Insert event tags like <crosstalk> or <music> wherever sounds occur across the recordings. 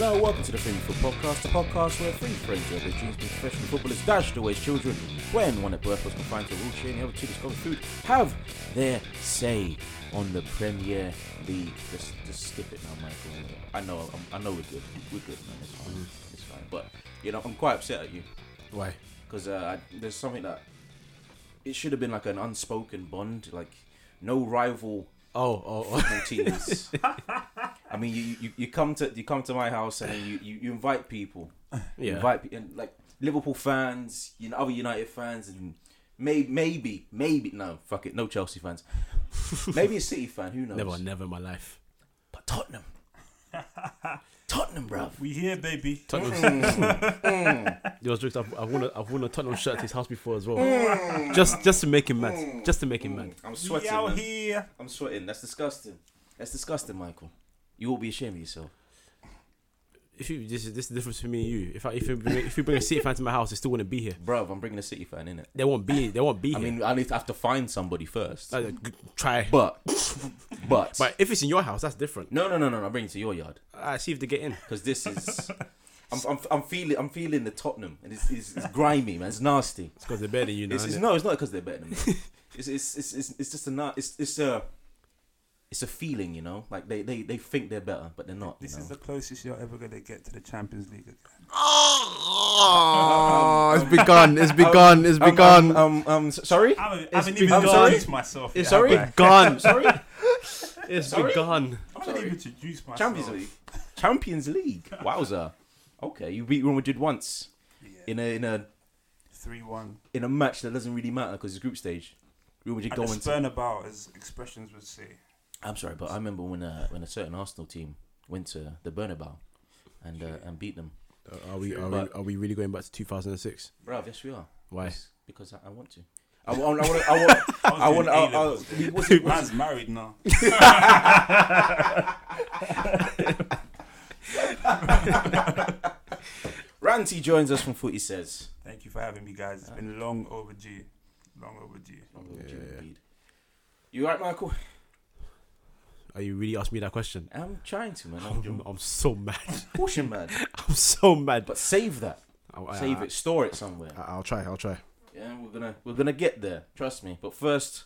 Hello, welcome to the Free Foot Podcast, the podcast where three friends who have dreams to professional footballers dashed away as children when one at birth was confined to a wheelchair and the other two discovered food have their say on the Premier League. Just, just skip it now, Michael. I know, I'm, I know we're good. We're good, man. It's fine. It's fine. But you know, I'm quite upset at you Why? because uh, there's something that it should have been like an unspoken bond, like no rival Oh, oh, oh. football teams. <laughs> I mean, you, you you come to you come to my house and you, you, you invite people, you yeah. invite and like Liverpool fans, you know, other United fans, and maybe maybe maybe no, fuck it, no Chelsea fans, <laughs> maybe a City fan, who knows? Never, never in my life. But Tottenham, <laughs> Tottenham, bruv. We here, baby. Tottenham. Mm, Yo, jokes. I've, I've worn a, I've worn a Tottenham shirt to his house before as well. Mm. just, just to make him mad. Mm. Just to make him mad. I'm We sweating. out man. here. I'm sweating. That's disgusting. That's disgusting, Michael. You will be ashamed of yourself. If you, this is this is the difference between me and you. If I, if you bring, if you bring a City fan to my house, they still wouldn't be here. Bro, I'm bringing a City fan in it. They won't be. They won't be I here. mean, I need to have to find somebody first. Uh, g- try. But, but, But if it's in your house, that's different. no, no, no, no, no. I'm bringing it to your yard I see if they get in. because this is. I'm, I'm, I'm feeling, I'm feeling the Tottenham, and it's, it's, it's grimy, man. It's nasty. It's because they're better than you now. It's, it's innit? no, it's not because they're better than me. <laughs> it's, it's, it's, it's, it's just a, na- it's, it's a, it's a feeling, you know. Like they, they, they think they're better, but they're not. You This know? is the closest you're ever gonna get to the Champions League. Again. Oh, it's begun. It's begun. It's Um, begun. Um, um, um, sorry. I haven't, It's haven't even begun. introduced myself. Yeah, yet, sorry? have begun. <laughs> sorry. It's Sorry? begun. I haven't even introduced myself. Champions League. Champions League. Wowza. Okay, you beat Real Madrid once Yeah. in a in a Three one. in a match that doesn't really matter because it's group stage. Real Madrid At go the into. Spurnabout, as expressions would say. I'm sorry, but I remember when uh, when a certain Arsenal team went to the Bernabeu and uh, and beat them. Uh, Are we, are, we, are we really going back to 2006? Bro, yes we are. Why? Yes, because I, I want to. I want. I want. I want. <laughs> I want. I, I, I I, what's it- what's Man's married now. <laughs> Ranty joins us from Footy Says. Thank you for having me, guys. It's been long overdue. Long overdue. Yeah, yeah. Indeed. You right, Michael? Are you really asking me that question? I'm trying to, man. I'm, I'm I'm so mad. pushing, man. <laughs> I'm so mad. But save that. Oh, I'll, Save I, it. Store it somewhere. I, I'll try. I'll try. Yeah, we're gonna we're gonna get there. Trust me. But first,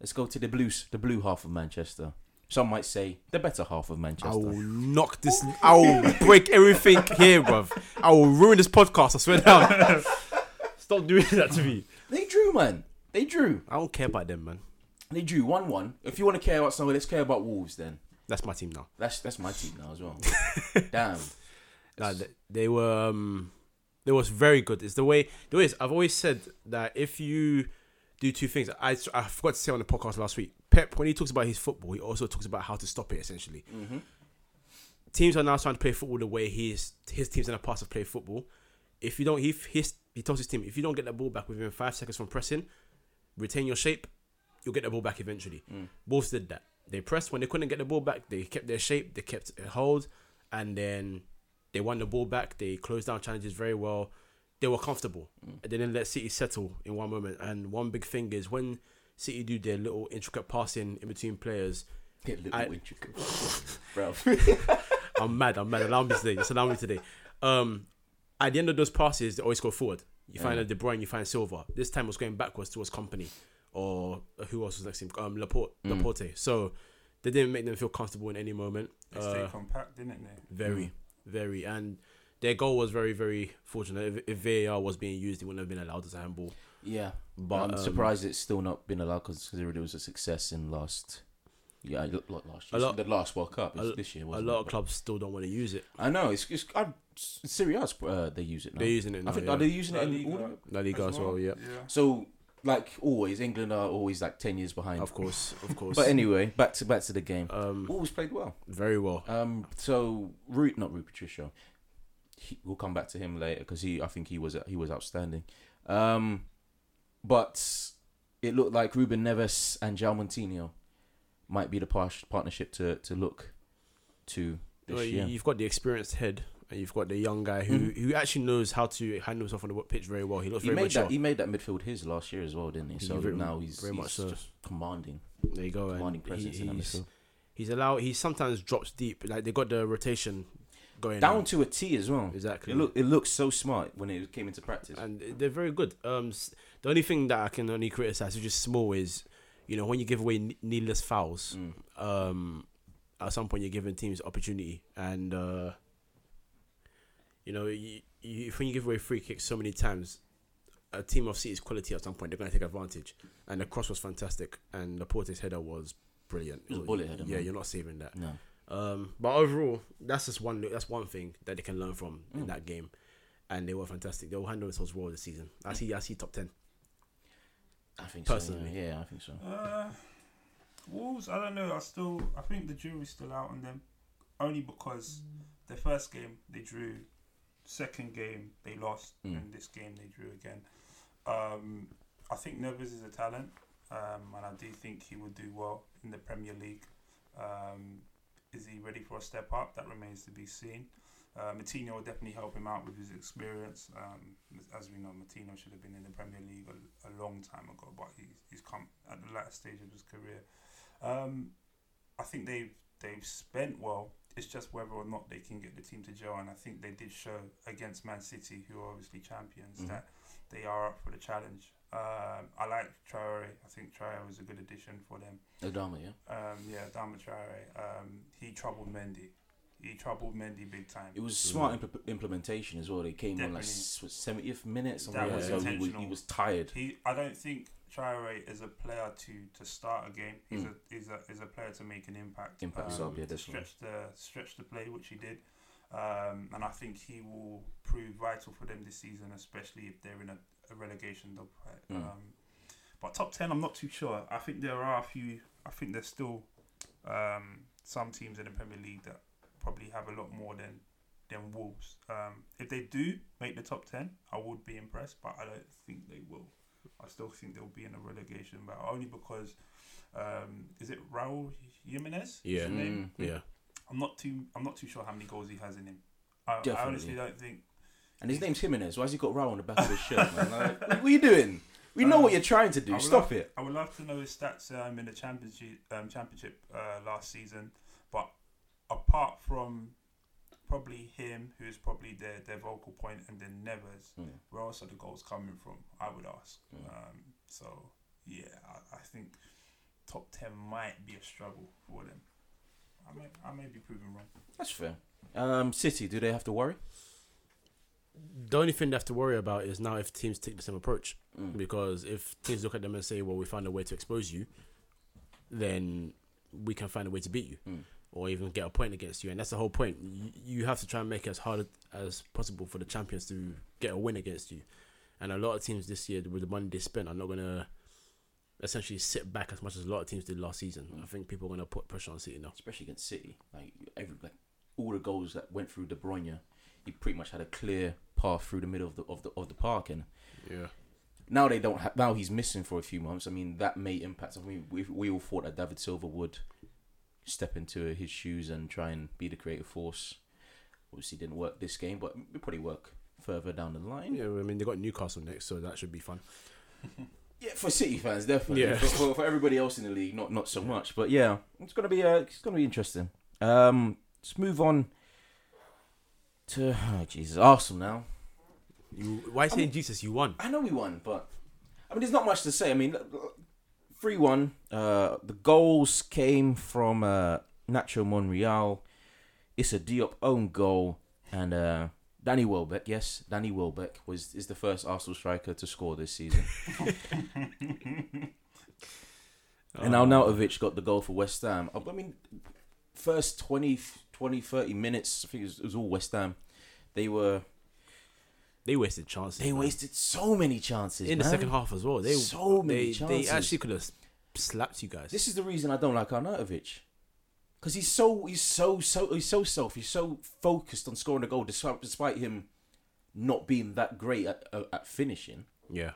let's go to the blues, the blue half of Manchester. Some might say the better half of Manchester. I will knock this. I will break everything here, bruv. I will ruin this podcast. I swear down. <laughs> Stop doing that to me. They drew, man. They drew. I don't care about them, man. They drew one one. If you want to care about someone, let's care about Wolves. Then That's my team now. that's that's my team now as well. <laughs> Damn. They, they were. Um, they was very good. It's the way. The way is, I've always said that if you do two things, I I forgot to say on the podcast last week. Pep, when he talks about his football, he also talks about how to stop it. Essentially, hmm teams are now trying to play football the way his his teams in the past have played football. If you don't, he his, he tells his team if you don't get the ball back within five seconds from pressing, retain your shape, you'll get the ball back eventually. Mm. Wolves did that. They pressed when they couldn't get the ball back. They kept their shape. They kept a hold, and then they won the ball back. They closed down challenges very well. They were comfortable. Mm. And they didn't let City settle in one moment. And one big thing is when City do their little intricate passing in between players, <laughs> Get a little I- intricate, <laughs> bro. <laughs> I'm mad. I'm mad. Allow me today. Just allow me today. Um, at the end of those passes, they always go forward. You find Yeah. a De Bruyne, you find Silva. This time it was going backwards towards Kompany, or who else was next to him? Um, Laporte. Mm. Laporte. So they didn't make them feel comfortable in any moment. They stay Uh, compact, didn't they? very, very, and their goal was very, very fortunate. If, if VAR was being used, it wouldn't have been allowed as a handball. Yeah, but But, I'm um, surprised it's still not been allowed because it was a success in last. Yeah, I look like last A year. lot- the last World Cup a- this year. A Wasn't lot it? of clubs still don't want to use it. I know it's it's I, Serie A's, uh, they use it now. They're using it I now. think yeah. are they using La it in Liga. all of it? La Liga as well. Yeah, So like always, England are always like ten years behind. of course, of <laughs> course. But anyway, back to back to the game. um, Wolves played well. very well. Um, so Root, not Rui Patricio. He, we'll come back to him later because he, I think he was he was outstanding. Um, but it looked like Ruben Neves and João Moutinho might be the par- partnership to to look to this Well, you- year. You've got the experienced head, and you've got the young guy who, Mhm. who actually knows how to handle himself on the pitch very well. He looks He very made mature. that he made that midfield his last year as well, didn't he? He So very- now he's very he's much so. just commanding, there you go. commanding presence he, in he's, he's allowed. He sometimes drops deep. Like they got the rotation. going down on. to a T as well. Exactly. It look it looks so smart when it came into practice. and they're very good. Um, the only thing that I can only criticize, which is small, is you know when you give away needless fouls. Mm. Um, at some point you're giving teams opportunity, and uh, you know you, you, when you give away free kicks so many times, a team of City's quality at some point they're going to take advantage. And the cross was fantastic, and Laporte's header was brilliant. It was a bullet header, Yeah, man. you're not saving that. No. Um, but overall, that's just one. That's one thing that they can learn from in Mm. that game, and they were fantastic. They will handle themselves well this season. I see. I see top ten. I think Personally. so. Yeah, yeah I think so. Uh, Wolves, I don't know. I still, I think the jury's still out on them, only because the first game they drew, second game they lost, Mm. and this game they drew again. Um, I think Neves is a talent, um, and I do think he would do well in the Premier League. Um, is he ready for a step up? That remains to be seen. Uh, Moutinho will definitely help him out with his experience. Um, as we know, Moutinho should have been in the Premier League a, a long time ago, but he's, he's come at the latter stage of his career. Um, I think they've they've spent well. It's just whether or not they can get the team to gel, and I think they did show against Man City, who are obviously champions, Mhm. that they are up for the challenge. Um, I like Traore. I think Traore was a good addition for them. Adama, yeah. Um, yeah, Dama Traore. Um, he troubled Mendy. He troubled Mendy big time. It was smart impl- implementation as well. They came on like Definitely. seventieth minute, something That like was that. So he was, he was tired. He, I don't think Traore is a player to, to start a game. He's Mm. a is a is a player to make an impact. Impact um, yeah, to stretch the stretch the play, which he did, um, and I think he will prove vital for them this season, especially if they're in a, a relegation dogfight. Mm. Um, but top ten, I'm not too sure. I think there are a few. I think there's still um, some teams in the Premier League that probably have a lot more than than Wolves. Um, if they do make the top ten, I would be impressed, but I don't think they will. I still think they'll be in a relegation battle only because um, is it Raul Jimenez? Yeah. Mm. Yeah. I'm not too. I'm not too sure how many goals he has in him. I, I honestly don't think. And his name's Jimenez. Why's he got Raul on the back of his shirt, man? <laughs> Like, what are you doing? We know what you're trying to do. Stop love- it. I would love to know his stats um, in the championship um, championship uh, last season, but apart from probably him, who's probably their, their vocal point, and then Neves, Mm. where else are the goals coming from? I would ask. Mm. Um, so yeah, I, I think top ten might be a struggle for them. I may I may be proven wrong. That's fair. Um, City, do they have to worry? The only thing they have to worry about is now if teams take the same approach. Mm. Because if teams look at them and say, "Well, we found a way to expose you," then we can find a way to beat you, Mm. Or even get a point against you. And that's the whole point. You, you have to try and make it as hard as possible for the champions to get a win against you. And a lot of teams this year, with the money they spent, are not gonna essentially sit back as much as a lot of teams did last season. Mm. I think people are gonna put pressure on City now. Especially against City. Like every like all the goals that went through De Bruyne, he pretty much had a clear path through the middle of the of the of the park and Yeah. now they don't have now he's missing for a few months. I mean that may impact. I mean we we all thought that David Silva would step into his shoes and try and be the creative force. Obviously didn't work this game, but it probably work further down the line. Yeah, I mean they got Newcastle next, so that should be fun. <laughs> Yeah, for City fans, definitely. Yeah. For, for, everybody else in the league, not not so much. But yeah, it's gonna be uh, it's gonna be interesting. Um, let's move on to oh, Jesus Arsenal now. You why saying Jesus? You won. I know we won, but I mean, there's not much to say. I mean, three one. Uh, the goals came from uh, Nacho Monreal. It's a Diop own goal, and uh, Danny Welbeck. Yes, Danny Welbeck was is the first Arsenal striker to score this season. <laughs> And Oh. Arnautovic got the goal for West Ham. I mean, first 20, 20 30 minutes, I think it was, it was all West Ham. They were They wasted chances. they man. wasted so many chances in the second half as well. They So many they, chances. They actually could have slapped you guys. This is the reason I don't like Arnautovic. Because he's so he's so so he's so self he's so focused on scoring a goal despite despite him not being that great at, at, at finishing. yeah.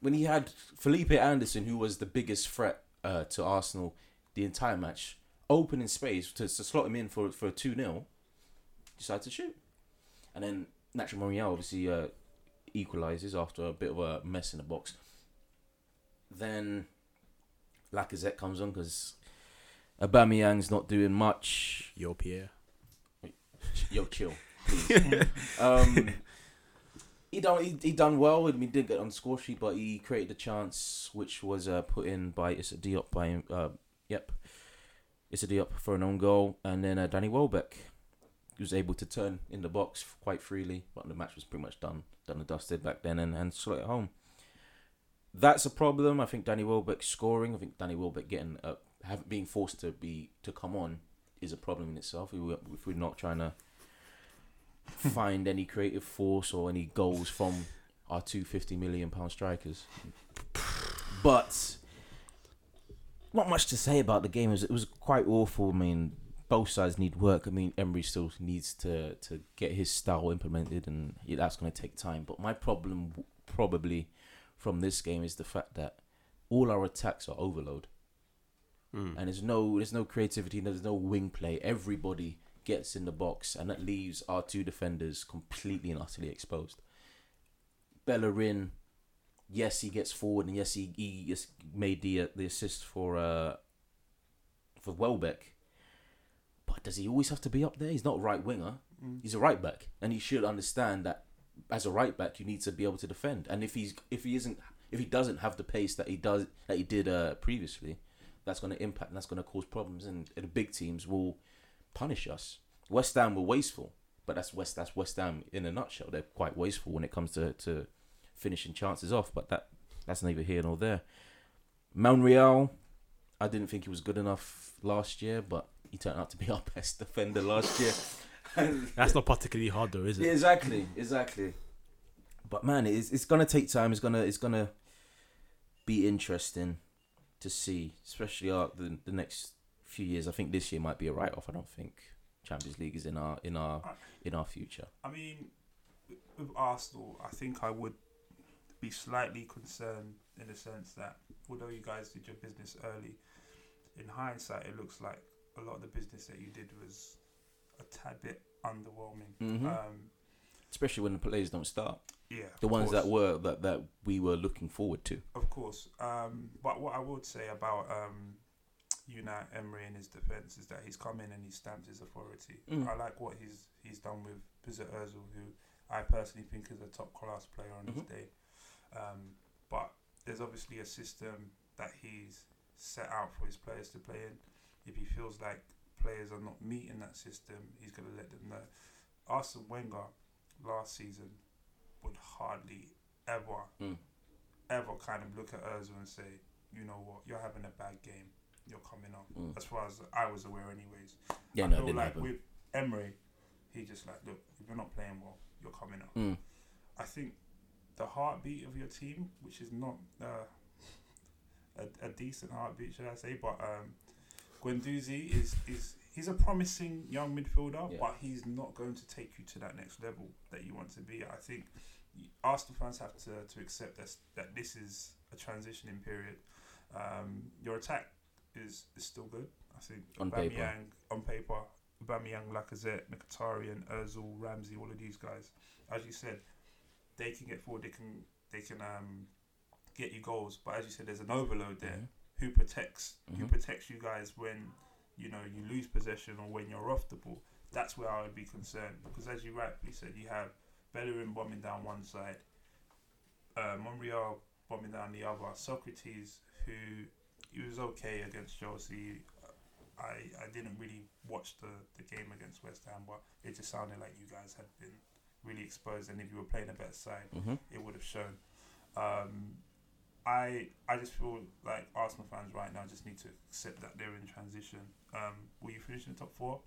when he had Felipe Anderson, who was the biggest threat uh, to Arsenal the entire match, open in space to, to slot him in for for two 0 decided to shoot, and then Nacho Monreal obviously uh, equalizes after a bit of a mess in the box. Then Lacazette comes on because Aubameyang's not doing much. Yo, Pierre. <laughs> Yo, chill. <laughs> um, he done he, he done well. I mean, he didn't get on the score sheet, but he created a chance which was uh, put in by Issa Diop by uh, yep, Issa Diop for an own goal, and then uh, Danny Welbeck was able to turn in the box quite freely, but the match was pretty much done, done and dusted back then, and and slot it home. That's a problem. I think Danny Welbeck scoring. I think Danny Welbeck getting uh, have, being forced to be to come on is a problem in itself. If, we, if we're not trying to find any creative force or any goals from our two fifty million pound strikers, but not much to say about the game. It was, it was quite awful. I mean, both sides need work. I mean, Emery still needs to to get his style implemented, and yeah, that's going to take time. But my problem probably from this game is the fact that all our attacks are overload, Mm. and there's no there's no creativity. There's no wing play. Everybody gets in the box, and that leaves our two defenders completely and utterly exposed. Bellerin, yes, he gets forward, and yes, he he just made the uh, the assist for uh for Welbeck. Does he always have to be up there? He's not a right winger. Mm. He's a right back, and he should understand that as a right back, you need to be able to defend. And if he's if he isn't if he doesn't have the pace that he does that he did uh, previously, that's going to impact and that's going to cause problems. And the big teams will punish us. West Ham were wasteful, but that's West that's West Ham in a nutshell. They're quite wasteful when it comes to, to finishing chances off. But that that's neither here nor there. Monreal, I didn't think he was good enough last year, but he turned out to be <laughs> our best defender last year. <laughs> That's not particularly hard though, is it? Yeah, exactly, exactly. But man, it's it's gonna take time. It's gonna it's gonna be interesting to see, especially uh, the the next few years. I think this year might be a write off. I don't think Champions League is in our in our in our future. I mean, with Arsenal, I think I would be slightly concerned in the sense that although you guys did your business early, in hindsight, it looks like a lot of the business that you did was a tad bit underwhelming. Mhm. Um, Especially when the players don't start, yeah, the ones course. that were that that we were looking forward to. Of course. Um, but what I would say about um, Unai Emery and his defence is that he's come in and he stamped his authority. Mm. I like what he's he's done with Mesut Ozil, who I personally think is a top class player on his Mhm. day. Um, but there's obviously a system that he's set out for his players to play in. If he feels like players are not meeting that system, he's going to let them know. Arsene Wenger last season would hardly ever Mm. ever kind of look at Ozil and say, you know what, you're having a bad game, you're coming off. Mm. As far as I was aware, anyways. Yeah, I no, feel didn't like happen. with Emery, he just like, look, if you're not playing well, you're coming off. Mm. I think the heartbeat of your team, which is not uh, a, a decent heartbeat, should I say, but um, Guendouzi is is he's a promising young midfielder, Yeah. but he's not going to take you to that next level that you want to be. I think Arsenal fans have to, to accept this, that this is a transitioning period. Um, your attack is, is still good. I think On paper. Aubameyang- on paper, Aubameyang, Lacazette, Mkhitaryan, Ozil, Ramsey, all of these guys, as you said, they can get forward. They can they can um, get you goals. But as you said, there's an overload there. Who protects? Who Mhm. protects you guys when you know you lose possession or when you're off the ball? That's where I would be concerned because, as you rightly said, you have Bellerin bombing down one side, uh, Monreal bombing down the other. Sokratis, who he was okay against Chelsea. I, I didn't really watch the, the game against West Ham, but it just sounded like you guys had been really exposed. And if you were playing a better side, Mhm. it would have shown. Um, I I just feel like Arsenal fans right now just need to accept that they're in transition. Um, will you finish in the top four?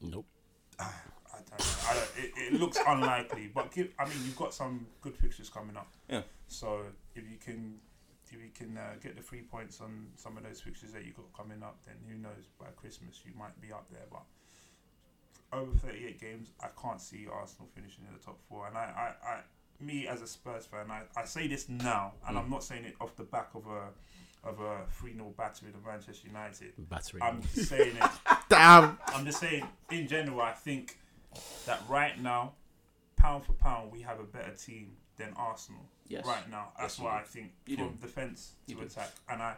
Nope. <sighs> I don't know. I don't, it, it looks <laughs> unlikely, but give, I mean you've got some good fixtures coming up. Yeah. So if you can if you can uh, get the three points on some of those fixtures that you got coming up, then who knows? By Christmas you might be up there, but. Over 38 games, I can't see Arsenal finishing in the top four. And I, I, I me as a Spurs fan, I, I say this now, and Mm. I'm not saying it off the back of a of a 3 0 battery of Manchester United. Battery. I'm saying it. <laughs> Damn. I'm just saying, in general, I think that right now, pound for pound, we have a better team than Arsenal. Yes. Right now, that's Yes, what. I think You from do. defense You to do. attack, and I,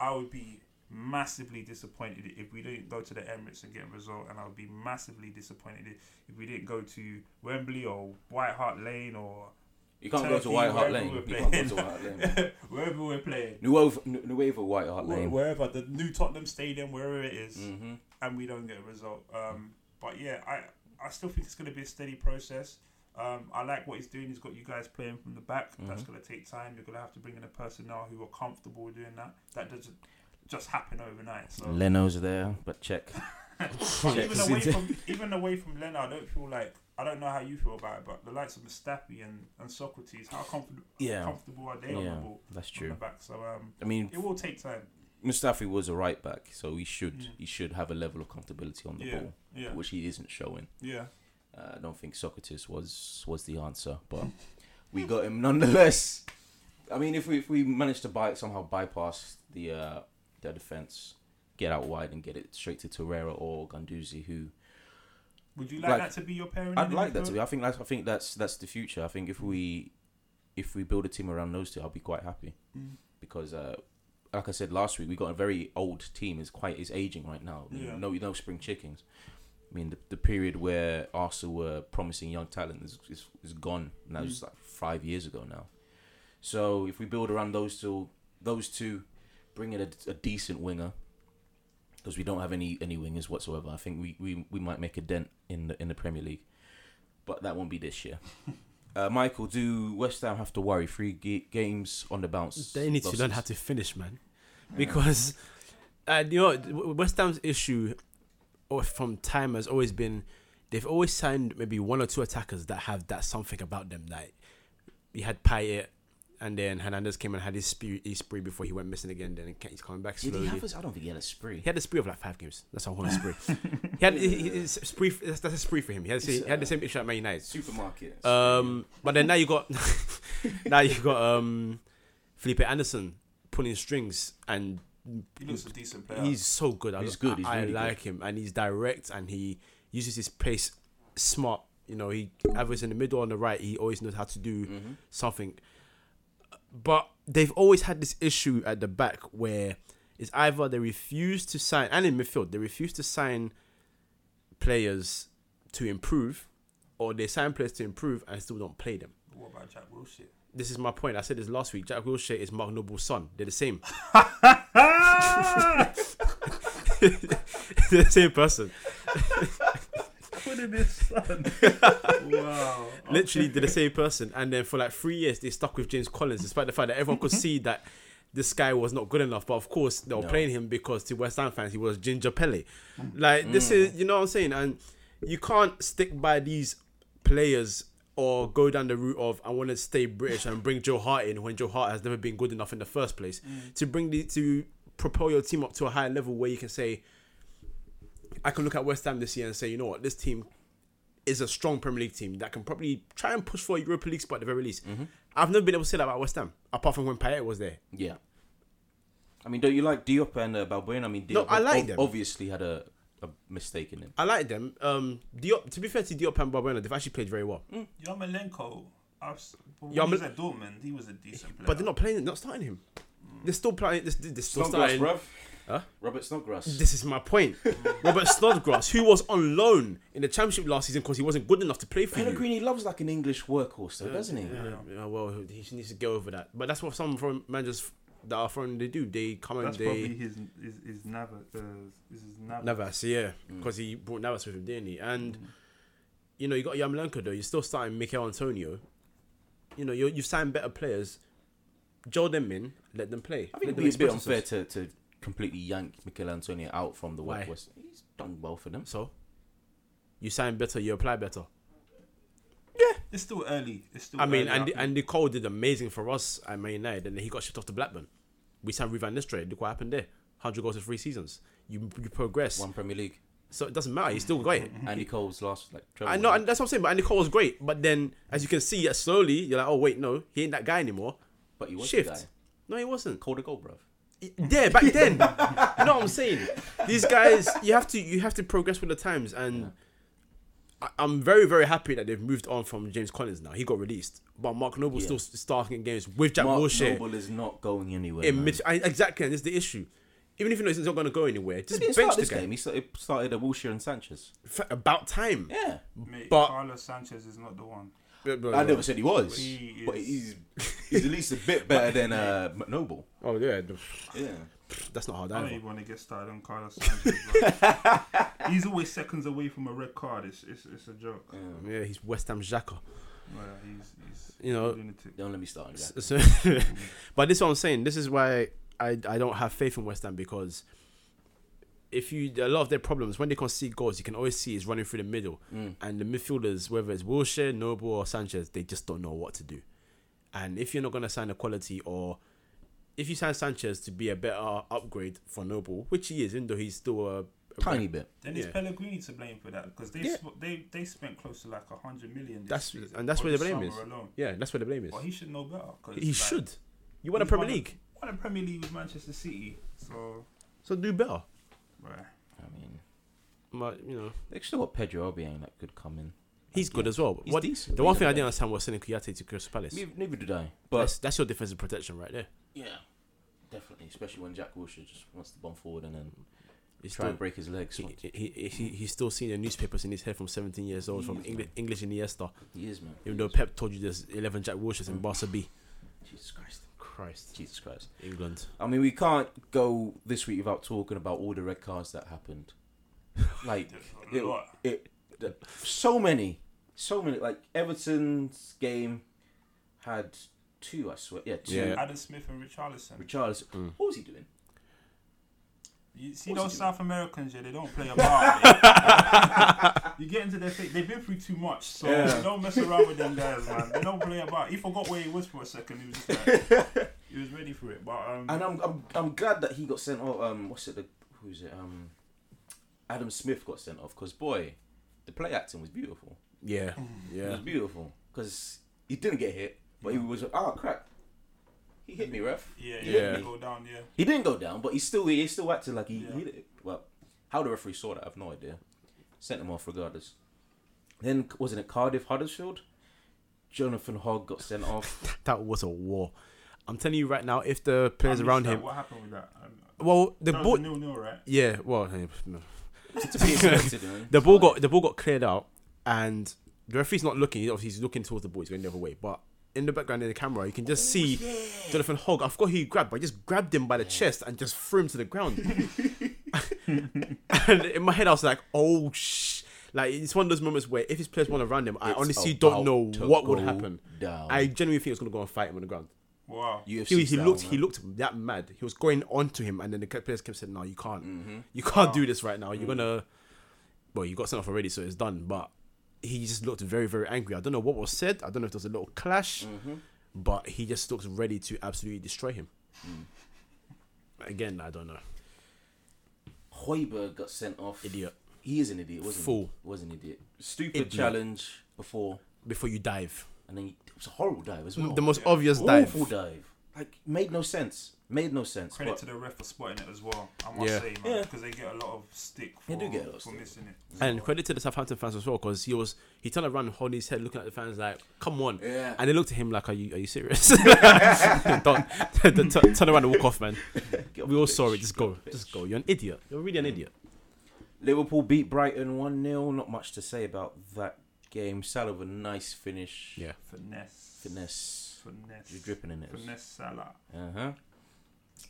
I would be massively disappointed if we didn't go to the Emirates and get a result, and I would be massively disappointed if we didn't go to Wembley or White Hart Lane or You can't go to White Hart Lane. we're You can't go to White Hart Lane. <laughs> wherever we're playing. Nuevo, Nu- White Hart Lane. Wherever the new Tottenham Stadium, wherever it is, hmm and we don't get a result. Um, but yeah, I I still think it's going to be a steady process. Um, I like what he's doing. He's got you guys playing from the back. That's Mhm. going to take time. You're going to have to bring in a personnel who are comfortable with doing that. That doesn't just happen overnight. So Leno's there, but check. But <laughs> even away from even away from Leno, I don't feel like I don't know how you feel about it, but the likes of Mustafi and, and Sokratis, how comfortable Yeah. comfortable are they on the Yeah, ball that's on the true. back? So um, I mean, it will take time. Mustafi was a right back, so he should Yeah. he should have a level of comfortability on the Yeah, ball, yeah, which he isn't showing. yeah. Uh, I don't think Sokratis was was the answer, but we got him nonetheless. I mean, if we if we manage to buy somehow bypass the uh, their defense, get out wide and get it straight to Torreira or Guendouzi, who Would you like, Like- that to be your pairing? I'd like that to be. I think that's I think that's that's the future. I think if we if we build a team around those two, I'll be quite happy Mm. because. Uh, like I said last week, we got a very old team. is quite is aging right now. Yeah. No, no spring chickens. I mean, the, the period where Arsenal were promising young talent is is, is gone. And that was Mm. like five years ago now. So if we build around those two, those two, bring in a, a decent winger, because we don't have any any wingers whatsoever. I think we, we, we might make a dent in the in the Premier League, but that won't be this year. <laughs> Uh, Michael, do West Ham have to worry? Three ga- games on the bounce. They need to learn how to finish, man. Because, uh, you know, West Ham's issue or from time has always been they've always signed maybe one or two attackers that have that something about them. Like, you had Payet, and then Hernandez came and had his spree, his spree before he went missing again. Then he's coming back slowly. Did he have his, I don't think he had a spree. He had a spree of like five games. That's a whole spree. <laughs> he had he, he- his spree. That's, that's a spree for him. He had, he had the same issue at Man United. Supermarket. Um, but then now you got <laughs> now you got um Felipe Anderson pulling strings, and He looks a decent player. he's so good. I, He's good, he's I, really like him, and he's direct, and he uses his pace smart. You know, he either it's in the middle or on the right. He always knows how to do hmm something. But they've always had this issue at the back where it's either they refuse to sign, and in midfield, they refuse to sign players to improve, or they sign players to improve and still don't play them. what about Jack Wilshere? This is my point. I said this last week. Jack Wilshere is Mark Noble's son. They're the same. <laughs> <laughs> They're the same person. <laughs> Put in his son. <laughs> wow. Literally, they're the same person. And then for like three years, they stuck with James Collins, despite the fact that everyone could mm-hmm. see that this guy was not good enough. But of course, they were No. playing him because to West Ham fans, he was Ginger Pele. Mm. Like this is, mm. you know what I'm saying? And you can't stick by these players or go down the route of I want to stay British and bring Joe Hart in when Joe Hart has never been good enough in the first place. Mm. To bring the to propel your team up to a higher level where you can say, I can look at West Ham this year and say, you know what, this team is a strong Premier League team that can probably try and push for a Europa League spot at the very least. I've never been able to say that about West Ham, apart from when Payet was there. Yeah. I mean, don't you like Diop and uh, Balbuena? I mean, Diop No, I like ob- them. obviously had a, a mistake in him. I like them. Um, Diop, to be fair to Diop and Balbuena, they've actually played very well. Yarmolenko, I've, when Yarmol- he was at Dortmund, he was a decent player. But they're not playing, not starting him. They're still playing. They're, they're still Snodgrass, starting. bruv. Huh? Robert Snodgrass. This is my point. <laughs> Robert Snodgrass, who was on loan in the Championship last season because he wasn't good enough to play for you. Pellegrini loves like an English workhorse, though, doesn't he? Yeah, yeah, well, he needs to get over that. But that's what some from managers that are foreign they do. They come and they. That's they probably his his his Navas. Uh, his his Navas. Navas, yeah, Mm. because he brought Navas with him, didn't he? And you know, you got Yarmolenko though. You're still starting Michail Antonio. You know, you you've signed better players. Joe them in, let them play. I think Let it'd be a bit unfair to, to completely yank Michail Antonio out from the Why? West. He's done well for them. So, you sign better, you apply better. Yeah, it's still early. It's still. I mean, early, and think. Andy Cole did amazing for us at Man United, and then he got shipped off to Blackburn. We signed Ruud van Nistelrooy. Look what happened there. Hundred goals in three seasons. You you progress, One Premier League. so it doesn't matter. He's still great. <laughs> Andy Cole's last like treble. I know, and that's what I'm saying. But Andy Cole was great, but then as you can see, uh, slowly you're like, oh wait, no, he ain't that guy anymore. but he was Shift. the guy. No, he wasn't. Called a goal, bruv. Yeah, back then. <laughs> you know what I'm saying? These guys, you have to you have to progress with the times, and I, I'm very very happy that they've moved on from James Collins now. He got released, but Mark Noble's Yeah. still starting games with Jack Mark Wilshere Noble is not going anywhere. in man. mid. I, exactly, and this is the issue. Even if you know he's not going to go anywhere, He just didn't bench start the this guy. game. He started, started uh, Wilshere and Sanchez. F- About time. Yeah. Mate, But- Carlos Sanchez is not the one. I never said he was. He but is- he's he's at least a bit better than uh, Noble. Oh yeah, Yeah. that's not hard I don't either. even want to get started on Carlos Sanchez. bro. <laughs> he's always seconds away from a red card. It's it's, it's a joke. yeah. Yeah, he's West Ham Xhaka. Well, he's, he's You know, a lunatic. Don't let me start on that. So, <laughs> but this is what I'm saying. This is why I I don't have faith in West Ham because if you a lot of their problems when they concede goals, you can always see is running through the middle, Mm. and the midfielders, whether it's Wilshere, Noble, or Sanchez, they just don't know what to do. And if you're not gonna sign a quality or if you sign Sanchez to be a better upgrade for Noble, which he is, even though he's still a, a Tiny bit. Then it's Pellegrini to blame for that because they Yeah. sp- they they spent close to like a hundred million. This That's- season, and that's where the blame is. Alone. yeah, that's where the blame is. But he should know better. He like, should. You won a Premier won a- League, Won a Premier League with Manchester City, so so do better. Right. I mean, But you know, they still got Pedro Obiang that could come in. he's good as well. He's What, decent. the one thing I didn't understand was sending Kouyaté to Crystal Palace. Neither, neither did I. But that's, that's your defensive protection right there. yeah, definitely, especially when Jack Wilshere just wants to bomb forward and then He's try still, and break his legs. he, he, he, he, he's still seeing the newspapers in his head from 17 years old from He is, English, man. English Iniesta. He is man. Even He though is. Pep told you there's 11 Jack Wilsheres in Mm. Barca B. Jesus Christ, Christ. Jesus Christ. England. I mean, we can't go this week without talking about all the red cards that happened. <laughs> Like There's it, it, so many, so many. Like Everton's game had two. I swear, yeah, two. Yeah. Adam Smith and Richarlison. Richarlison. Mm. What was he doing? You see What's those? South Americans, yeah, they don't play about. <laughs> you get into their face. They've been through too much, so Yeah. don't mess around with them guys, man. They don't play about. He forgot where he was for a second. He was just like, <laughs> he was ready for it. But um, And I'm, I'm, I'm glad that he got sent off. Um, what's it? The, who's it? Um, Adam Smith got sent off because boy, the play acting was beautiful. Yeah. yeah, It Yeah. was beautiful because he didn't get hit, but he was oh crap. He hit me, ref. yeah, Yeah. yeah, yeah. go down, yeah. He didn't go down, but he still he still acted like he Yeah. hit it. Well, how the referee saw that, I have no idea. Sent him off regardless. Then wasn't it Cardiff Huddersfield? Jonathan Hogg got sent off. <laughs> That was a war. I'm telling you right now, if the players around that. him. What happened with that? Um, Well, the that ball. nil nil, right? Yeah, well, hey, <laughs> no. to be expected, man. <laughs> the ball got the ball got cleared out, and the referee's not looking. Obviously, he's looking towards the ball. He's going the other way, but in the background in the camera, you can just see Jonathan Hogg. I forgot who he grabbed, but he just grabbed him by the chest and just threw him to the ground. <laughs> and in my head, I was like, "Oh sh!" Like it's one of those moments where if his players want to run him, I It's honestly don't know what would happen. Down. I genuinely think he was going to go and fight him on the ground. Wow. UFC He, he style, looked man. he looked that mad. He was going onto him, and then the players came and said, "No, you can't. Mhm. You can't Wow. do this right now. You're gonna." Well, you got sent off already, so it's done. But he just looked very, very angry. I don't know what was said. I don't know if there was a little clash, Mhm. but he just looked ready to absolutely destroy him. Mm. Again, I don't know. Højbjerg got sent off. Idiot. He is an idiot, wasn't Fool. he? Was an idiot. Stupid Idiot. challenge before, Before you dive, and then he, it was a horrible dive as well. the most yeah. obvious dive. Awful dive. Like made no sense. Made no sense. Credit but- to the ref for spotting it as well. I must Yeah. say, Yeah. man, because they get a lot of stick for, They do get a lot of for stick. missing it. And credit to the Southampton fans as well, because he was he turned around, holding his head, looking at the fans like, "Come on!" Yeah. And they looked at him like, "Are you are you serious?" <laughs> Don't <laughs> t- t- turn around and walk off, man. <laughs> Get We all the saw it. Just go, Get off the just go. You're an idiot. You're really an idiot. Liverpool beat Brighton 1 0. Not much to say about that game. Salah with a nice finish. Yeah. Finesse. Finesse. Finesse. You're dripping in it. Finesse Salah. Uh huh.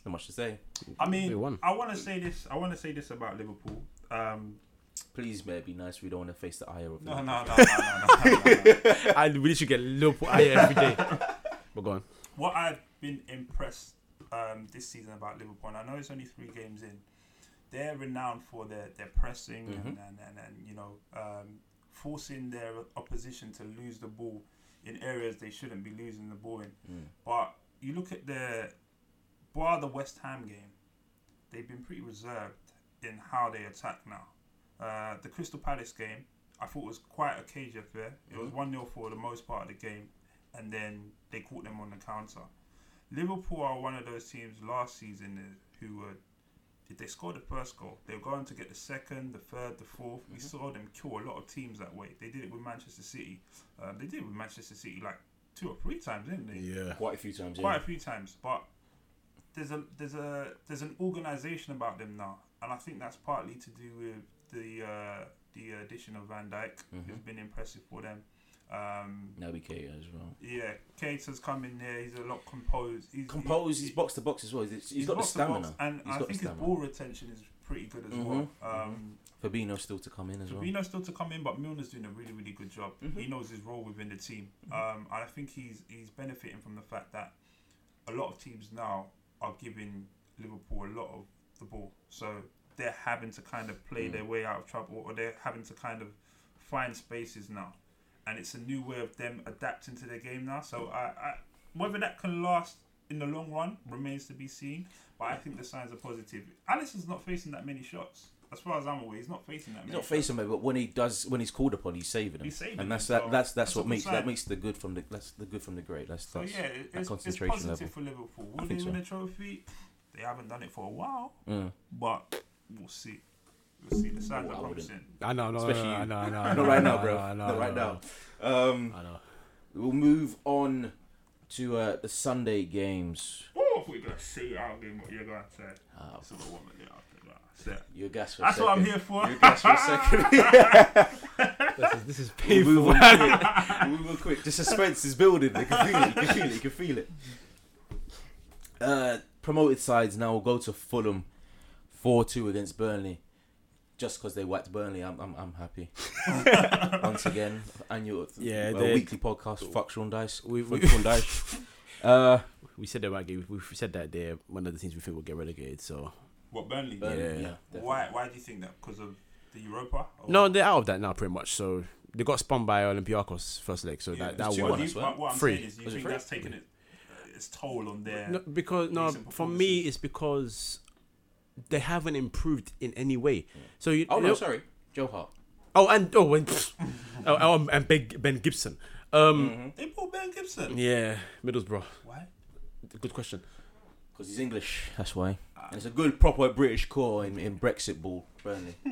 Not much to say. I mean. I want to say this. I want to say this about Liverpool. Um, Please, may it be nice. We don't want to face the ire of no, them. no, no, no, no, no, no, no. I really should get Liverpool eye every day. But go on. What I've been impressed um, this season about Liverpool, and I know it's only three games in, they're renowned for their, their pressing Mhm. and, and, and, and, you know, um, forcing their opposition to lose the ball in areas they shouldn't be losing the ball in. Mm. But you look at the bar the West Ham game, they've been pretty reserved in how they attack now. Uh, the Crystal Palace game, I thought was quite a cage affair. It was Mhm. 1 0 for the most part of the game, and then they caught them on the counter. Liverpool are one of those teams last season uh, who were, if they score the first goal, they were going to get the second, the third, the 4th We Mhm. saw them kill a lot of teams that way. They did it with Manchester City. Uh, they did it with Manchester City like two or three times, didn't they? Yeah. Quite a few times. quite Yeah. a few times. But there's a there's a there's an organisation about them now, and I think that's partly to do with the uh, the addition of Van Dijk, who's Mhm. been impressive for them. Um, Naby Keita as well. yeah, Keita's come in there. He's a lot composed. He's Composed, he- he's box to box as well. He's, he's got the box box, stamina. and He's I got think his ball retention is pretty good as Mhm, well. Um, Fabinho still to come in as well. Fabinho's still to come in, but Milner's doing a really, really good job. Mhm. He knows his role within the team, Mhm. um, and I think he's he's benefiting from the fact that a lot of teams now are giving Liverpool a lot of the ball, so they're having to kind of play Mm. their way out of trouble, or they're having to kind of find spaces now, and it's a new way of them adapting to their game now. So I, I whether that can last in the long run remains to be seen, but I think the signs are positive. Alisson's not facing that many shots. As far as I'm aware, he's not facing that He's many not facing me, but when he does, when he's called upon, he's saving them. He's saving and that's them, that. so That's that's, that's what makes that makes the good from the that's the good from the great. That's, So that's yeah, it- that it's, it's concentration positive level. for Liverpool. Will think they so. win a trophy? They haven't done it for a while, Mm. but we'll see. We'll see. The signs Oh, I are promising. I know, no, Especially no, you. no, no, no, <laughs> Not right now, bro. no, no, Not right no, now. Um, I know. we'll move on to uh, the Sunday games. Oh, I thought you were gonna say our game. What you're gonna say? Uh, That's what I want to do. Say. your gas for That's a what I'm here for. Your gas for a second. <laughs> This is, this is We'll painful. move on quick. We'll move on quick. The suspense is building. You can feel it. You can feel it. You can feel it. Uh, promoted sides now will go to Fulham, four two against Burnley. Just because they whacked Burnley, I'm I'm, I'm happy. <laughs> Once again, annual Yeah, uh, weekly podcast. Fuck Sean Dyche. We, we, Fuck Sean Dyche. <laughs> Uh, we said that about we we said that they're one of the teams we think will get relegated. So What Burnley? Burnley, Yeah. yeah. Why? Why do you think that? Because of the Europa? Or- no, they're out of that now pretty much. So they got spun by Olympiacos first leg. So Yeah, that that it's two what won. one you- well. What, what Free. is, you Was it think free? that's taken it, its toll on their. No, because no, for me it's because they haven't improved in any way. So you, Oh you no, know- sorry, Joe Hart. oh and oh and <laughs> oh, oh, and Ben, ben Gibson. Um, Mhm. They bought Ben Gibson. yeah, Middlesbrough. Why? Good question. Because he's English, that's why. And it's a good proper British core in, in Brexit ball, Burnley. <laughs>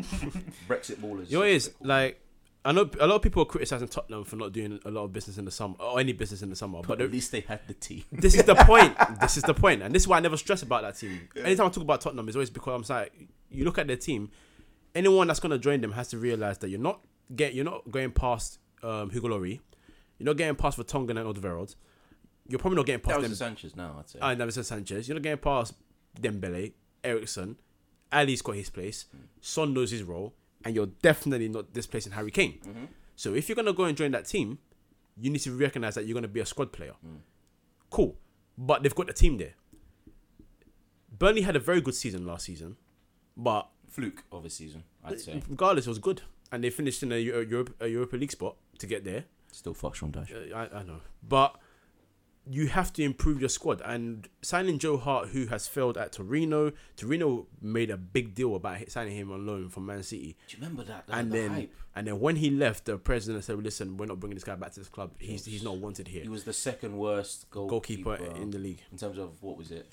Brexit ballers. You know, what like I know a lot of people are criticizing Tottenham for not doing a lot of business in the summer or any business in the summer, but but at least they had the team. this is the <laughs> point. This is the point, and this is why I never stress about that team. Anytime I talk about Tottenham, it's always because I'm like, you look at their team. Anyone that's gonna join them has to realize that you're not get you're not going past um, Hugo Lloris, you're not getting past Vertonghen and Alderweireld. You're probably not getting past them. Sanchez now, I'd say. And Davinson Sanchez. You're not getting past Dembele, Eriksen. Alli's got his place. Son knows his role, and you're definitely not displacing Harry Kane. Mhm. So if you're gonna go and join that team, you need to recognize that you're gonna be a squad player. Mm. Cool, but they've got the team there. Burnley had a very good season last season, but Fluke of a season, I'd say. regardless, it was good, and they finished in a, Eu- Europe, a Europa League spot to get there. Still fuck Sean Dyche. Uh, I, I know, but you have to improve your squad. And signing Joe Hart, who has failed at Torino, Torino made a big deal about signing him on loan from Man City. Do you remember that? that and the then, hype? and then when he left, the president said, "Listen, we're not bringing this guy back to this club. He's he's not wanted here." He was the second worst goalkeeper, Goalkeeper in the league. in terms of what was it?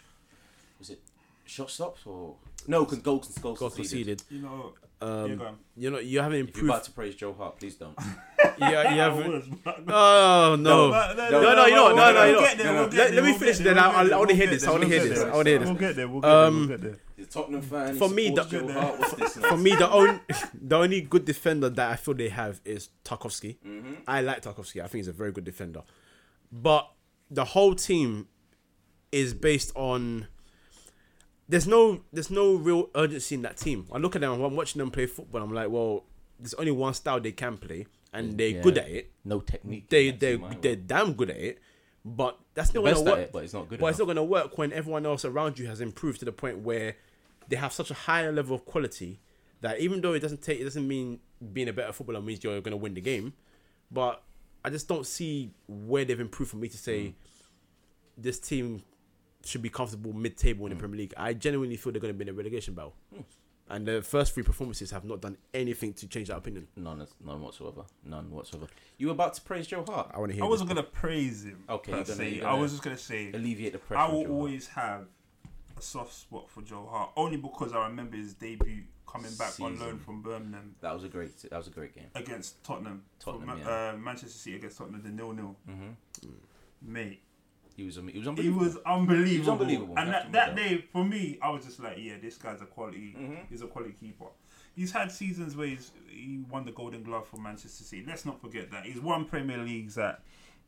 Was it shot stops or no? Con- goals, goals, Goal conceded. conceded. You know, yeah, Um, go on. you know, you haven't If you're about to praise Joe Hart, please don't. <laughs> yeah, you haven't. <laughs> Oh no. No, no, no, you know what, no, no, you know we'll what. get there, No, no. get Let- let me finish then. I- I wanna hear this, I wanna hear this. I wanna hear this. We'll get there. We'll get Um, there. We'll get there. He's Tottenham fan. For me, the- Joe Hart. What's this? <laughs> For me, the only the only good defender that I feel they have is Tarkowski. hmm I like Tarkowski. I think he's a very good defender. But the whole team is based on there's no there's no real urgency in that team. I look at them, I'm watching them play football. I'm like, well, there's only one style they can play, and they're Yeah. good at it. No technique. They they they're damn good at it. But that's not gonna work. it, but it's not good But it's not gonna work when everyone else around you has improved to the point where they have such a higher level of quality that even though it doesn't take it doesn't mean being a better footballer means you're gonna win the game. But I just don't see where they've improved for me to say Mm. this team should be comfortable mid-table in the Mm. Premier League. I genuinely feel they're going to be in a relegation battle, Mm. and the first three performances have not done anything to change that opinion. None, none whatsoever. None whatsoever. You were about to praise Joe Hart. I want to hear. I wasn't gonna praise him. Okay, per you're gonna- se. you're I gonna- was just gonna say Alleviate the pressure. I on will Joe Hart. always have a soft spot for Joe Hart, only because I remember his debut coming back on Season. loan from Birmingham That was a great. That was a great game. against Tottenham. Tottenham, Ma- yeah. uh, Manchester City against Tottenham, the nil nil. hmm Mate, He was. He was He unbelievable. was unbelievable. unbelievable, And that, that day, for me, I was just like, yeah, this guy's a quality. Mhm. He's a quality keeper. He's had seasons where he's, he won the Golden Glove for Manchester City. Let's not forget that. He's won Premier Leagues at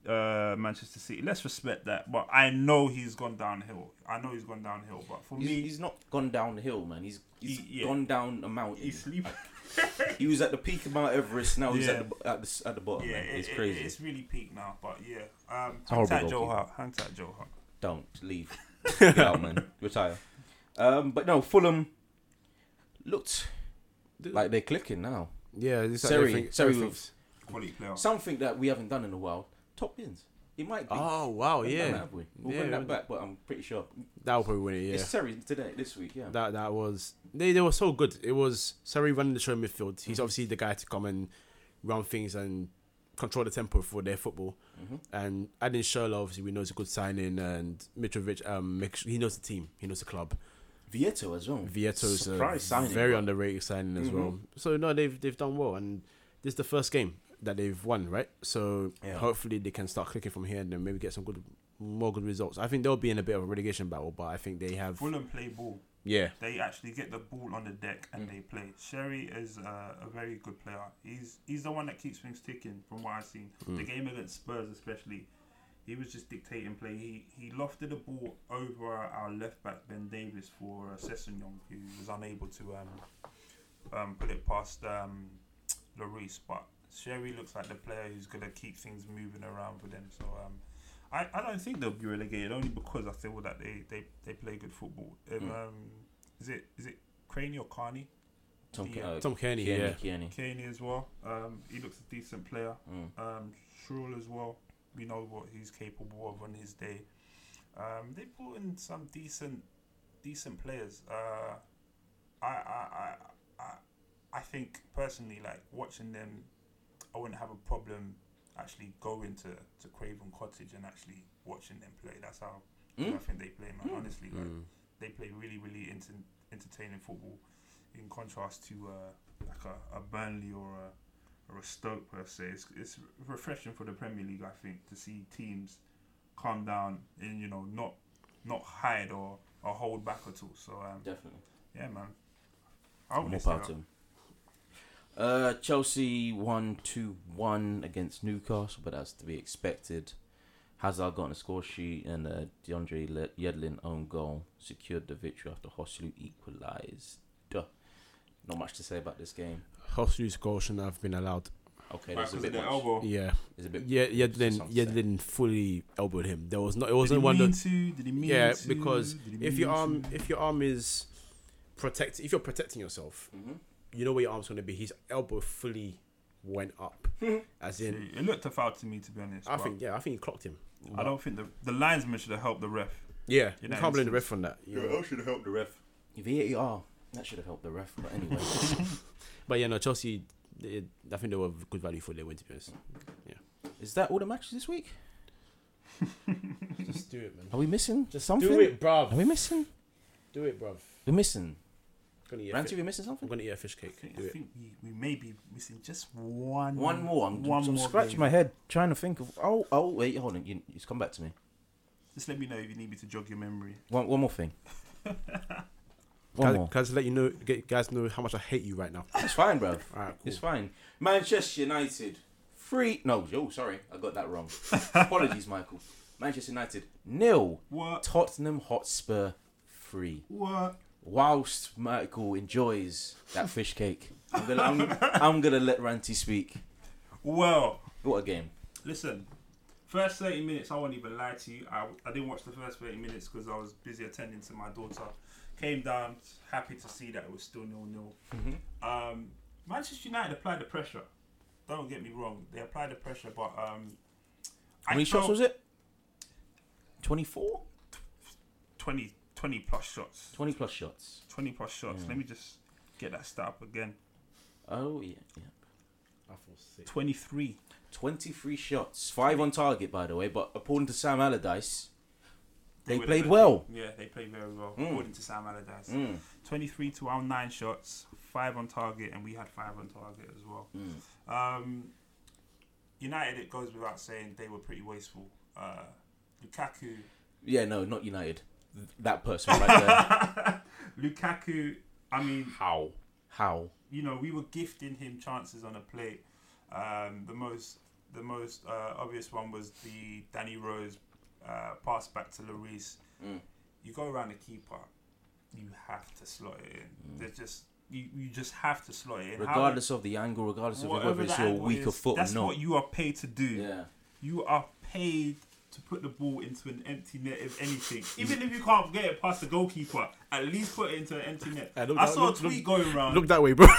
uh, Manchester City. Let's respect that. But I know he's gone downhill. I know he's gone downhill. But for He's, me, he's not gone downhill, man. He's he's He- yeah. gone down a mountain. he's sleeping. <laughs> he was at the peak of Mount Everest. Now he's Yeah. at the at the at the bottom. Yeah, man. it- It's it- crazy. it's really peak now. But yeah, um, a hang tight, Joe goalkeeper. Hart. Hang tight, Joe Hart. Don't leave. <laughs> Get out, man. Retire. Um, but no, Fulham looked like they're clicking now. Yeah, this Seri- everything, Seri everything's- Quality player. Something that we haven't done in a while. Top bins. It might be. Oh wow, We haven't done yeah, that, have we? We'll Yeah, that back, but I'm pretty sure that will probably win it. Yeah, it's Terry today this week. Yeah. that that was they they were so good. It was Seri running the show in midfield. He's Mhm. obviously the guy to come and run things and control the tempo for their football. hmm And adding Schürrle, obviously, we know it's a good signing, and Mitrovic, um, makes, he knows the team, he knows the club. Vietto as well. Vietto's Surprise a signing, very bro. underrated signing as Mhm. well. So no, they've they've done well, and this is the first game that they've won, right? So Yeah. hopefully they can start clicking from here and then maybe get some good, more good results. I think they'll be in a bit of a relegation battle, but I think they have, Fulham play ball. yeah, They actually get the ball on the deck and they play. Seri is uh, a very good player. He's he's the one that keeps things ticking from what I've seen. The game against Spurs especially, he was just dictating play. He he lofted the ball over our left back Ben Davies for uh, Sessegnon, who was unable to um, um, put it past um, Lloris. But Seri looks like the player who's gonna keep things moving around for them. So um, I, I don't think they'll be relegated only because I feel that they, they, they play good football. Um, Mm. um, is it is it Craney or Carney? Tom, Yeah. uh, Tom Cairney, Cairney, yeah, Cairney. Caney as well. Um, he looks a decent player. Mm. Um, Schürrle as well. We know what he's capable of on his day. Um, they brought in some decent, decent players. Uh, I, I, I, I, I think personally, like watching them, I wouldn't have a problem actually going to to Craven Cottage and actually watching them play. That's how I Mm? think they play, man. Mm. Honestly, like Mm. they play really, really enter- entertaining football in contrast to uh, like a, a Burnley or a, or a Stoke per se. It's, it's refreshing for the Premier League, I think, to see teams calm down and you know not not hide or, or hold back at all. So um, Definitely. yeah, man. I hope More they stay power to him. Uh, Chelsea won 2 1 against Newcastle, but that's to be expected. Hazard got on the score sheet, and uh, DeAndre Le- Yedlin own goal secured the victory after Joselu equalised. Duh. Not much to say about this game. Joselu's goal shouldn't have been allowed. Okay, Right, there's a 'cause bit of much. elbow. Yeah, There's a bit. yeah, Yedlin, something to say. Yedlin fully elbowed him. There was not. It wasn't one. mean of- to? Did he mean Yeah, to? because Did if your arm, to? if your arm is protect, if you're protecting yourself, Mhm. You know where your arm's going to be. His elbow fully went up, <laughs> as in. it looked a foul to me, to be honest. I but think yeah, I think he clocked him. I don't think the the linesman should have helped the ref. Yeah, In you that can't blame the ref on that. you know. should have helped the ref. VAR. Oh, that should have helped the ref, but anyway. <laughs> <laughs> But yeah, no, Chelsea. They, I think they were good value for their win. To be honest, yeah. Is that all the matches this week? just do it, man. Are we missing Just something? Do it, bruv. Are we missing? Do it, bruv. We're missing. Gonna eat Ranty, fi- we missing something? I'm gonna eat a fish I cake. think, Do I think we, we may be missing just one. One more. I'm, one I'm more scratching game. my head trying to think of. Oh, oh, wait, hold on. You, it's come back to me. Just let me know if you need me to jog your memory. One, one more thing. <laughs> one Can, more. can I just let you know, get guys know how much I hate you right now. It's fine, bro. <laughs> All right, cool. It's fine. Manchester United three. No, oh, sorry, I got that wrong. <laughs> Apologies, Michael. Manchester United nil. What? Tottenham Hotspur three. What? Whilst Michael enjoys that <laughs> fish cake, <laughs> I'm gonna I'm, I'm gonna let Ranty speak. Well, What a game! listen. First 30 minutes, I won't even lie to you. I, I didn't watch the first 30 minutes because I was busy attending to my daughter. Came down, happy to see that it was still nil nil. Um, Manchester United applied the pressure. Don't get me wrong, they applied the pressure, but um, How many shots was it? 24? 20, 20 plus shots. 20 plus shots. 20 plus shots. Mm. Let me just get that stat up again. Oh yeah, yeah. I feel sick. 23. 23 shots, five on target, by the way. But according to Sam Allardyce, they were the played well. Yeah, they played very well, Mm. according to Sam Allardyce. Mm, 23 to our nine shots, five on target, and we had five on target as well. mm. Um, United, it goes without saying, they were pretty wasteful uh, Lukaku. Yeah, no, not United. Th- That person right there. <laughs> Lukaku. I mean, How? How? you know, we were gifting him chances on a plate. Um, the most, the most uh, obvious one was the Danny Rose uh, pass back to Lloris. Mm. You go around the keeper, you have to slot it in. Mm. There's just you, you just have to slot it in. How- Regardless of the angle, regardless of whatever whether it's your weaker is, foot or that's not. what you are paid to do. yeah. You are paid to put the ball into an empty net, if anything. <laughs> Even if you can't get it past the goalkeeper, at least put it into an empty net. I I that- saw look- a tweet going around. Look that way, bro. <laughs>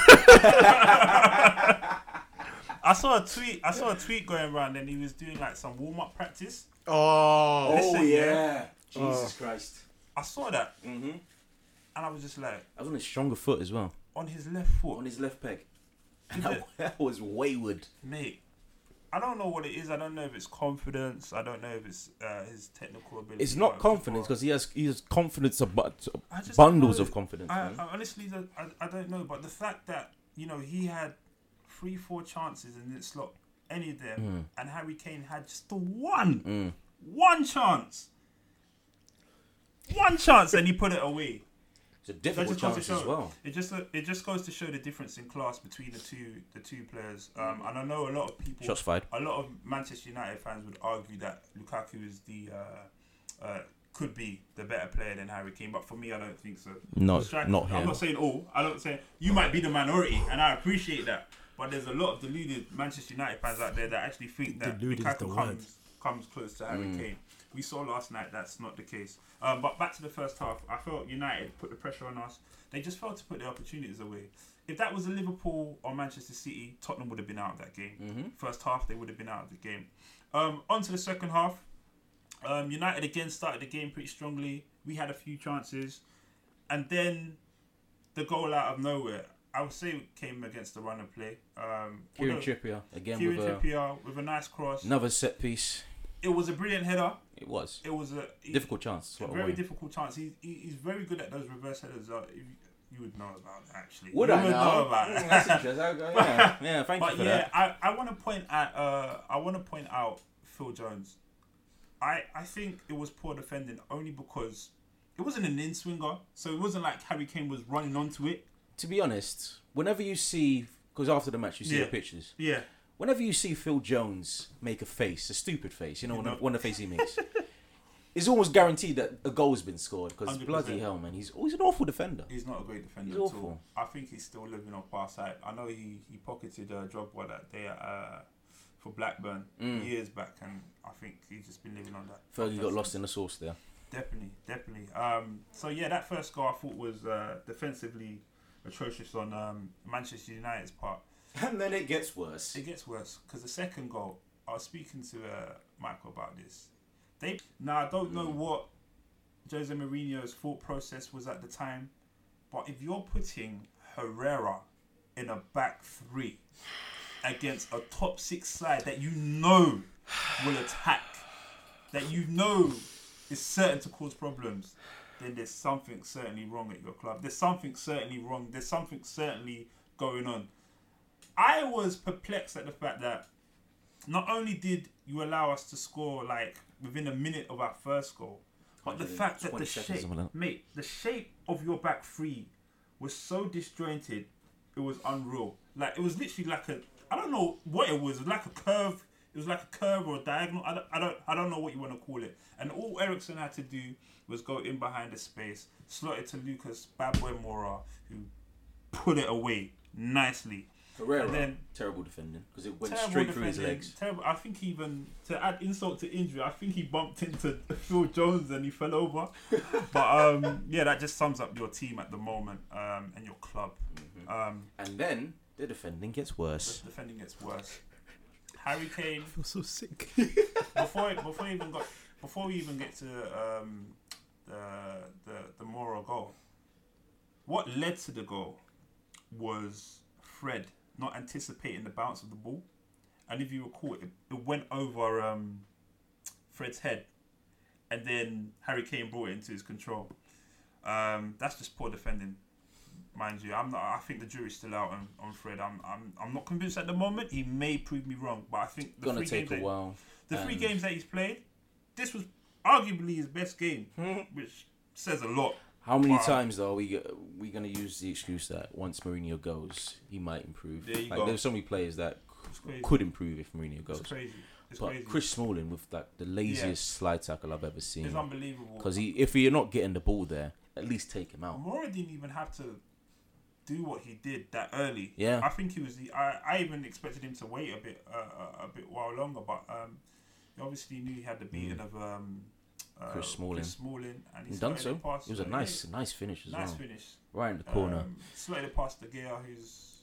I saw a tweet. I saw a tweet going around, and he was doing like some warm up practice. Oh. Listen, yeah. Jesus Christ. I saw that, Mm-hmm. and I was just like, I was on his stronger foot as well. on his left foot. On his left peg. And <laughs> that, that was wayward. mate. I don't know what it is. I don't know if it's confidence. I don't know if it's uh, his technical ability. It's not confidence because he has he has confidence about bundles of confidence. I. I honestly, I, I don't know. But the fact that you know he had three, four chances and didn't slot any of them, Mm. and Harry Kane had just the one, Mm. one chance, one chance, and he put it away. It's a difficult just goes to chance as show. well. It just it just goes to show the difference in class between the two the two players. Um, and I know a lot of people, Shots fired. a lot of Manchester United fans would argue that Lukaku is the uh, uh, could be the better player than Harry Kane, but for me, I don't think so. No, Strikers- not I'm not saying all. I don't say you might be the minority, and I appreciate that. But there's a lot of deluded Manchester United fans out there that actually think that Deluded Lukaku comes comes close to Harry Mm. Kane. We saw last night that's not the case. Um, but back to the first half, I felt United put the pressure on us. They just failed to put their opportunities away. If that was a Liverpool or Manchester City, Tottenham would have been out of that game. Mm-hmm. First half, they would have been out of the game. Um, on to the second half. Um, United again started the game pretty strongly. We had a few chances, and then the goal out of nowhere. I would say came against the run and play. Um, Kieran Trippier again Kieran with a, Trippier with a nice cross. another set piece. It was a brilliant header. It was It was a he- difficult chance. a very difficult chance. He, he, he's very good at those reverse headers. Uh, you, you would know about that actually. Would you I would know? about Mm, <laughs> that's interesting. Yeah, <laughs> yeah. Thank you But for yeah, that. I, I want to point at uh I want to point out Phil Jones. I I think it was poor defending only because it wasn't an in swinger, so it wasn't like Harry Kane was running onto it. To be honest, whenever you see, because after the match you see Yeah. the pictures. Yeah, Whenever you see Phil Jones make a face, a stupid face, you know, when, know- the face he makes, <laughs> it's almost guaranteed that a goal's been scored. Because 100%. bloody hell, man, he's oh, he's an awful defender. he's not a great defender He's at all. I think he's still living off our side. I know he he pocketed a job what that day uh, for Blackburn Mm. years back, and I think he's just been living on that. Fergie got lost in the sauce there. Definitely, definitely. Um, so yeah, that first goal I thought was uh, defensively atrocious on um, Manchester United's part. And then it gets worse. It gets worse because the second goal, I was speaking to uh, Michael about this. They now I don't know what Jose Mourinho's thought process was at the time, but if you're putting Herrera in a back three against a top six side that you know will attack, that you know is certain to cause problems, then there's something certainly wrong at your club. There's something certainly wrong. There's something certainly going on. I was perplexed at the fact that not only did you allow us to score like within a minute of our first goal, but the fact that the shape, like mate, the shape of your back three was so disjointed, it was unreal. Like it was literally like a, I don't know what it was, like a curve. It was like a curve or a diagonal. I don't, I don't, I don't know what you want to call it. And all Eriksen had to do was go in behind the space, slot it to Lucas Bad Boy Moura, who put it away nicely. Herrera, And then- terrible defending because it went straight through his legs. Terrible. I think even to add insult to injury, I think he bumped into <laughs> Phil Jones and he fell over. but um, yeah, that just sums up your team at the moment um, and your club. Mhm. Um, And then the defending gets worse. the worse. defending gets worse. Harry Kane <laughs> I feel so sick. before before we even got before we even get to um, the the the Moura goal. What led to the goal was Fred not anticipating the bounce of the ball, and if you recall, it, it went over um, Fred's head, and then Harry Kane brought it into his control. Um, that's just poor defending, mind you. I'm not. I think the jury's still out on, on Fred. I'm, I'm I'm not convinced at the moment. He may prove me wrong, but I think the Gonna three take games a that- while. the three games that he's played, this was arguably his best game, <laughs> which says a lot. How many Wow. times though are we we gonna use the excuse that once Mourinho goes, he might improve? There you like go. there's so many players that crazy. could improve if Mourinho goes. It's crazy. It's But crazy. Chris Smalling with like the laziest slide tackle I've ever seen. it's unbelievable. Because he, if you're not getting the ball there, at least take him out. Moura didn't even have to do what he did that early. Yeah. I think he was. The, I I even expected him to wait a bit uh, a, a bit while longer, but um, he obviously knew he had the beating of um, Mm. Chris Smalling. Chris Smalling, and he done so. it was a nice, nice finish as nice well. finish. Right in the corner. Um, slotted past De Gea, who's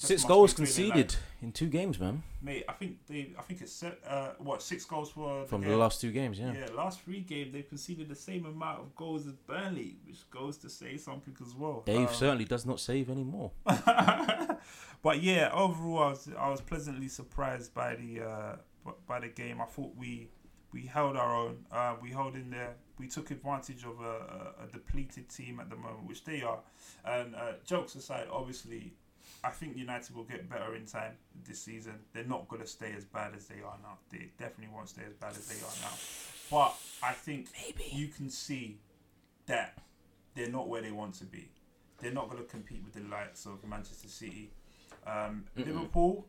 Six goals conceded in two games, man. Mate, I think they. I think it's set. Uh, what six goals for From De the last two games, yeah. Yeah, last three games they've conceded the same amount of goals as Burnley, which goes to say something as well. Dave Um, certainly does not save anymore. <laughs> but yeah, overall, I was I was pleasantly surprised by the uh, by the game. I thought we we held our own. Uh, we held in there. We took advantage of a, a, a depleted team at the moment, which they are. And uh, jokes aside, obviously, I think United will get better in time this season. They're not going to stay as bad as they are now. They definitely won't stay as bad as they are now. But I think you can see that they're not where they want to be. They're not going to compete with the likes of Manchester City. Um, Liverpool,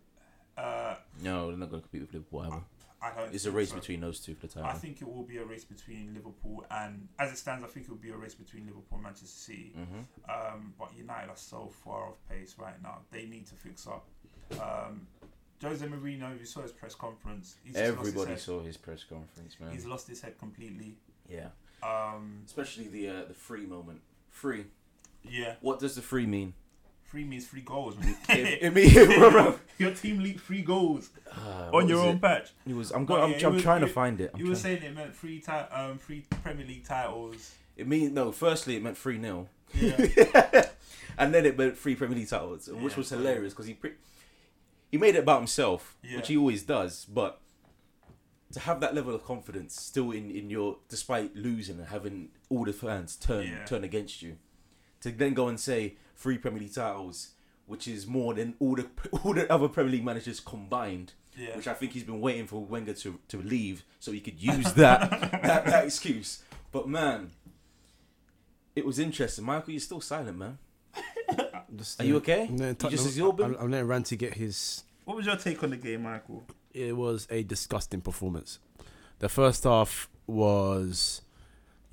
uh, No, they're not going to compete with Liverpool either. I don't. It's a race so. between those two for the I think it will be a race between Liverpool and, as it stands, I think it will be a race between Liverpool and Manchester City. hmm Um, but United are so far off pace right now. They need to fix up. Um, Jose Mourinho, you saw his press conference. He's Everybody lost his, saw his press conference, man. head. He's lost his head completely. yeah, Um, especially the uh, the free moment. Free. yeah, What does the free mean? Free means three goals. man. It, <laughs> it mean, bro. <laughs> Your team leaked three goals Uh, on your own it? patch. It was. I'm going. I'm, it I'm was- trying to find it. I'm You were saying it meant three, ti- um, three Premier League titles. It means no. Firstly, it meant three 0 Yeah. <laughs> and then it meant three Premier League titles, which Yeah. was hilarious because he pre- he made it about himself, Yeah. which he always does. But to have that level of confidence still in, in your, despite losing and having all the fans turn Yeah. turn against you, to then go and say three Premier League titles, which is more than all the <laughs> all the other Premier League managers combined. yeah. Which I think he's been waiting for Wenger to, to leave so he could use <laughs> that, that that excuse. But man, it was interesting. Michael, you're still silent, man. <laughs> Just, Are you okay? No, You just no, absorbing? I'm, I'm letting Ranty get his. What was your take on the game, Michael? It was a disgusting performance. The first half was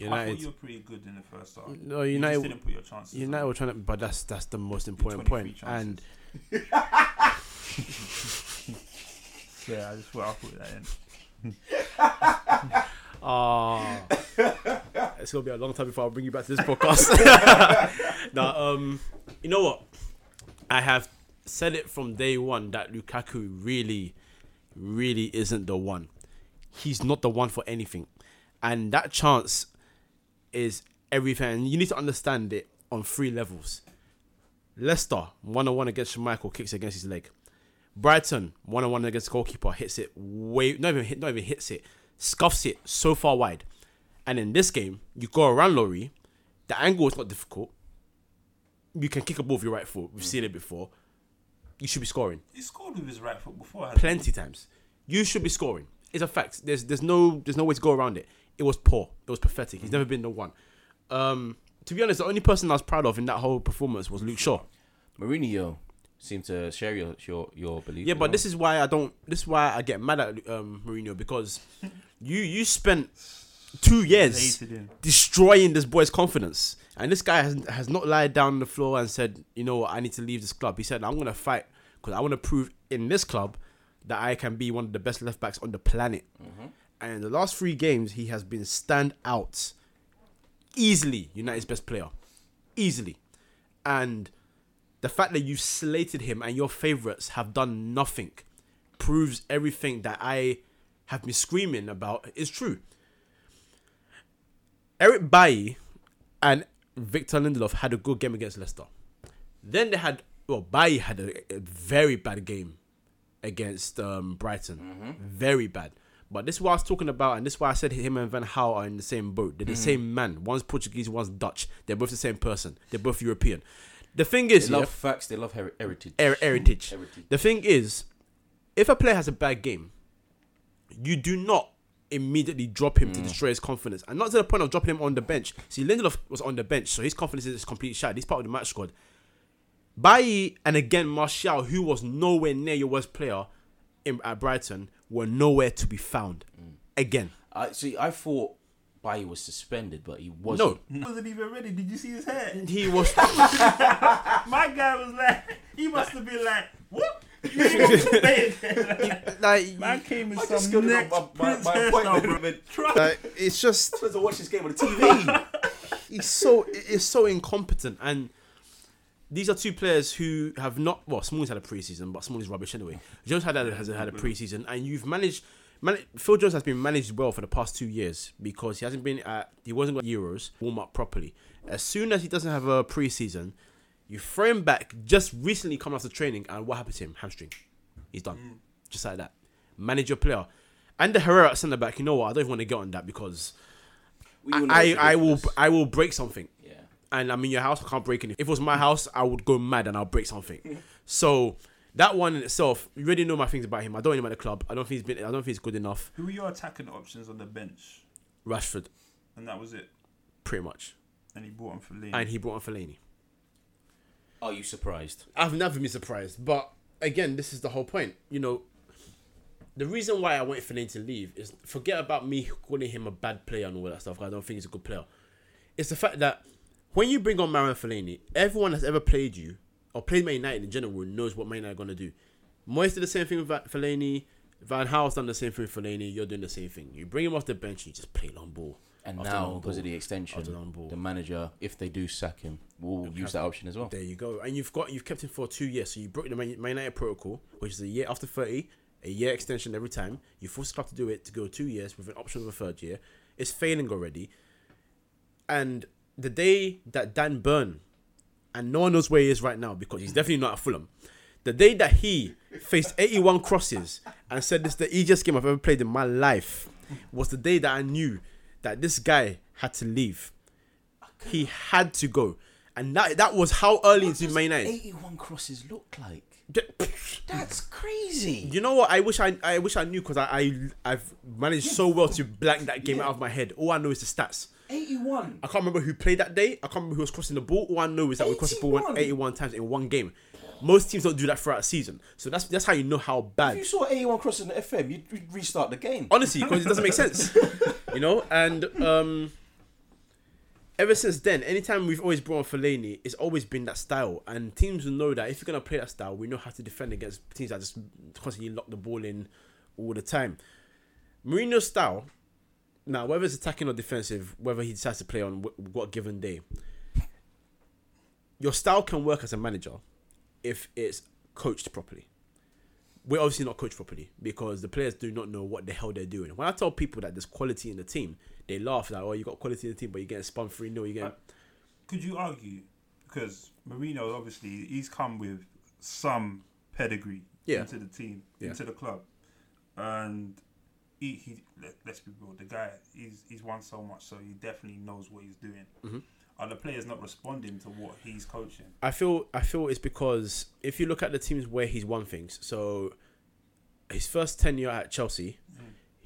I United. thought you were pretty good in the first half. No, You United. didn't put your chances. United up. were trying to, but that's that's the most important 23 point. And <laughs> yeah, I just thought I put that in. <laughs> Ah, it's gonna be a long time before I bring you back to this podcast. <laughs> now, um, you know what? I have said it from day one that Lukaku really, really isn't the one. He's not the one for anything, and that chance is everything. You need to understand it on three levels. Leicester one on one against Michael kicks against his leg. Brighton one on one against the goalkeeper hits it way not even hit not even hits it scuffs it so far wide. And in this game, you go around Laurie. The angle is not difficult. You can kick a ball with your right foot. We've mm. seen it before. You should be scoring He scored with his right foot before. plenty times. You should be scoring. It's a fact. There's there's no there's no way to go around it. It was poor. It was pathetic. He's never been the one. Um, to be honest, the only person I was proud of in that whole performance was Luke Shaw. Mourinho seemed to share your your, your belief. Yeah, but well. this is why I don't. This is why I get mad at um, Mourinho because <laughs> you you spent two years destroying this boy's confidence, and this guy has has not lied down on the floor and said, you know what, I need to leave this club. He said, I'm gonna fight because I want to prove in this club that I can be one of the best left backs on the planet. And in the last three games, he has been stand out easily United's best player, easily, and the fact that you slated him and your favorites have done nothing proves everything that I have been screaming about is true. Eric Bailly and Victor Lindelof had a good game against Leicester. Then they had well, Bailly had a, a very bad game against um, Brighton, very bad. But this is what I was talking about, and this is why I said him and Van Gaal are in the same boat. They're the mm. same man. One's Portuguese, one's Dutch. They're both the same person. They're both European. The thing is, They yeah, love facts. They love heri- heritage. her- mm. heritage. Heritage. The thing is, if a player has a bad game, you do not immediately drop him to mm. destroy his confidence, and not to the point of dropping him on the bench. See, Lindelof was on the bench, so his confidence is completely shattered. He's part of the match squad. Bailly and again Martial, who was nowhere near your worst player in, at Brighton, were nowhere to be found. Mm. Again, I see. I thought Bailly was suspended, but he wasn't. no, He wasn't even ready. Did you see his hair? <laughs> he was. <laughs> My guy was like, he must have been like, what? <laughs> You ain't even playing. like, Man came in I just some next my, my, Prince my hairstyle, appointment. bro. with- Trust like, it's just supposed to watch this game on the TV. he's so it's so incompetent and these are two players who have not well Small's had a preseason but Small is rubbish anyway. Jones had a, has had a preseason and you've managed man, Phil Jones has been managed well for the past two years because he hasn't been at he wasn't at Euros warm up properly. As soon as he doesn't have a preseason you throw him back just recently come after training and what happened to him? Hamstring. He's done. Just like that. Manage your player. And the Herrera at centre back you know what? I don't even want to get on that because know I, I will. I will break something. And I'm in your house, I can't break anything. If it was my house, I would go mad and I'll break something. so that one in itself, you already know my things about him. I don't know him at the club. I don't think he's been. I don't think he's good enough. Who were your attacking options on the bench? Rashford, And that was it. pretty much, And he brought him for Lee. and he brought on Fellaini. Are you surprised? I've never been surprised, but again, this is the whole point. You know, the reason why I wanted Fellaini to leave is forget about me calling him a bad player and all that stuff. I don't think he's a good player. It's the fact that when you bring on Mario Fellaini, everyone that's ever played you or played Man United in general knows what Man United are gonna do. Moyes did the same thing with Fellaini. Van Gaal's done the same thing with Fellaini. You're doing the same thing. You bring him off the bench, and you just play long ball. And After now, because of the extension, the manager, if they do sack him, will use that option as well. There you go. And you've got you've kept him for two years. So you broke the Man United protocol, which is a year after thirty, a year extension every time. You force the club to do it to go two years with an option of a third year. It's failing already. And the day that Dan Burn, and no one knows where he is right now because he's definitely not at Fulham. The day that he faced 81 crosses and said this is the easiest game I've ever played in my life was the day that I knew that this guy had to leave. He had to go. And that that was how early into Man United. 81 crosses look like? That's crazy. You know what? I wish I I wish I knew because I, I I've managed so well to blank that game out of my head. All I know is the stats. 81. I can't remember who played that day. I can't remember who was crossing the ball. All I know is that we crossed the ball 81. 81 times in one game. Most teams don't do that throughout a season. So that's that's how you know how bad. If you saw 81 crossing the FM, you'd restart the game. Honestly, because it doesn't make sense. <laughs> you know, and um ever since then, anytime we've always brought on Fellaini, it's always been that style. And teams will know that if you're gonna play that style, we know how to defend against teams that just constantly lock the ball in all the time. Mourinho's style, now whether it's attacking or defensive, whether he decides to play on what given day, your style can work as a manager if it's coached properly we're obviously not coached properly because the players do not know what the hell they're doing. When I tell people that there's quality in the team, they laugh like, "Oh, you got quality in the team, but you're getting spun three 0 You get Could you argue because Mourinho obviously he's come with some pedigree Yeah. into the team, Yeah. into the club, and he, he let, us be real, the guy he's he's won so much, so he definitely knows what he's doing. Mhm. Are the players not responding to what he's coaching? I feel I feel it's because if you look at the teams where he's won things, so his first tenure at Chelsea,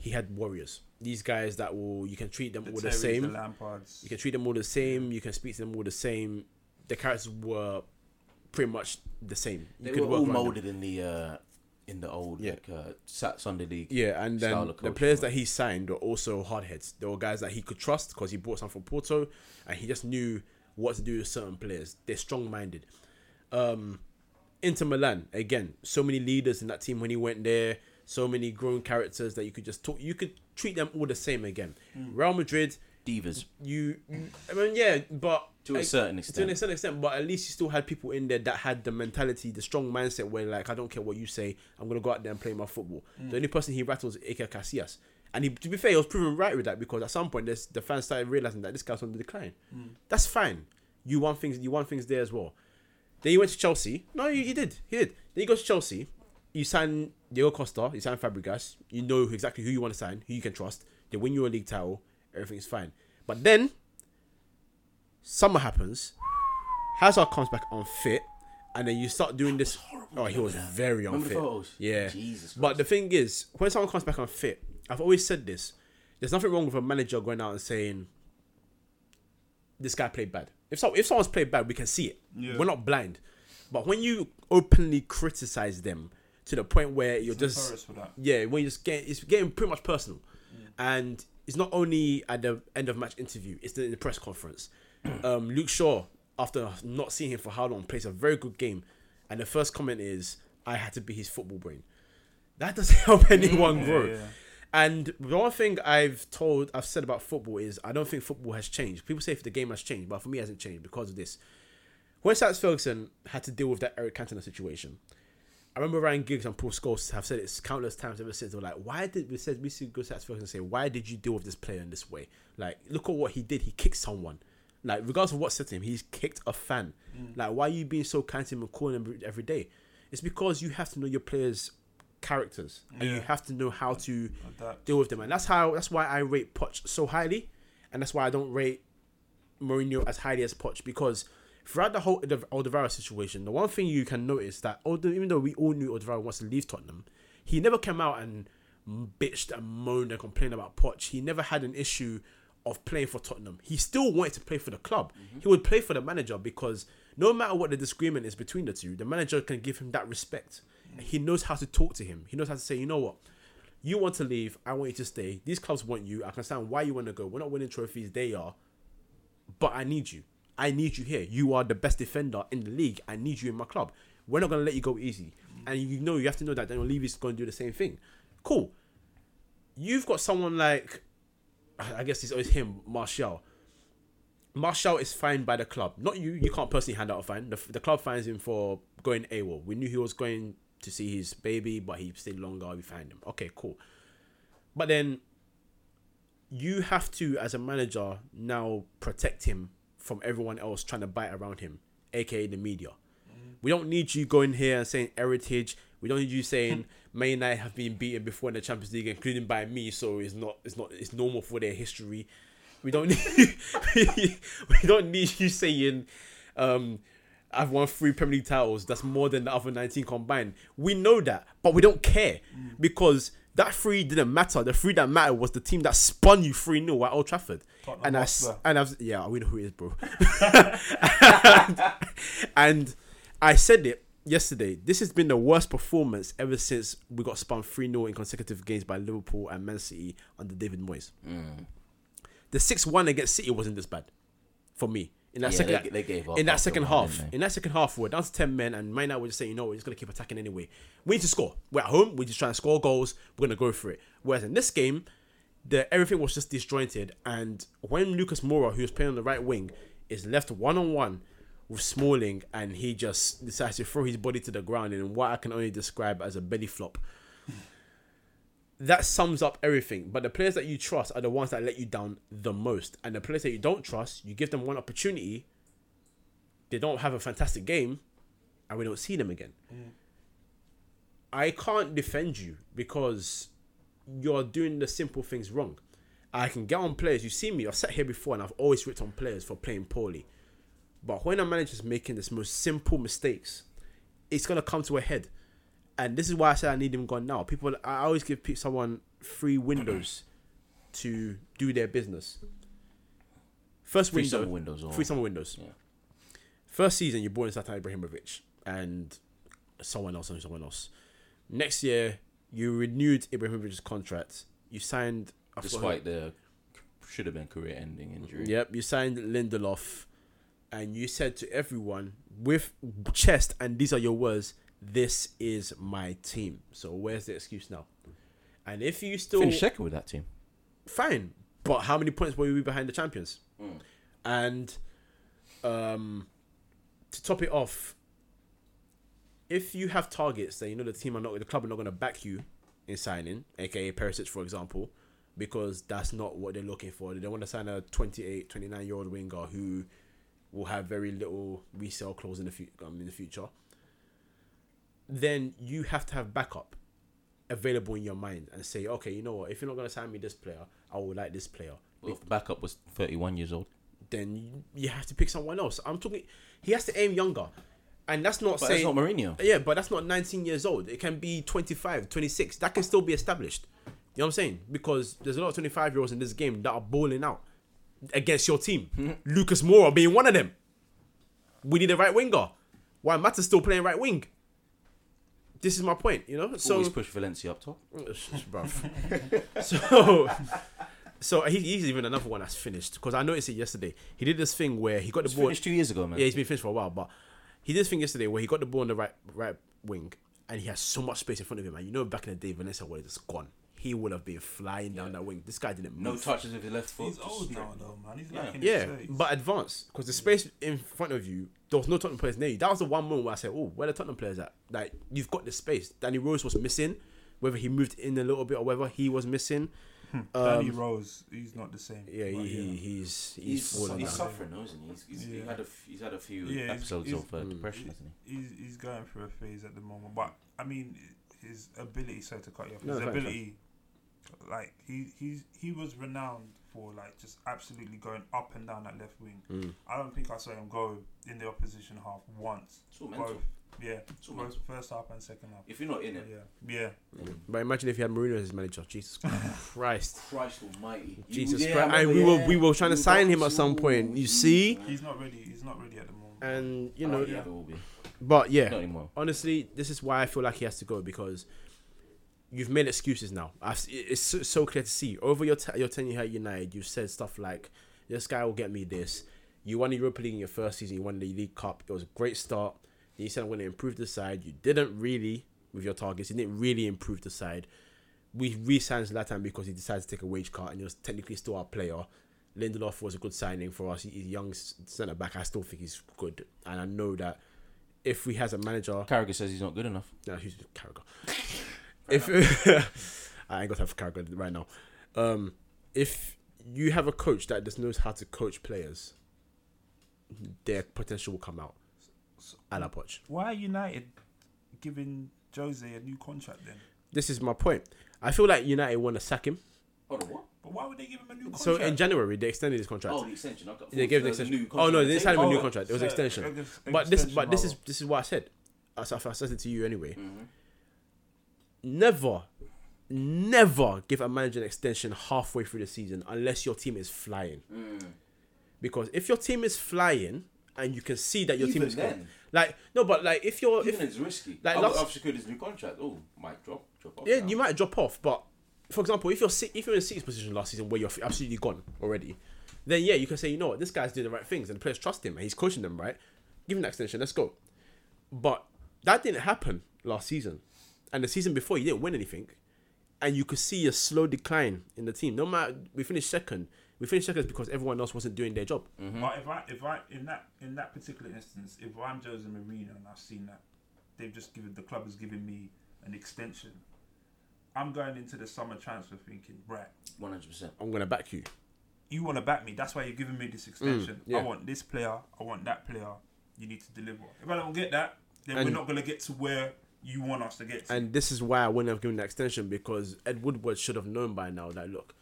he had warriors. These guys that will you can treat them The all the Terrys, same. the Lampards. You can treat them all the same. You can speak to them all the same. The characters were pretty much the same. You They could were work all around them. molded in the uh, in the old Yeah. like uh, Sat Sunday League. Yeah, and then the players that he signed were also hardheads. They were guys that he could trust because he bought some from Porto, and he just knew what to do with certain players. They're strong-minded. Um, Inter Milan again, so many leaders in that team when he went there. So many grown characters that you could just talk. You could treat them all the same again. Hmm. Real Madrid, Divas you, I mean, yeah, but to a certain extent, to an certain extent, but at least you still had people in there that had the mentality, the strong mindset where like I don't care what you say, I'm gonna go out there and play my football. The only person he rattles is Iker Casillas, and he, to be fair, he was proven right with that because at some point this, the fans started realizing that this guy's on the decline. That's fine. You want things, you want things there as well. Then you went to Chelsea. No, you, you did, he did. Then you go to Chelsea. You sign Diego Costa, you sign Fabregas. You know exactly who you want to sign, who you can trust. They win you a league title. Everything's fine. But then summer happens, Hazard comes back unfit, and then you start doing this. Oh, he was very unfit. Yeah. Jesus But the thing is, when someone comes back unfit, I've always said this: there's nothing wrong with a manager going out and saying this guy played bad. If so, if someone's played bad, we can see it. Yeah. We're not blind. But when you openly criticize them to the point where you're just yeah, when you just get it's getting pretty much personal, and it's not only at the end of match interview, it's in the press conference. <clears throat> um, Luke Shaw, after not seeing him for how long, plays a very good game, and the first comment is, "I had to be his football brain." That doesn't <laughs> help anyone Yeah, grow. yeah. And the one thing I've told, I've said about football is I don't think football has changed. People say if the game has changed, but for me, it hasn't changed because of this. When Sats Ferguson had to deal with that Eric Cantona situation, I remember Ryan Giggs and Paul Scholes have said it countless times ever since. They were like, "Why did we said we see good Sats Ferguson say why did you deal with this player in this way? Like, look at what he did. He kicked someone. Like, regardless of what said to him, he's kicked a fan. Mm. Like, why are you being so kind to him and calling him every day? It's because you have to know your players' characters and you have to know how to Adapt. deal with them, and that's how that's why I rate Poch so highly, and that's why I don't rate Mourinho as highly as Poch because throughout the whole Alde- Alderweireld situation, the one thing you can notice that although even though we all knew Alderweireld wants to leave Tottenham, he never came out and bitched and moaned and complained about Poch. He never had an issue of playing for Tottenham. He still wanted to play for the club. Mm-hmm. He would play for the manager because no matter what the disagreement is between the two, the manager can give him that respect. Mm-hmm. He knows how to talk to him. He knows how to say, you know what, you want to leave, I want you to stay. These clubs want you. I can understand why you want to go. We're not winning trophies, they are. But I need you. I need you here. You are the best defender in the league. I need you in my club. We're not gonna let you go easy. And you know you have to know that Daniel Levy is gonna do the same thing. Cool. You've got someone like I guess it's always him, Martial. Martial is fined by the club. Not you. You can't personally hand out a fine. The, the club fines him for going AWOL. We knew he was going to see his baby, but he stayed longer. We fined him. Okay, cool. But then you have to, as a manager, now protect him from everyone else trying to bite around him, aka the media. We don't need you going here and saying heritage. We don't need you saying <laughs> Man United have been beaten before in the Champions League, including by me, so it's not it's not it's normal for their history. We don't need <laughs> we don't need you saying um I've won three Premier League titles. That's more than the other 19 combined. We know that, but we don't care because that three didn't matter. The three that mattered was the team that spun you 3 0 at Old Trafford. Tottenham and I, Hotspur. and I've, yeah, we know who it is, bro. <laughs> and I said it yesterday. This has been the worst performance ever since we got spun 3 0 in consecutive games by Liverpool and Man City under David Moyes. Mm. The 6 1 against City wasn't this bad for me. In that Yeah, second, they- they gave up in that second half, in that second half, we're down to ten men, and Man United were just saying, you know, we're just gonna keep attacking anyway. We need to score. We're at home. We're just trying to score goals. We're gonna go for it. Whereas in this game, the everything was just disjointed, and when Lucas Moura, who was playing on the right wing, is left one on one with Smalling, and he just decides to throw his body to the ground in what I can only describe as a belly flop. That sums up everything. But the players that you trust are the ones that let you down the most, and the players that you don't trust, you give them one opportunity, they don't have a fantastic game, and we don't see them again. Mm. I can't defend you because you're doing the simple things wrong. I can get on players. You see me. I've sat here before, and I've always ripped on players for playing poorly. But when a manager's making this most simple mistakes, it's gonna come to a head. And this is why I said I need him gone now. People, I always give someone free windows <clears throat> to do their business. First Free window, summer windows or- free summer windows. Yeah. First season, you brought in Zlatan Ibrahimovic and someone else and someone else. Next year, you renewed Ibrahimovic's contract. You signed. I forgot who- Despite the should have been career ending injury. Yep, you signed Lindelof, and you said to everyone with chest, and these are your words: "This is my team." So where's the excuse now? And if you still Finished second with that team. fine, but how many points were we be behind the champions? And um, to top it off, if you have targets that you know the team are not, the club are not going to back you in signing, aka Perisic, for example, because that's not what they're looking for. They don't want to sign a 28, 29 year old winger who will have very little resale clause in the, fu- um, in the future. Then you have to have backup available in your mind and say, okay, you know what? If you're not going to sign me this player, I would like this player. Well, if backup was 31 years old. Then you, you have to pick someone else. I'm talking. He has to aim younger, and that's not But saying that's not Mourinho. yeah, but that's not 19 years old. It can be 25, 26. That can still be established. You know what I'm saying? Because there's a lot of 25 year olds in this game that are balling out against your team. <laughs> Lucas Moura being one of them. We need a right winger. Why Mata's still playing right wing? This is my point, you know. So Always push Valencia up top. Oh, <laughs> so, so he, he's even another one that's finished because I noticed it yesterday. He did this thing where he got the It's ball. finished two years ago, man. Yeah, he's been finished for a while, but he did this thing yesterday where he got the ball on the right right wing and he has so much space in front of him. And you know, back in the day, Vanessa would have just gone. He would have been flying down that wing. This guy didn't move. No touches with his left foot. He's old now, though, man. He's Yeah. like in Yeah, his 30s. but advanced because the space in front of you, there was no Tottenham players near you. That was the one moment where I said, "Oh, where the Tottenham players at?" Like you've got the space. Danny Rose was missing, whether he moved in a little bit or whether he was missing. Danny Um, Rose, he's not the same. yeah, he, But he he's he's, He's, fallen he's suffering, though, isn't he? He's, he's, he had a, f- he's had a few Yeah, episodes he's- of uh, Mm. depression, hasn't he? he's he's going through a phase at the moment. But I mean, his ability. Sorry to cut you off. No, His ability, like he he's he was renowned for like just absolutely going up and down that left wing. Mm. I don't think I saw him go in the opposition half once. It's all mental. Both, yeah, It's both first half and second half. If you're not in it, Yeah, yeah. But imagine if you had Mourinho as his manager. Jesus <laughs> Christ. Christ Almighty. Jesus yeah, I Christ. And we were we were trying to sign him at some point. You see? He's not ready. He's not ready at the moment. And you know don't think will be. but yeah. Not anymore. honestly, this is why I feel like he has to go because you've made excuses now. I've, it's so, so clear to see over your t- your tenure here at United. You've said stuff like, "This guy will get me this." You won the Europa League in your first season. You won the League Cup. It was a great start. Then you said, "I'm going to improve the side." You didn't really with your targets. You didn't really improve the side. We re-signed Zlatan because he decided to take a wage cut, and he was technically still our player. Lindelof was a good signing for us. He's a young centre back. I still think he's good, and I know that if we has a manager Carragher says he's not good enough. no, he's Carragher. <laughs> if <laughs> I ain't got time for Carragher right now. Um, if you have a coach that just knows how to coach players, their potential will come out. A la Poch. Why are United giving Jose a new contract then? This is my point. I feel like United want to sack him. Hold on, what? But why would they give him a new contract? So in January they extended his contract. Oh, the extension. I got they gave the a extension. new Oh no, they didn't sign him a new Oh, contract. It was so- extension. ex- But this, extension, but this is this is what I said. I, said- I said it to you anyway. Mhm. Never, never give a manager an extension halfway through the season unless your team is flying. Mm. Because if your team is flying and you can see that your team is then, like no, but like if you're even if it's risky. like Like, last- I've secured his new contract. Oh, might drop, drop off. yeah, now. you might drop off. But for example, if you're if you're in a sixth position last season where you're absolutely gone already, then yeah, you can say you know what this guy's doing the right things and the players trust him and he's coaching them right. Give him that extension. Let's go. But that didn't happen last season, and the season before you didn't win anything, and you could see a slow decline in the team. No matter we finished second, we finished second because everyone else wasn't doing their job. Mm-hmm. But if I, if I, in that, in that particular instance, if I'm Jose Mourinho and I've seen that, they've just given the club has given me an extension. I'm going into the summer transfer thinking, right, One hundred percent. I'm gonna back you. you want to back me. That's why you're giving me this extension. yeah. I want this player. I want that player. You need to deliver. If I don't get that, then And- we're not going to get to where you want us to get to. And this is why I wouldn't have given the extension because Ed Woodward should have known by now that look,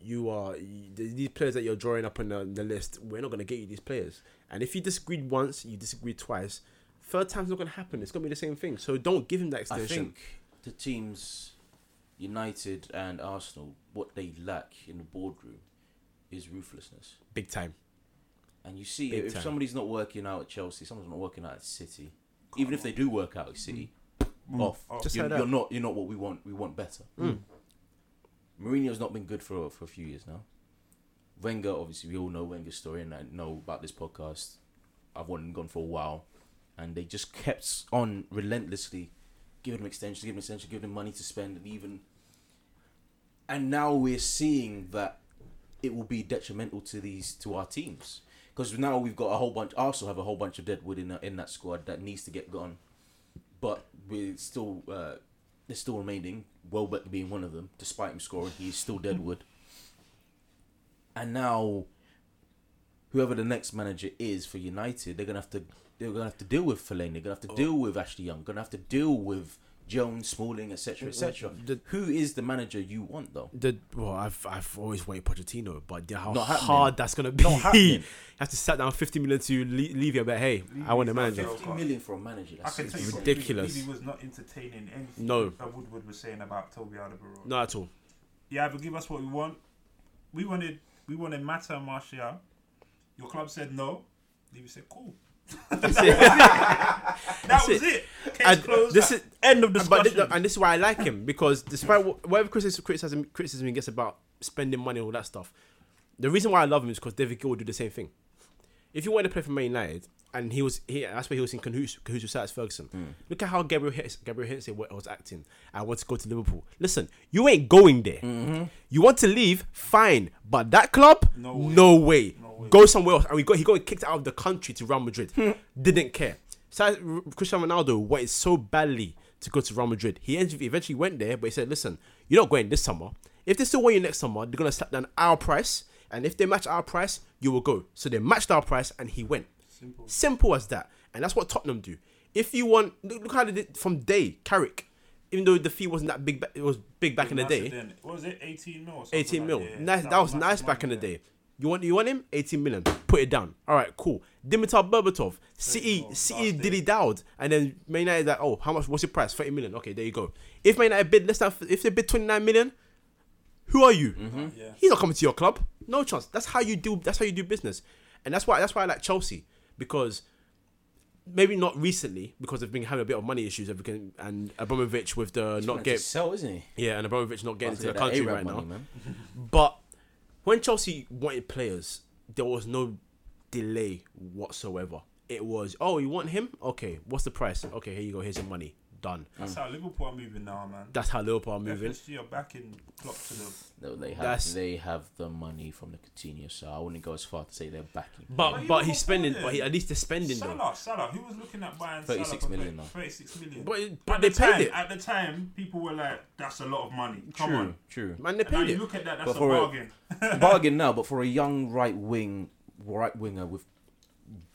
you are you- these players that you're drawing up on the, the list. We're not going to get you these players. And if you disagreed once, you disagreed twice. Third time's not going to happen. It's going to be the same thing. So don't give him that extension. I think the teams, United and Arsenal, what they lack in the boardroom is ruthlessness. Big time. And you see, Big if time. somebody's not working out at Chelsea, someone's not working out at City. Even if they do work out at City, Mm. off. Off. Just you're, you're not. You're not what we want. We want better. Mm. Mourinho's not been good for for a few years now. Wenger, obviously, we all know Wenger's story, and I know about this podcast. I've wanted him gone for a while, and they just kept on relentlessly giving him extensions, giving him extensions, giving him money to spend, and even. And now we're seeing that it will be detrimental to these to our teams because now we've got a whole bunch. Arsenal have a whole bunch of deadwood in that, in that squad that needs to get gone, but we're still uh, they're still remaining. Welbeck being one of them, despite him scoring, he's still deadwood. And now, whoever the next manager is for United, they're gonna have to they're gonna have to deal with Fellaini. They're gonna have to deal with Ashley Young. Gonna have to deal with Jones, Smalling, etc., etc. The- Who is the manager you want though? The well, I've I've always wanted Pochettino, but yeah, how Not happening. hard that's gonna be. Not <laughs> you have to sat down fifty million to leave, leave you, but hey, I want a manager. Fifty million for a manager. I That's can tell you, ridiculous. He was not entertaining anything No. that Woodward was saying about Toby Alderweireld. Not at all. Yeah, but give us what we want. We wanted, we wanted Mata and Martial. Your club said no. Levy said cool. That's it. <laughs> That was it. it. Case closed. this is end of discussion. But this, and this is why I like him because despite wh- whatever criticism, criticism criticism he gets about spending money and all that stuff, the reason why I love him is because David Gill would do the same thing. If you want to play for Man United and he was he that's where he was in cahoots, cahoots with Ferguson. Hmm. Look at how Gabriel Gabriel wa- was acting. I want to go to Liverpool. Listen, you ain't going there. Mm-hmm. You want to leave, fine, but that club, No way. no way. No way. Go somewhere else. And we got he got kicked out of the country to Real Madrid. Hmm. Didn't care. Cristiano Ronaldo wanted so badly to go to Real Madrid. He eventually eventually went there, but he said, "Listen, you're not going this summer. If they still want you next summer, they're gonna slap down our price, and if they match our price, you will go." So they matched our price, and he went. Simple. Simple as that. And that's what Tottenham do. If you want, look, look how they did from day Carrick. Even though the fee wasn't that big, it was big back in the day. Then, what was it? 18 mil. or 18 like mil. that, yeah. nice. That, was massive nice back in money, the day. You want you want him? 18 million. Put it down. All right, cool. Dimitar Berbatov, City, mil, City last dilly day. dowed, and then Man United like, oh, how much? What's your price? 30 million. Okay, there you go. If Man United bid less than, if they bid 29 million, who are you? Mm-hmm. Uh, yeah. He's not coming to your club. No chance. That's how you do. That's how you do business, and that's why that's why I like Chelsea because maybe not recently because they've been having a bit of money issues. Everything and Abramovich with the He's not trying to get sell, isn't he? yeah, and Abramovich not getting into the country Arab right now. money, man. <laughs> But when Chelsea wanted players, there was no delay whatsoever. It was, oh, you want him? Okay, what's the price? Okay, here you go. Here's your money. Done. That's how Liverpool are moving now, man. That's how Liverpool are moving. FSG are back in Klopp to the. No, they have That's- they have the money from the Coutinho, so I wouldn't go as far to say they're backing. But But but you he's spending. Foden. But he, at least they're spending though. Salah, Salah. Who was looking at buying 36 Salah for million thir- now. 36 million. But At but the they paid time, it. At the time, people were like, "That's a lot of money." Come true, on. true. Man, they And now paid you it. look at that. That's But a for a- bargain. <laughs> Bargain now, but for a young right wing, right winger with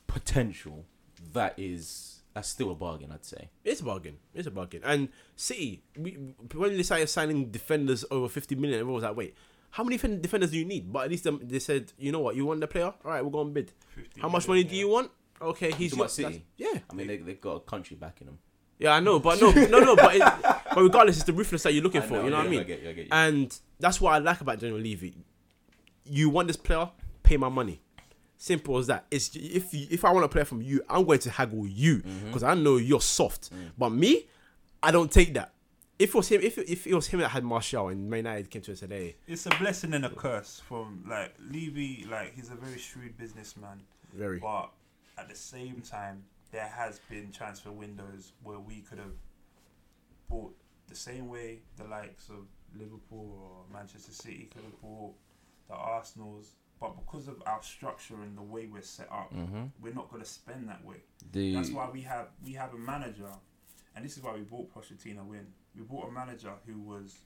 potential, that is that's still a bargain, I'd say. It's a bargain. It's a bargain. And City, we, when they started signing defenders over 50 million, everyone was like, wait, how many defenders do you need? But at least um, they said, you know what, you want the player? All right, we'll go and bid. How much million, money do yeah. you want? Okay, he's talking your, City? Yeah. I mean, they they've got a country backing them. Yeah, I know, but no, no, no, but, it, <laughs> but regardless, it's the ruthless that you're looking I for. you know yeah, what I mean? I get you, I get you. And that's what I like about Daniel Levy. You want this player, pay my money. Simple as that. It's if you, if I want to play from you, I'm going to haggle you Mm-hmm. because I know you're soft. Mm. But me, I don't take that. If it was him, if it, if it was him that had Martial and Man United came to us today, It's a blessing and a curse from like Levy. Like he's a very shrewd businessman, very but at the same time, there has been transfer windows where we could have bought the same way the likes of Liverpool or Manchester City could have bought the Arsenals. But because of our structure and the way we're set up, Mm-hmm. we're not going to spend that way. The That's why we have we have a manager, and this is why we bought Pochettino in. We bought a manager who was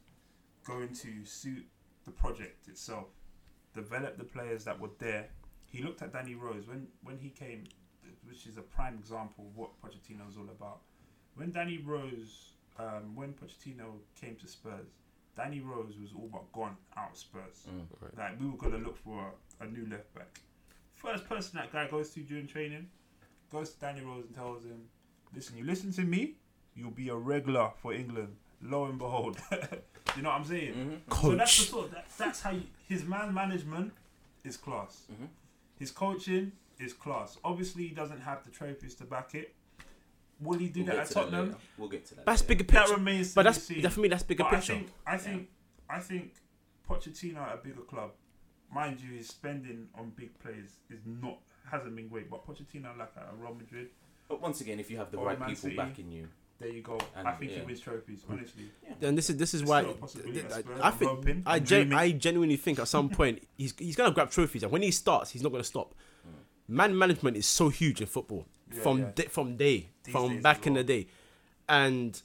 going to suit the project itself, develop the players that were there. He looked at Danny Rose when when he came, which is a prime example of what Pochettino is all about. When Danny Rose, um, when Pochettino came to Spurs, Danny Rose was all but gone out of Spurs. Mm. Like we were gonna look for a, a new left back. First person that guy goes to during training, goes to Danny Rose and tells him, "Listen, you listen to me, you'll be a regular for England." Lo and behold, <laughs> you know what I'm saying. Mhm. So that's the coach. sort. That, that's how you, his man management is class. Mhm. His coaching is class. Obviously, he doesn't have the trophies to back it. Will he do We'll that at to Tottenham? later. We'll get to that. That's later. bigger That picture. remains But be that's seen. that for me. That's bigger But I think I think I think Pochettino at a bigger club, mind you, his spending on big players is not hasn't been great. But Pochettino, like at Real Madrid, But once again, if you have the right Man people City. backing you, there you go. And, I think yeah. he wins trophies. Honestly, and this is this is There's why still a possibility at I, Spurs, I I'm think hoping, I gen- I genuinely think at some point he's he's gonna grab trophies, and when he starts, he's not gonna stop. Hmm. Man management is so huge in football Yeah, from yeah. Day, from day These from back as in the day, and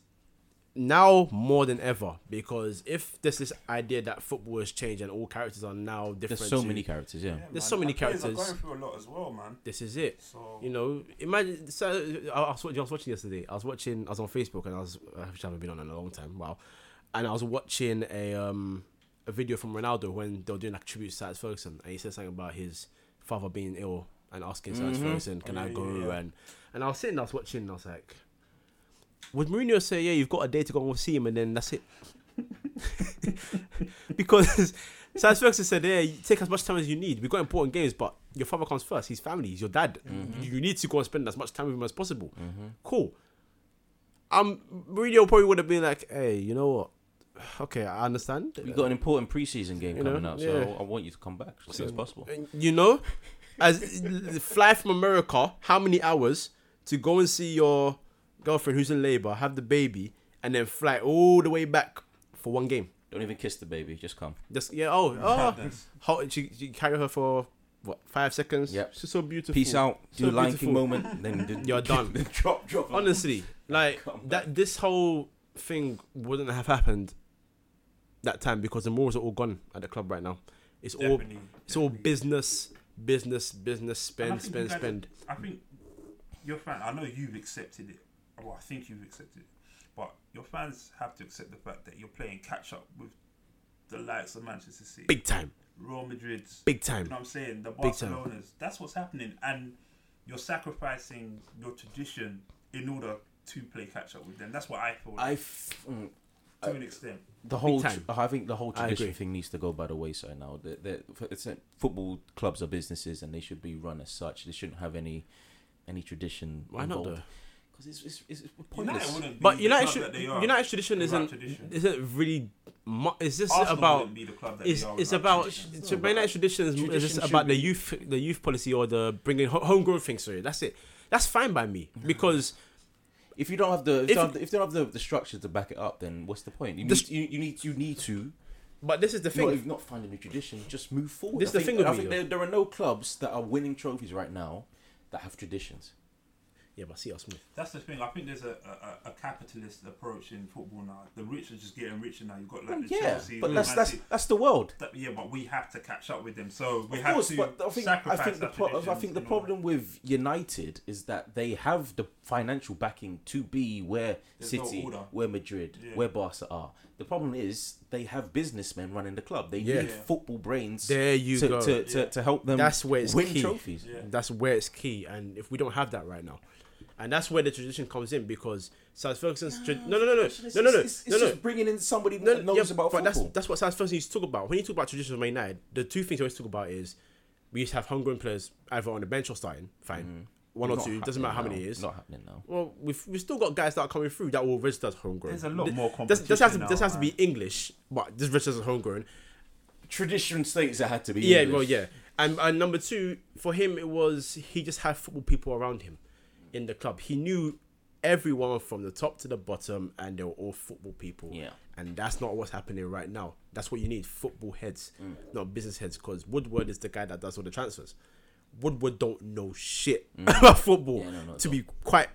now more than ever because if there's this idea that football has changed and all characters are now different, There's so to- many characters. Yeah. Yeah, There's man, so many and characters. Are going through a lot as well, man. This is it. So You know, imagine. So I I was, watching, I was watching yesterday. I was watching. I was on Facebook, and I was. Which I haven't been on in a long time. Wow. And I was watching a um a video from Ronaldo when they were doing like tribute to Cyrus Ferguson, and he said something about his father being ill and asking Cyrus Mhm. Ferguson, "Can Oh, I yeah, go?" yeah, yeah. And and I was sitting, I was watching, and I was like, would Mourinho say, "Yeah, you've got a day to go and see him, and then that's it"? <laughs> because <laughs> Cyrus Ferguson said, "Yeah, take as much time as you need. We've got important games, but your father comes first. He's family. He's your dad. Mhm. You need to go and spend as much time with him as possible." Mhm. Cool. Um, Mourinho probably would have been like, "Hey, you know what? <sighs> Okay, I understand. We've got an important preseason game You know, coming up, yeah. so I want you to come back as soon as possible. You know, as fly from America, how many hours to go and see your girlfriend who's in labor, have the baby, and then fly all the way back for one game? Don't even kiss the baby, just come. Just yeah. Oh, <laughs> oh. Madness. How, she, she carry her for what five seconds? Yep. She's so beautiful. Peace out. Do So the Lion King moment, then <laughs> the, You're <laughs> done. the drop, drop. Honestly, like that. This whole thing wouldn't have happened that time because the morals are all gone at the club right now. It's all it's all business, business, business. Spend, spend, guys- spend. I think your fan. I know you've accepted it. Well, I think you've accepted it, but your fans have to accept the fact that you're playing catch up with the likes of Manchester City, Big time, Real Madrid's. big time. You know what I'm saying? The. Barcelonas. That's what's happening, and you're sacrificing your tradition in order to play catch up with them. That's what I feel. I f- mm, to an extent. the whole. Tr- I think the whole tradition thing needs to go by the wayside now. The, the, it's a, football clubs are businesses, and they should be run as such. They shouldn't have any any tradition. Why not though? Because it's, it's, it's pointless. wouldn't But the United, should, that they are United tradition isn't tradition. isn't really. Mu- it's just Arsenal about. wouldn't be the club that It's, they are it's without about tradition. so United tradition is, is Tradition just should about the youth the youth policy or the bringing ho- homegrown thing. Sorry, that's it. That's fine by me because If you don't have the if, If you don't have the, if you don't have the, the structure to back it up, then what's the point? You The need, you, you need you need to but this is the not, thing. if not find a new tradition, just move forward. This I is the thing with I me, think there, there are no clubs that are winning trophies right now that have traditions. Yeah, but see us move. That's the thing. I think there's a, a, a capitalist approach in football now. The rich are just getting richer now. You've got like oh, the yeah, Chelsea, but that's that's that's the world. That- yeah, but we have to catch up with them. So we Of have course, to but I think I sacrifice think the pro- I think the problem with United is that they have the financial backing to be where There's City, order. where Madrid, Yeah. where Barca are. The problem is they have businessmen running the club. They Yeah. need Yeah. football brains There you to, go. to, to, Yeah. to help them That's where it's win key. trophies. Yeah. That's where it's key, and if we don't have that right now, and that's where the tradition comes in because South Ferguson's tra- no no no no It's, no no no it's, it's no no. just bringing in somebody No, that knows yeah, about but football. that's that's what South Ferguson used to talk about. When you talk about traditions of Man United, the two things you always talk about is we used to have homegrown players either on the bench or starting, fine, mm-hmm. One or two, doesn't matter how happening many now. it is. Not happening now. Well, we've we've still got guys that are coming through that will register as homegrown. There's a lot Th- more This, competition this has to now, this has to be. English, but this registers as homegrown. Tradition states it had to be. Yeah, English. well, yeah. And, and number two, for him, it was he just had football people around him in the club. He knew everyone from the top to the bottom, and they were all football people. Yeah. And that's not what's happening right now. That's what you need football heads, Mm. not business heads, because Woodward is the guy that does all the transfers. Woodward don't know shit Mm. <laughs> about football, Yeah, no, no, to don't. be quite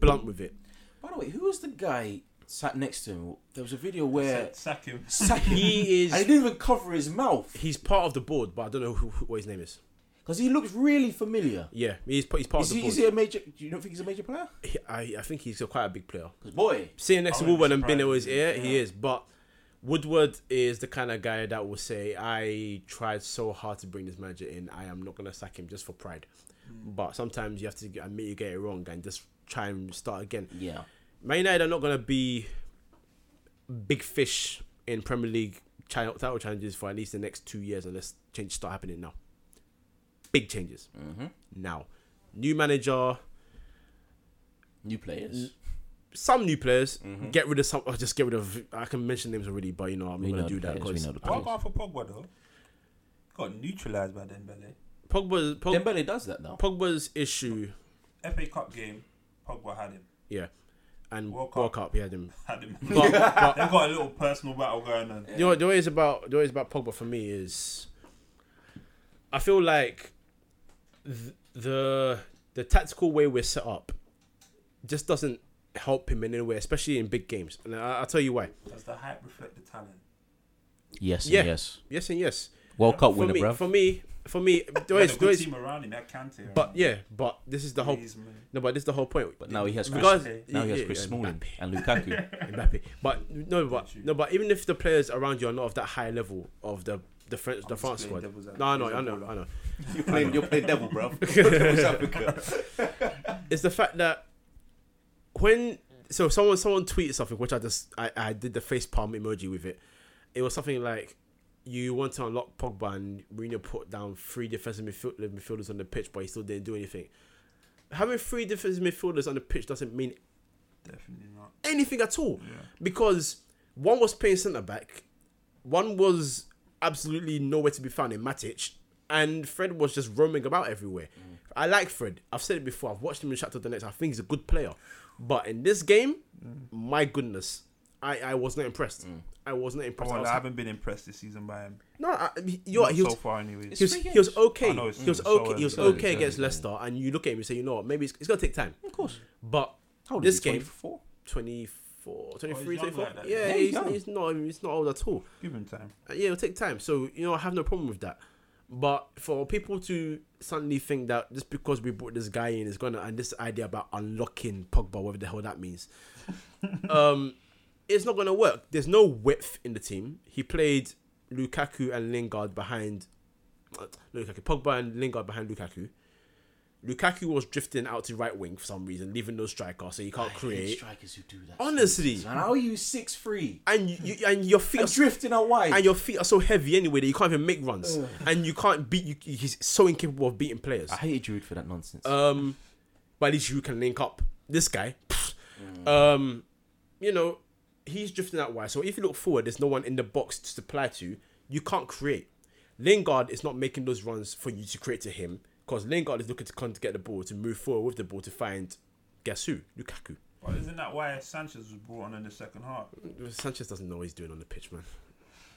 blunt with it. By the way, who was the guy sat next to him? There was a video where Sack- sack him. Sack- He is- and he didn't even cover his mouth He's part of the board, but I don't know who, who what his name is. because he looks really familiar. Yeah, he's, he's part Is of the he, is he a major? Do you don't think he's a major player? He- I, I think he's a, quite a big player. Boy, sitting next I to Woodward and being in surprised his ear, he- he is. But Woodward is the kind of guy that will say, "I tried so hard to bring this manager in. I am not gonna sack him just for pride." Hmm. But sometimes you have to admit you get it wrong and just try and start again. yeah, Man United are not gonna be big fish in Premier League title title challenges for at least the next two years unless changes start happening now. Big changes hmm now. New manager, new players. Some new players. Mhm. Get rid of some. Or just get rid of. I can mention names already, but you know I'm We not gonna do that players, we because know the Why players. for Pogba though? Got neutralised by Dembele. Pogba's Pog, Dembele does that now. Pogba's issue, FA Cup game, Pogba had him. yeah, and World World Cup. Cup, he had him. <laughs> Had him. But, <laughs> but They've got a little personal battle going on. you know, the way it's about the way it's about Pogba for me is, I feel like th- the the tactical way we're set up just doesn't help him in any way, especially in big games. And I, I'll tell you why. Does the hype reflect the talent? Yes, Yeah. and yes. Yes and yes. World Cup winner, me, bro. for me, for me, <laughs> there He had is, a there good is, team around him. That Kante. but yeah, but this is the whole. Griezmann. No, but this is the whole point. But now he has Chris, Regardless- now he has yeah, Chris yeah, Smalling Mbappe. and Lukaku. <laughs> Mbappe. But no, but no, but even if the players around you are not of that high level of the the French, I'm the France squad. devil's No, I know. I know, I know. you're playing, you're playing devil, bro. <laughs> It's the fact that when so someone someone tweeted something which I just I, I did the face palm emoji with it. It was something like you want to unlock Pogba and Mourinho put down three defensive midfield, midfielders on the pitch, but he still didn't do anything. Having three defensive midfielders on the pitch doesn't mean Definitely not. anything at all Yeah. because one was playing centre back, one was absolutely nowhere to be found in Matic, and Fred was just roaming about everywhere. Mm. I like Fred. I've said it before. I've watched him in Shakhtar Donetsk. I think he's a good player, but in this game, my goodness, I, I was not impressed. I was not Oh, impressed. I well, was I haven't been impressed this season by him. no, I, you're, Not he was, so far, anyways. he was, he was okay. I know it's he was so okay. He was early. okay Early, against early. Leicester, and you look at him and say, you know what, maybe it's, it's gonna take time. Of course. But How old This is game- 24? 24, 23, young 24. like that, yeah, yeah. Yeah, he's, he's young. he's not he's not old at all. Give him time. Uh, yeah, it'll take time. So you know, I have no problem with that. But for people to suddenly think that just because we brought this guy in is gonna and this idea about unlocking Pogba, whatever the hell that means, <laughs> um, it's not gonna work. There's no width in the team. He played Lukaku and Lingard behind uh, Lukaku, Pogba and Lingard behind Lukaku. Lukaku was drifting out to right wing for some reason, leaving no striker, so you can't I hate create. strikers who do that. Honestly. man, how are you six three And you, you and your feet are drifting out wide? and your feet are so heavy anyway that you can't even make runs, and you can't beat. You, he's so incapable of beating players. I hated Giroud for that nonsense. Um, but at least you can link up. This guy, pfft, um, you know, he's drifting out wide. So if you look forward, there's no one in the box to supply to. You can't create. Lingard is not making those runs for you to create to him because Lingard is looking to come to get the ball to move forward with the ball to find guess who Lukaku. Well, isn't that why Sanchez was brought on in the second half? Sanchez doesn't know what he's doing on the pitch, man.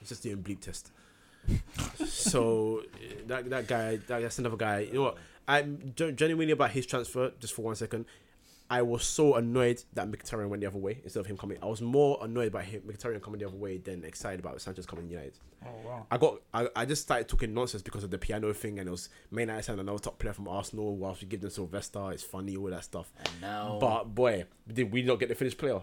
He's just doing bleep test. <laughs> so that that guy, that, that's another guy. You know what? I'm gen- genuinely about his transfer. Just for one second, I was so annoyed that Mkhitaryan went the other way instead of him coming. I was more annoyed by him Mkhitaryan coming the other way than excited about Sanchez coming United. Oh wow. I got, I, I just started talking nonsense because of the piano thing, and it was main United signed another top player from Arsenal. Whilst we give them Silvestre, it's funny all that stuff. and now, But boy, did we not get the finished player?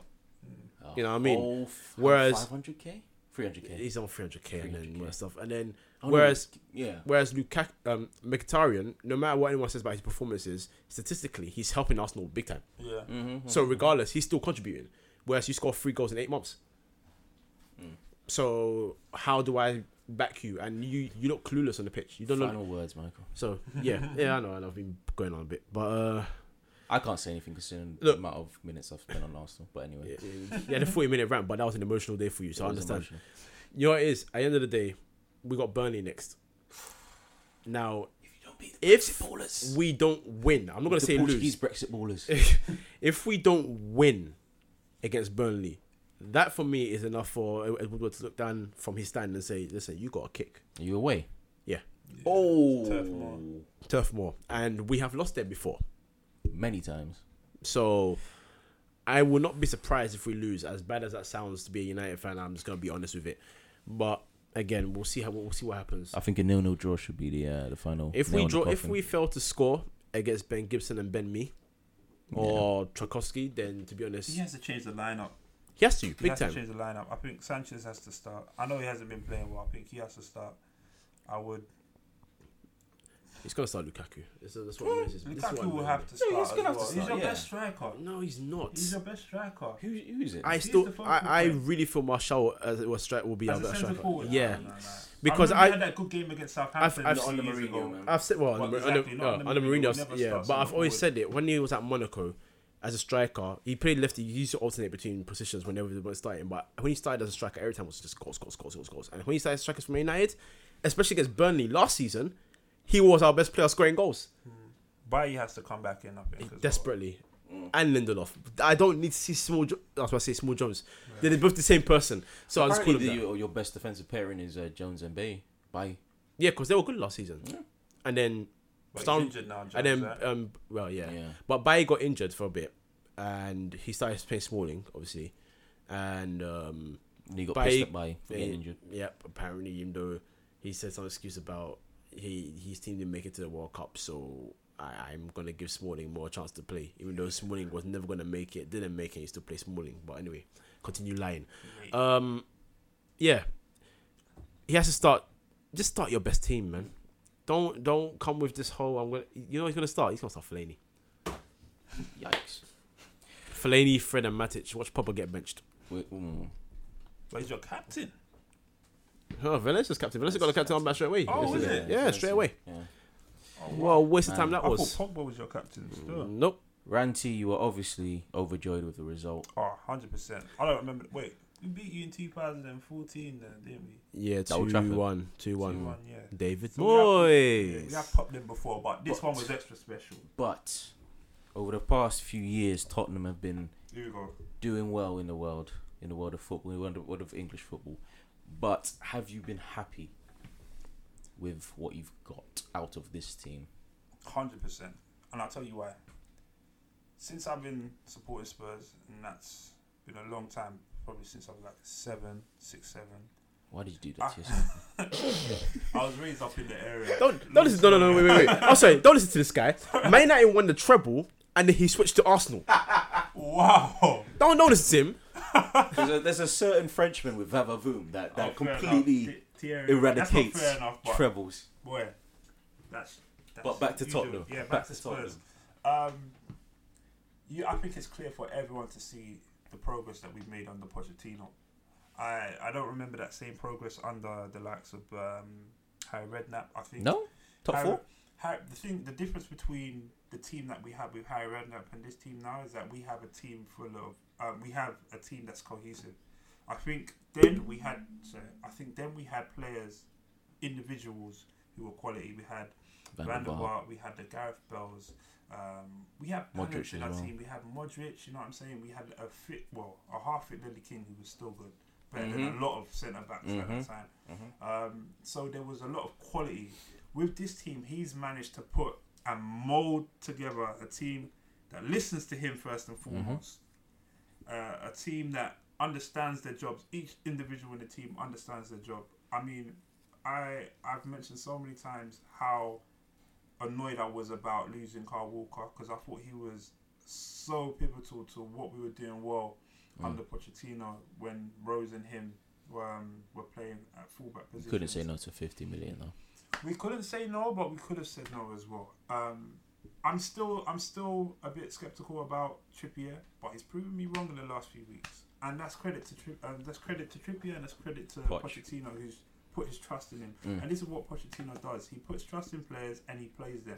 oh, you know what I mean? oh, f- oh, Whereas- 500k, 300k. He's on 300k and then more stuff. And then Oh, no, whereas yeah, whereas Lukaku, um, Mkhitaryan, no matter what anyone says about his performances, statistically he's helping Arsenal big time. Yeah. mm-hmm. So regardless, he's still contributing. Whereas you score three goals in eight months. Mm. So how do I back you? And you you look clueless on the pitch. You don't know. final words, Michael. So yeah, <laughs> yeah, I know, and I've been going on a bit, but uh, I can't say anything considering Look- the amount of minutes I've spent on Arsenal. But anyway, yeah, yeah, the forty minute rant, but that was an emotional day for you, so I it was understand. emotional. You know what it is? At the end of the day, we got Burnley next. Now, If you don't beat the If we don't win, I'm not gonna the say Portuguese lose. Brexit ballers. <laughs> if we don't win against Burnley, that for me is enough for Ed Woodward to look down from his stand and say, "Listen, you got a kick, Are you away? Yeah. Oh, Turf Moor. Turf Moor," and we have lost there before. many times. So I will not be surprised if we lose. As bad as that sounds to be a United fan, I'm just gonna be honest with it. But again, we'll see how we'll see what happens. I think a nil-nil draw should be the uh, the final. If we draw, if we fail to score against Ben Gibson and Ben Mee or Tarkowski, then to be honest, He has to change the lineup. he has to He big has time. to change the lineup. I think Sanchez has to start. I know he hasn't been playing well. I think he has to start. I would. He's gonna start Lukaku. This that's what it is. This is what Lukaku I'm will doing. have to Yeah, start. he's gonna as have to start, He's your yeah. best striker. No, he's not. He's your best striker. Who, who's it? I He's still, the focal I, I point. really feel Martial as it was strike will be our As a best centre striker. forward. Yeah. Because I, I- remember he had that good game against Southampton. I've- two Not on the years Mourinho, ago. man. I've said well Well, under, exactly, under, not uh, under under Mourinho, Mourinho, he never yeah. starts But on I've the always forward. said it when he was at Monaco as a striker. He played lefty. He used to alternate between positions whenever he was starting. But when he started as a striker, every time it was just goals, goals, goals, goals, goals. And when he started striking for Man United, especially against Burnley last season, he was our best player scoring goals Bailly has to come back in. I think. as well. desperately. And Lindelof. I don't need to see small. Jo- I was about to say small Jones. They're both the same person, so I just call Apparently him that. the, your best defensive pairing is uh, Jones and Bailly. Bye. Yeah, because they were good last season. Yeah. And then But he's Star- injured now. Jones, and then right? um well yeah. Yeah. But Bailly got injured for a bit, and he started playing Smalling, obviously, and um, And he got But pissed he- up by for getting yeah, injured. Yep, apparently, even though he said some excuse about he his team didn't make it to the World Cup, so I, I'm gonna give Smalling more chance to play, even though Smalling was never gonna make it, didn't make it, he still play Smalling. But anyway, continue lying. Um, yeah, he has to start. Just start your best team, man. Don't don't come with this whole. I'm gonna. You know he's gonna start. He's gonna start Fellaini. Yikes. Fellaini, Fred, and Matic. Watch Papa get benched. We- mm. but he's your captain. Oh, Valencia's captain. Valencia got the captain on back straight away. Oh, is it? Yeah, straight away. Yeah. Oh, Well, waste of time that I was. thought Pogba was your captain still. Mm, nope. Ranty, you were obviously overjoyed with the result. Oh, 100%. I don't remember. Wait, we beat you in 2014 then, didn't we? Yeah, At Old two Trafford. one, two one. 2-1, yeah. David So we have- Moyes. Yeah, we have popped them before, but this But- one was extra special. But over the past few years, Tottenham have been Here we go. doing well in the world, in the world of football, in the world of, world of English football. But have you been happy with what you've got out of this team? Hundred percent, and I'll tell you why. Since I've been supporting Spurs, and that's been a long time, probably since I was like seven, six, seven. Why did you do that to <laughs> yourself? I was raised up in the area. Don't Long don't listen. No, no, no, wait, wait, wait. <laughs> I'm sorry. Don't listen to this guy. Man United won the treble, and then he switched to Arsenal. <laughs> Wow. Don't don't listen to him. There's, a, there's a certain Frenchman with Vavavoom that, that Oh, completely. Thierry, eradicates enough, trebles. boy, that's. that's But back to you. Tottenham. Yeah, back, Back to to Spurs. Um, yeah, I think it's clear for everyone to see the progress that we've made under Pochettino. I I don't remember that same progress under the likes of um, Harry Redknapp. I think No? Top Harry, four? Harry, the thing, the difference between the team that we have with Harry Redknapp and this team now is that we have a team full of, um, we have a team that's cohesive. I think then we had, sorry, I think then we had players, individuals who were quality. We had Van Van der der Vaart. Vaart, we had the Gareth Bells, um, we had Modric in our well. team. We had Modric, you know what I'm saying? We had a fit, well, a half fit Ledley King who was still good, better Mhm. than a lot of centre backs at Mhm. that time. Mhm. Um, so there was a lot of quality with this team. He's managed to put and mold together a team that listens to him first and foremost. Uh, a team that understands their jobs. Each individual in the team understands their job. I mean, I I've mentioned so many times how annoyed I was about losing Kyle Walker because I thought he was so pivotal to what we were doing well Mm. under Pochettino when Rose and him um, were playing at fullback position. Couldn't say no to 50 million though. We couldn't say no, but we could have said no as well. Um, I'm still, I'm still a bit skeptical about Trippier, but he's proven me wrong in the last few weeks, and that's credit to Tri- um, that's credit to Trippier, and that's credit to Poch. Pochettino, who's put his trust in him. Mm. And this is what Pochettino does: he puts trust in players and he plays them.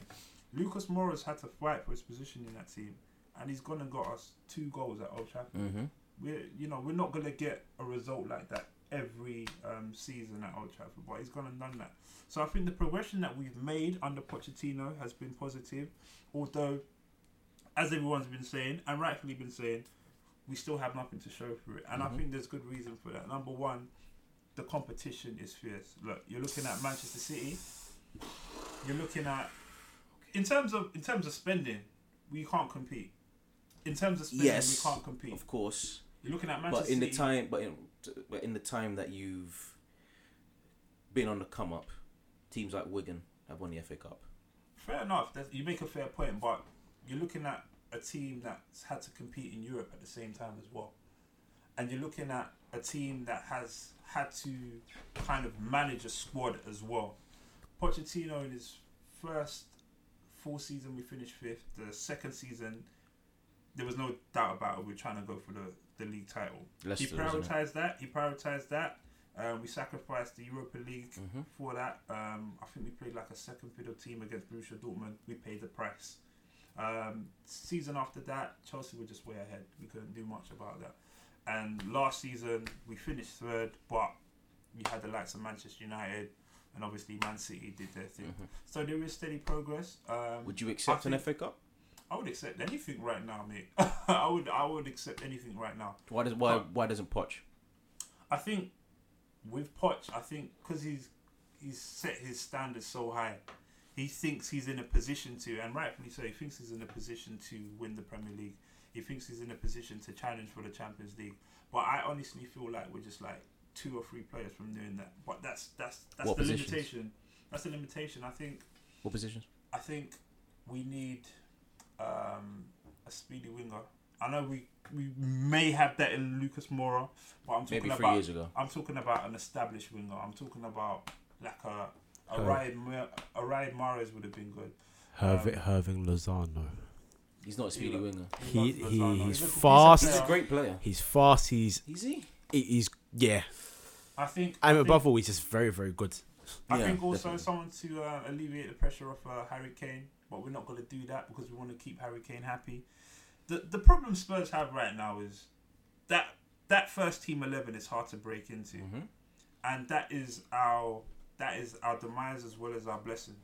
Lucas Moura's had to fight for his position in that team, and he's gone and got us two goals at Old Trafford Mm-hmm. we're you know we're not gonna get a result like that every um, season at Old Trafford, but he's gone and done that. So I think the progression that we've made under Pochettino has been positive, although, as everyone's been saying and rightfully been saying, we still have nothing to show for it, and Mhm. I think there's good reason for that. Number one, the competition is fierce. Look, you're looking at Manchester City. You're looking at in terms of in terms of spending, we can't compete. In terms of spending, Yes, we can't compete. Of course. You're looking at Manchester But in the time, but in, in the time that you've been on the come up, teams like Wigan have won the FA Cup. Fair enough. That's, you make a fair point, but you're looking at a team that's had to compete in Europe at the same time as well, and you're looking at a team that has had to kind of manage a squad as well. Pochettino in his first full season, we finished fifth. The second season, there was no doubt about it. We are trying to go for the, the league title. Leicester, he prioritized that. He prioritized that. Um, we sacrificed the Europa League Mm-hmm. for that. Um, I think we played like a second fiddle team against Borussia Dortmund. We paid the price. Um, season after that, Chelsea were just way ahead. We couldn't do much about that. And last season, we finished third, but we had the likes of Manchester United and obviously Man City did their thing. Mhm. So there is steady progress. Um, Would you accept an FA Cup? I would accept anything right now, mate. <laughs> I would. I would accept anything right now. Why does why Cup. why doesn't Poch? I think with Poch, I think because he's he's set his standards so high, he thinks he's in a position to, and rightfully so, he thinks he's in a position to win the Premier League. he thinks he's in a position to challenge for the Champions League. But I honestly feel like we're just like two or three players from doing that. But that's that's that's What the positions? limitation. That's the limitation. I think What positions? I think we need um, a speedy winger. I know we we may have that in Lucas Moura, but I'm talking Maybe three about years ago. I'm talking about an established winger. I'm talking about like a a Oh. Ryan Ma- a Ryan Mahrez would have been good. Hirving, Hirving Lozano. He's not a speedy He- winger. He, loves he Lozano. he's fast. He's a great player. He's fast. He's Is he? he- he's yeah. I think. I And think, above all, he's just very very good. I Yeah, think also definitely. someone to uh, alleviate the pressure of uh, Harry Kane, but we're not going to do that because we want to keep Harry Kane happy. The the problem Spurs have right now is that that first team eleven is hard to break into. hmm and that is our that is our demise as well as our blessing.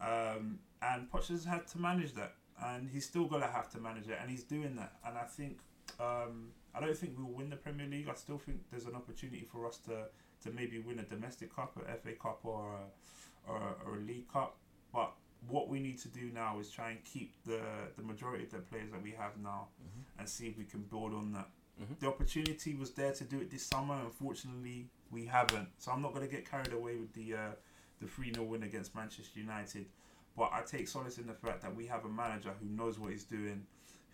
Um, and Poch has had to manage that, and he's still gonna have to manage it, and he's doing that. And I think um, I don't think we'll win the Premier League. I still think there's an opportunity for us to to maybe win a domestic cup, a FA Cup, or a, or, a, or a League Cup. But what we need to do now is try and keep the the majority of the players that we have now, Mhm. and see if we can build on that Mhm. the opportunity was there to do it this summer. Unfortunately, we haven't. So I'm not going to get carried away with the uh, the three 0 win against Manchester United. But I take solace in the fact that we have a manager who knows what he's doing,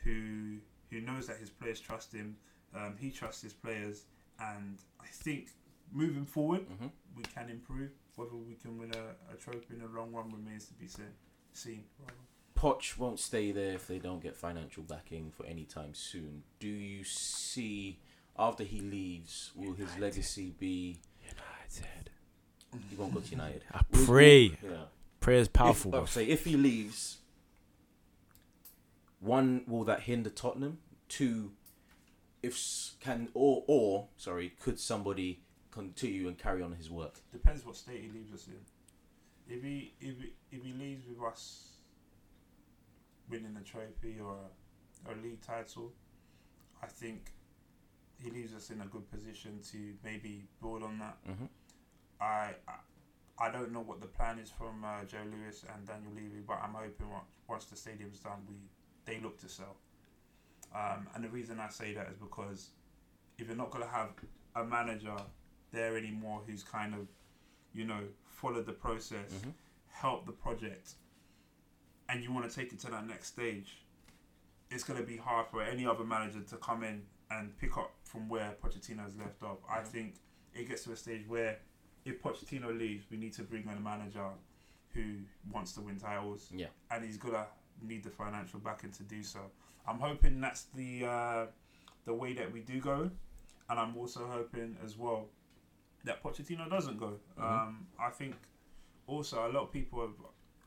who who knows that his players trust him. Um, he trusts his players, and I think moving forward hmm we can improve. Whether we can win a, a trophy in the long run remains to be seen. Seen. Poch won't stay there if they don't get financial backing for any time soon. Do you see after he leaves, will his legacy be? United. He won't go to United. <laughs> I Will- pray. will- yeah. Prayer is powerful. If, say if he leaves, one will that hinder Tottenham? Two, if can or or sorry, could somebody continue and carry on his work? Depends what state he leaves us in. If he if he, if he leaves with us winning a trophy or a, or a league title, I think he leaves us in a good position to maybe build on that. Mm-hmm. I I, I don't know what the plan is from uh, Joe Lewis and Daniel Levy, but I'm hoping once, once the stadium's done, we they look to sell. Um, and the reason I say that is because if you're not going to have a manager there anymore who's kind of, you know, followed the process, Mm-hmm. helped the project, and you want to take it to that next stage, it's going to be hard for any other manager to come in and pick up from where Pochettino has left off. I Mhm. think it gets to a stage where if Pochettino leaves, we need to bring in a manager who wants to win titles Yeah. and he's gonna need the financial backing to do so. I'm hoping that's the uh, the way that we do go, and I'm also hoping as well that Pochettino doesn't go. Mhm. Um, I think also a lot of people have,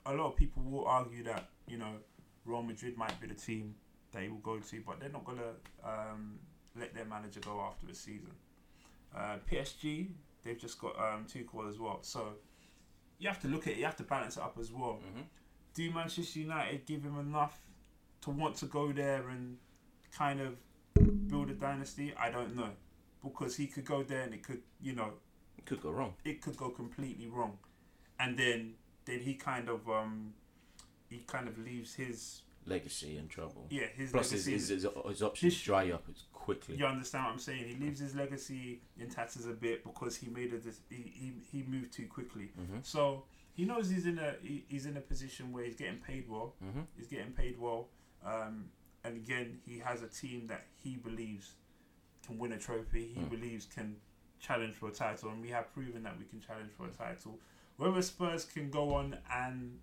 a lot of people will argue that you know Real Madrid might be the team they will go to, but they're not gonna um, let their manager go after a season. Uh, PSG they've just got um, Tuchel as well, so you have to look at it. You have to balance it up as well Mm-hmm. do Manchester United give him enough to want to go there and kind of build a dynasty? I don't know. Because he could go there and it could, you know, It could go wrong. it could go completely wrong. And then then he kind of um he kind of leaves his Legacy in trouble. yeah, his Plus, his, legacy his, his, his options His- dry up it's quickly. you understand what I'm saying? He leaves his legacy in tatters a bit because he made a he, he, he moved too quickly. Mm-hmm. So he knows he's in a he, he's in a position where he's getting paid well. Mm-hmm. He's getting paid well. Um, and again, he has a team that he believes can win a trophy. He Mm. believes can challenge for a title, and we have proven that we can challenge for a title. Whether Spurs can go on and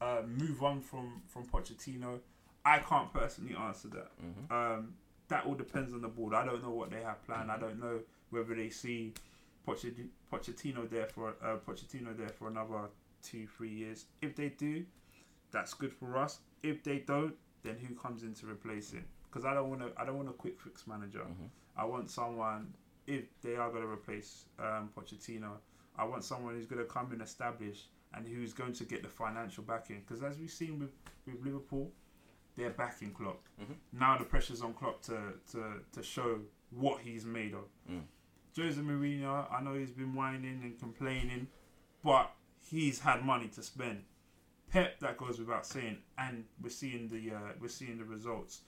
uh, move on from from Pochettino, I can't personally answer that. Mm-hmm. Um, that all depends on the board. I don't know what they have planned. I don't know whether they see Pochettino, Pochettino there for uh, Pochettino there for another two, three years. If they do, that's good for us. If they don't, then who comes in to replace him? Because I don't want to. I don't want a quick fix manager. Mm-hmm. I want someone. If they are going to replace um, Pochettino, I want someone who's going to come in establish and who's going to get the financial backing. Because as we've seen with, with Liverpool, they're backing Klopp. Mhm. Now the pressure's on Klopp to, to, to show what he's made of. Mm. Jose Mourinho, I know he's been whining and complaining, but he's had money to spend. Pep, that goes without saying, and we're seeing the uh, we're seeing the results.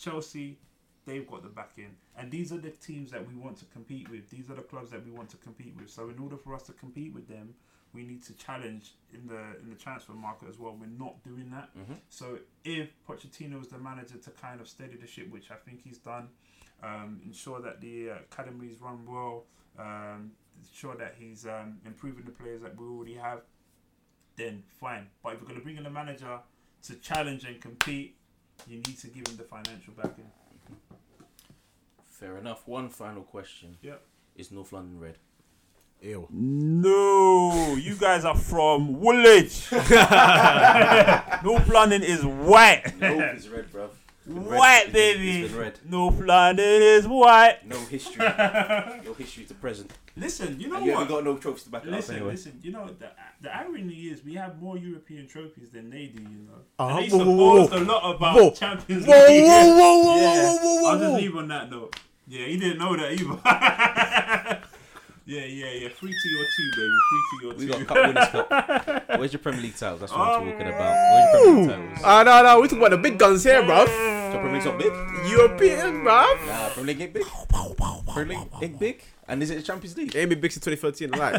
Chelsea, they've got the backing, and these are the teams that we want to compete with. These are the clubs that we want to compete with. So in order for us to compete with them, we need to challenge in the in the transfer market as well. We're not doing that. Mhm. So if Pochettino is the manager to kind of steady the ship, which I think he's done, um, ensure that the uh, academies run well, um, ensure that he's um, improving the players that we already have, then fine. But if we're going to bring in a manager to challenge and compete, you need to give him the financial backing. Fair enough. One final question. Yep. Is North London red? Ew. No, you guys are from Woolwich. <laughs> <laughs> North London is white. Nope, it's red, bruv. It's red. White, baby. It's been red. North London is white. No history. <laughs> no history to present. Listen, you know and you what? haven't got no trophies to back it Listen, up anyway. listen. You know the the irony is we have more European trophies than they do. You know, Uh-huh. and they Whoa, whoa, supposed a lot about Whoa. Champions Whoa, League. whoa, whoa, whoa, yeah. whoa, whoa, whoa, I'll just whoa. leave on that note. Yeah, he didn't know that either. <laughs> yeah, yeah, yeah. Three to your two, baby. Three to your We two. got Cup Winners' Cup. <laughs> Where's your Premier League titles? That's what I'm talking about. Where's your Premier League titles? Ah, no, no, we talking about the big guns here, bruv. So Premier League's not big? European, bruv. Nah, Premier League ain't big. Premier League ain't big. And is it the Champions League? Ain't been big since 2013, like.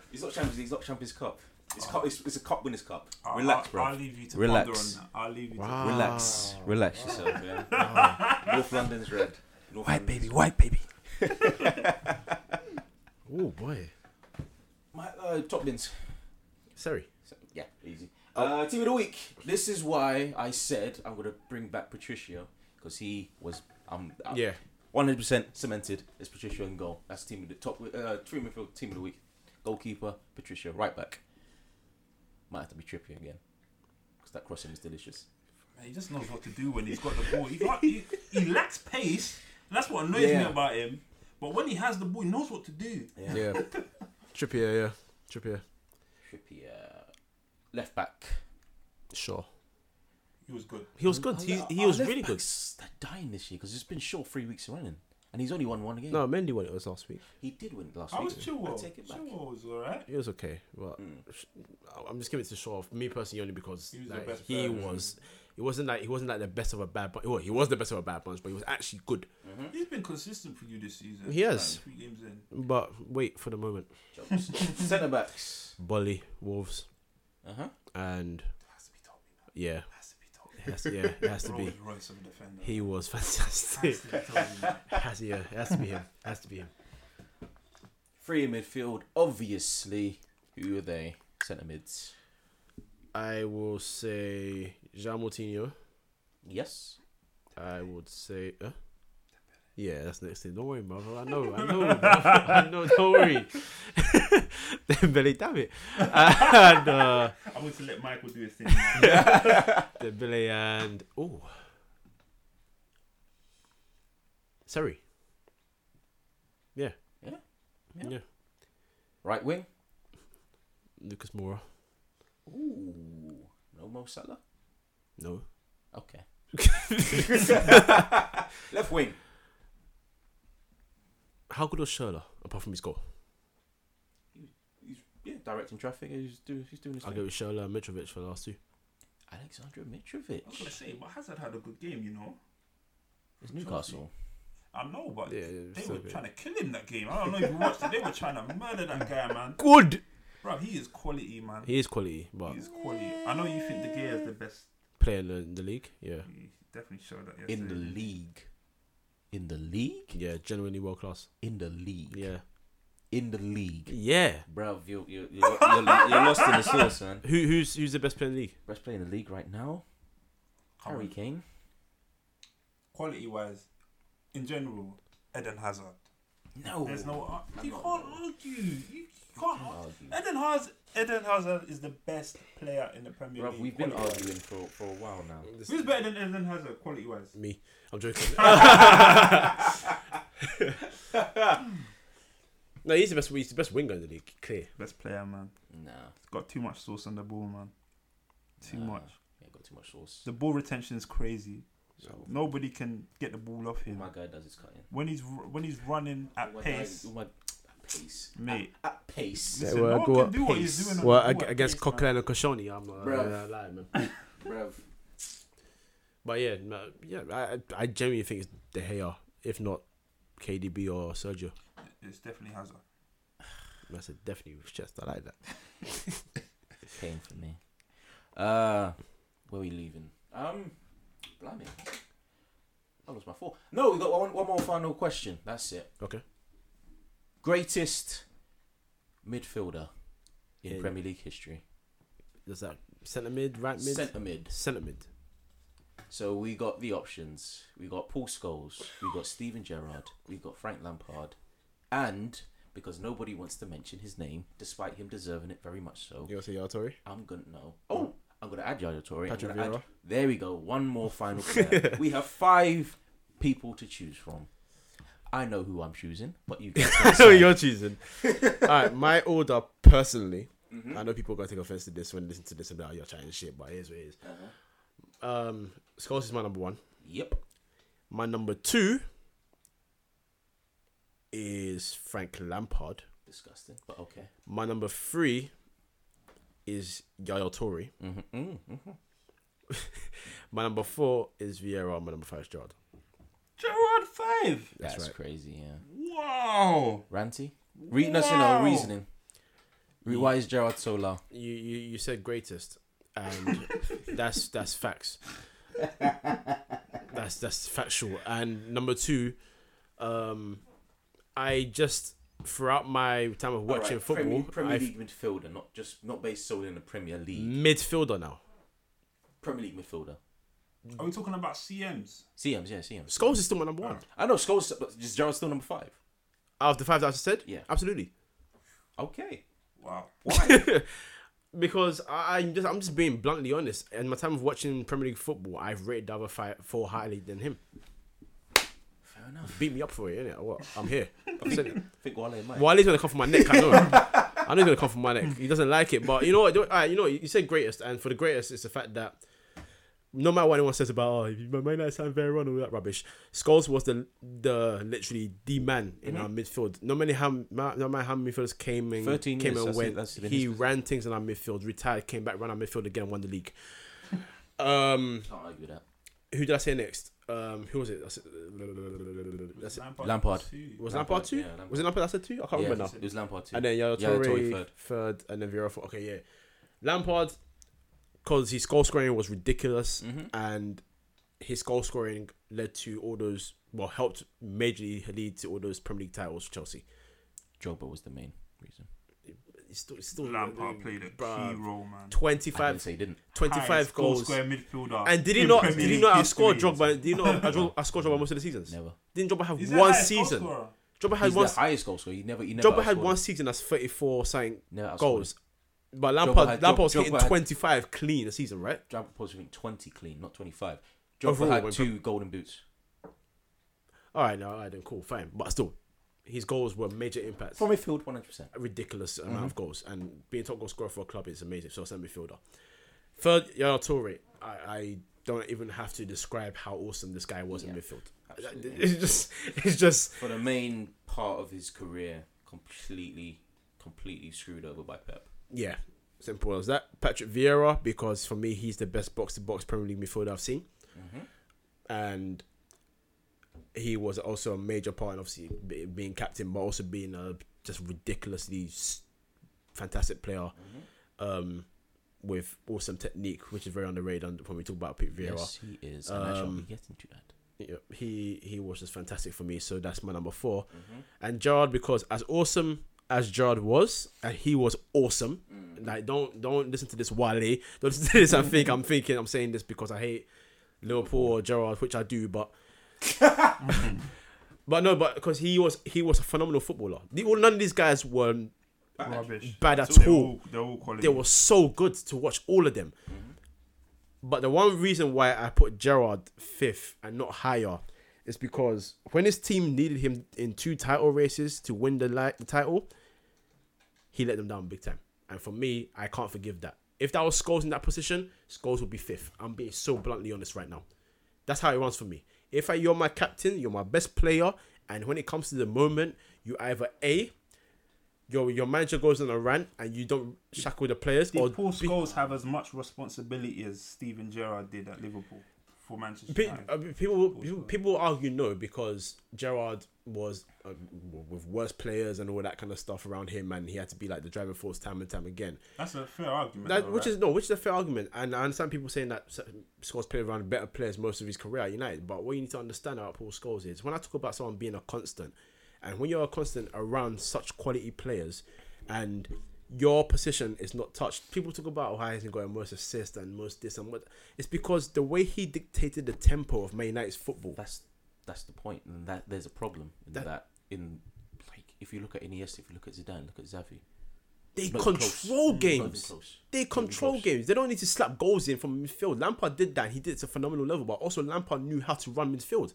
<laughs> It's not Champions League. It's not Champions Cup. It's cup. It's, it's a Cup Winners' Cup. I'll- Relax, I'll, bro. I'll leave you to Relax. ponder on that. I'll leave you Wow. Relax. Relax yourself, yeah. <laughs> North London's red. North London's- white baby. Oh, boy. My uh, top bins. Sorry. Yeah, easy. Uh, team of the week. This is why I said I'm gonna bring back Patricio because he was um Yeah. 100 percent cemented as Patricio in goal. That's team of the top uh three midfield team of the week. Goalkeeper Patricio, right back. Might have to be Trippier again because that crossing is delicious. He just knows what to do when he's got the ball. He, got, he, he lacks pace. And that's what annoys me about him. But when he has the ball, he knows what to do. Yeah. Yeah. <laughs> Trippier, yeah. Trippier. Trippier, left back. Sure. He was good. He was good. Our- He, he was really good. They're dying this year because it's been short three weeks running, and he's only won one game. No, Mendy won it was last week. He did win last I week. was Chilwell. I take it back. Chilwell was alright. It was okay, but Mm. I'm just giving it to Shaw. For me personally, only because He was the like, best he was. He wasn't like he wasn't like the best of a bad bunch. Well, he was the best of a bad bunch, but he was actually good. Mhm. He's been consistent for you this season. He has. Like, three games in. But wait for the moment. <laughs> Centre backs. Boly, Wolves, Uh huh. and Has to yeah, Has to be Toby. it has to, yeah, it has to be. Rolls Royce of a defender. He was fantastic. has fantastic. to be Toby. <laughs> has yeah, it has to be him. It has to be him. Three in midfield, obviously. Who are they? Centre mids. I will say João Moutinho. Yes. I would say. Uh? Yeah, that's next thing. Don't worry, brother. I know, I know. <laughs> I know. Don't worry. <laughs> Dembele, damn it. <laughs> And uh, I'm going to let Michael do his thing. Dembele and oh, sorry. Yeah. Yeah? Yeah. Yeah. Right wing. Lucas Moura. Ooh. No Mo Salah. No. Okay. <laughs> Left wing. How good was Schürrle apart from his goal? He's yeah, directing traffic. He's doing. He's doing his I'll thing. go with Schürrle and Mitrovic for the last two. Alexander Mitrovic. I was going to say, but Hazard had a good game, you know. It's Newcastle. I know, but Yeah, yeah, they so were good. trying to kill him that game. I don't know if you watched it. They were trying to murder that guy, man. Good. Bro, he is quality, man. He is quality, but He is quality. I know you think De Gea is the best. Player in the, in the league, yeah, He definitely showed that In the league. In the league. yeah, genuinely world class. In the league. Yeah, In the league. yeah. Bruv, you you you're, you're, you're lost in the sauce, man. Who who's who's the best player in the league? Best player in the league right now. Harry on. Kane. Quality wise, in general, Eden Hazard. No. There's no. uh, You can't argue. You argue. argue. Eden Hazard, Eden Hazard is the best player in the Premier Bruv, League. we've been quality-wise. arguing for, for a while now. Who's better than Eden Hazard, quality wise? Me. I'm joking. <laughs> no, he's the best. He's the best winger in the league. Clear. Best player, man. Nah. He's got too much sauce on the ball, man. Too nah. much. Yeah, got too much sauce. The ball retention is crazy. So, Nobody can get the ball off all him. my guy does is cutting. When he's r- when he's running at All my guy- pace, all my- at pace. Mate. At, at pace. Listen, well, no go can at do what pace. doing. On Well, the ag- ball at against pace. Coquelin and Koscielny, I'm not Bruv. gonna lie, man. <laughs> Bruv. But yeah, no, yeah, I I- I genuinely think it's De Gea, if not KDB or Sergio. It's definitely Hazard. That's a definitely with chest. I like that. <laughs> Kane for me. Uh, where are we leaving? Um, blimey. I lost my four. No, we got one, one more final question. That's it. Okay. Greatest midfielder in Premier League history. Does that centre mid, right mid, Centre mid. centre mid? So we got the options. We got Paul Scholes. We got Steven Gerrard. We got Frank Lampard, and because nobody wants to mention his name, despite him deserving it very much so, You want to say Yaya Toure? I'm gonna know. Oh, I'm gonna add Yaya Toure. I'm Patrick gonna add- Vieira. there we go. One more final <laughs> player. we have five people to choose from. I know who I'm choosing, but you <laughs> I know you're choosing. All right, my <laughs> order personally. Mhm. I know people are gonna take offense to this when they listen to this like, "Oh, "You're chatting shit," but here's what it is. Uh-huh. Um, Scholes is my number one. Yep. My number two is Frank Lampard. Disgusting, but okay. My number three is Yaya Toure. Mm-hmm. Mm-hmm. <laughs> My number four is Vieira. My number five is Gerrard. Gerrard five. That's That's right. crazy. Yeah. Wow. Ranty. Re- no, so no reasoning. Re- Why is Gerrard so low? You you, you said greatest, and <laughs> that's that's facts. That's that's factual. And number two, um, I just throughout my time of watching Alright, football, Premier, Premier I've League midfielder, not just not based solely in the Premier League. midfielder now. Premier League midfielder. Are we talking about CMs? CMs, yeah, CMs. Scholes is still my number one. I know Scholes, but is Gerrard still number five? Out of the five that I just said, Yeah. absolutely. Okay. Wow. Why? <laughs> because I, I'm just I'm just being bluntly honest. In my time of watching Premier League football, I've rated the other five four highly than him. Fair enough. Beat me up for it, innit? What? I'm here. I've said it. I <laughs> think Wale might. Wale's gonna come for my neck. I know. I know he's gonna come for my neck. He doesn't like it, but you know what? All right, you know what? you said greatest, and for the greatest, it's the fact that no matter what anyone says about oh, you might not sound very wrong all that rubbish. Scholes was the the literally the man in our midfield. No matter how no matter how many midfielders came and 13 came years, and that's it, went, he his- ran things in our midfield. Retired, came back, ran our midfield again, won the league. <laughs> Um, Can't argue that. who did I say next? Um, who was it? That's it. That's it. Lampard. Two. Was Lampard, Lampard two? yeah, Lampard. Was it Lampard? I said two. I can't Yeah, remember now. it was Lampard two. And then Yaya Yaya Toure, Toure third. third. and then Vieira fourth. Okay, yeah. Lampard, because his goal scoring was ridiculous, Mhm. and his goal scoring led to all those, well, helped majorly lead to all those Premier League titles for Chelsea. Drogba was the main reason. It's still, it's still Lampard played a Bruh. key role, man. 25, didn't say he didn't. 25 Highest goal goals. Square midfielder. And did he not? Premier Did he not history. outscore Drogba? Did he not <laughs> outscore outscore Drogba most of the seasons? Never. Didn't Drogba have He's the one season? scorer. Drogba had He's one. the highest goal scorer. He never. He never. Drogba had one season that's 34 something Never outscored goals. But Lampard, had- Lampard was Drogba hitting had- 25 clean a season, right? was hitting twenty clean, not twenty-five. Drogba Overall, had two golden boots. All right, no, all right, then cool, fine. But still, his goals were major impacts. From midfield, one hundred percent. a ridiculous amount Mm-hmm. of goals, and being top goal scorer for a club is amazing. So, centre midfielder. Third, Yaya Toure. I, I don't even have to describe how awesome this guy was in midfield. absolutely. <laughs> It's just, it's just, For the main part of his career, completely, completely screwed over by Pep. Yeah, simple as that. Patrick Vieira, because for me, he's the best box to box Premier League midfielder I've seen, Mm-hmm. and he was also a major part, in obviously being captain, but also being a just ridiculously fantastic player. Mm-hmm. um, with awesome technique, which is very underrated when we talk about Pete Vieira. Yes, he is. And I shall be Um, getting to that. Yeah, he he was just fantastic for me, so that's my number 4 Mm-hmm. And Gerrard, because as awesome as Gerrard was, and he was awesome. Mm. Like don't don't listen to this Wale. <laughs> Don't listen to this and think I'm thinking I'm saying this because I hate Liverpool or Gerrard, which I do, but. <laughs> But no, but because he was he was a phenomenal footballer. The, well, none of these guys were Rubbish. bad at They're all. all, they're all quality. they were so good to watch all of them. But the one reason why I put Gerrard fifth and not higher is because when his team needed him in two title races to win the, li- the title, he let them down big time. And for me, I can't forgive that. If that was Scholes in that position, Scholes would be fifth. I'm being so bluntly honest right now. That's how it runs for me. If I, you're my captain, you're my best player, and when it comes to the moment, you either A, your your manager goes on a rant and you don't shackle the players, Did or Paul Scholes have as much responsibility as Steven Gerrard did at Liverpool? For Manchester Pe-. I mean, people, people, people argue no because Gerrard was uh, with worse players and all that kind of stuff around him, and he had to be like the driving force time and time again. That's a fair argument. That, though, which right? is no, which is a fair argument, and I understand people saying that Scholes played around better players most of his career at United. But what you need to understand about Paul Scholes is when I talk about someone being a constant, and when you're a constant around such quality players, and your position is not touched, people talk about oh, how he's got most assists and most this and what. It's because the way he dictated the tempo of Man United's football. That's that's the point, and that there's a problem in That- that, in like if you look at Iniesta, if you look at Zidane, look at Xavi. They It's not even control close. Games. They control close. games. They don't need to slap goals in from midfield. Lampard did that. He did it to a phenomenal level, but also Lampard knew how to run midfield.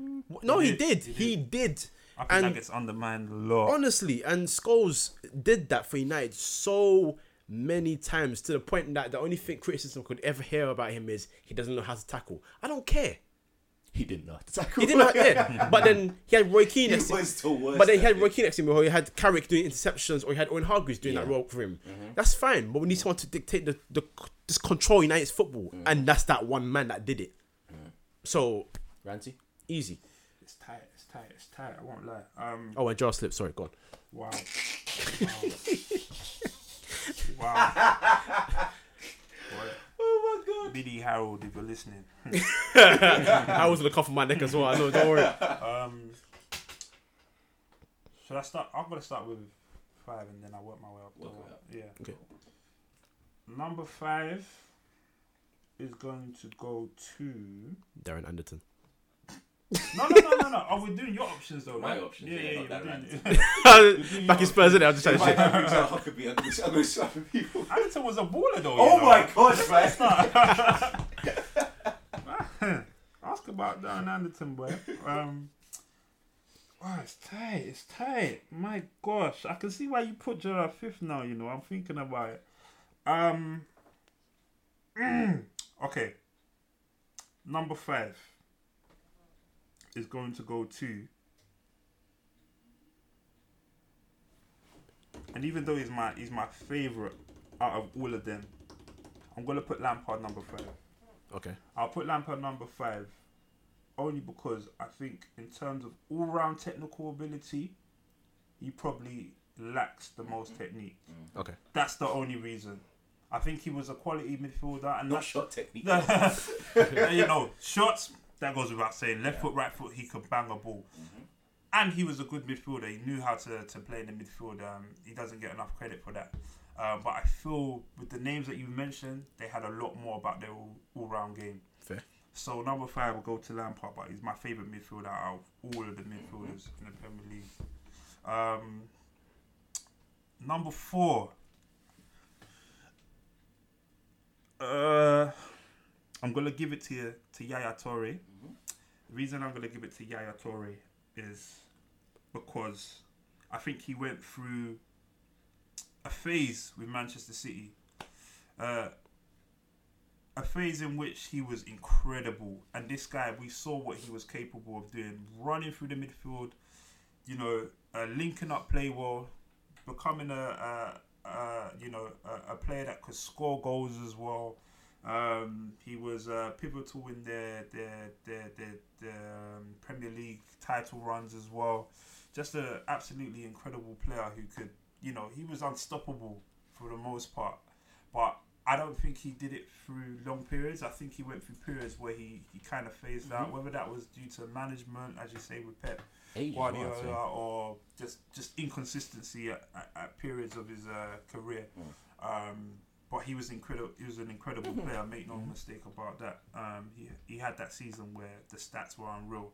Mm. No, He he did. did. He He did. I think and- that gets undermined a lot. Honestly, and Scholes did that for United so many times to the point that the only thing criticism could ever hear about him is he doesn't know how to tackle. I don't care. He didn't know how to tackle. He didn't know how to, <laughs> but then he had Roy Keane He next to him. was the worst. But then he had it. Roy Keane next to him, or he had Carrick doing interceptions, or he had Owen Hargreaves doing that Yeah. Mm-hmm. role for him. That's fine, but we need someone to dictate the, the just control United's football, Mm. and that's that one man that did it. So Ranty. easy. It's tight. It's tight. It's tight. I won't lie. Um. Oh, and jaw slip. Sorry, go on. Wow. <laughs> Wow. wow. Oh my god. Biddy Harold, if you're listening. <laughs> I was gonna cough on my neck as well. I know. Don't worry. Um. Should I start? I'm gonna start with five, and then I work my way up. to Work one. it up. Yeah. Okay. Number five is going to go to. Darren Anderton. No, no, no, no, no. Oh, we're doing your options though, My options, Yeah, yeah, yeah, not yeah. that we're doing- <laughs> Back in Spurs, innit? I'm just trying If to I shit. have out Huckabee, I'm gonna, I'm gonna swap with people. Anderton was a baller though. Oh know. my god, <laughs> man. Ask about Darren Anderton, boy. Um, wow, it's tight. It's tight. My gosh, I can see why you put Gerrard fifth now. You know, I'm thinking about it. Um, <clears throat> okay. Number five is going to go to. And even though he's my he's my favorite out of all of them, I'm gonna put Lampard number five. Okay. I'll put Lampard number five only because I think in terms of all round technical ability, he probably lacks the most technique. Mm. Okay. That's the only reason. I think he was a quality midfielder and Not that's shot technique. <laughs> you know, shots, that goes without saying. Left foot, right foot, he could bang a ball. And he was a good midfielder. He knew how to, to play in the midfield. Um, he doesn't get enough credit for that. Uh, but I feel with the names that you mentioned, they had a lot more about their all, all round game. Fair. So number five will go to Lampard, but he's my favourite midfielder out of all of the midfielders in the Premier League. Um, number four. Uh, I'm gonna give it to you, to Yaya Toure. The reason I'm gonna give it to Yaya Toure is because I think he went through a phase with Manchester City. Uh, a phase in which he was incredible, and this guy, we saw what he was capable of doing, running through the midfield, you know, uh, linking up play well, becoming a, a, a you know a, a player that could score goals as well. Um, he was uh, pivotal in their their their, their, their um, Premier League title runs as well. Just an absolutely incredible player who could, you know, he was unstoppable for the most part. But I don't think he did it through long periods. I think he went through periods where he, he kind of phased out, whether that was due to management, as you say with Pep Age as well, I'd say. Guardiola, or just just inconsistency at, at, at periods of his uh, career. Um, but he was incredible. He was an incredible player. Make no mistake about that. Um, he he had that season where the stats were unreal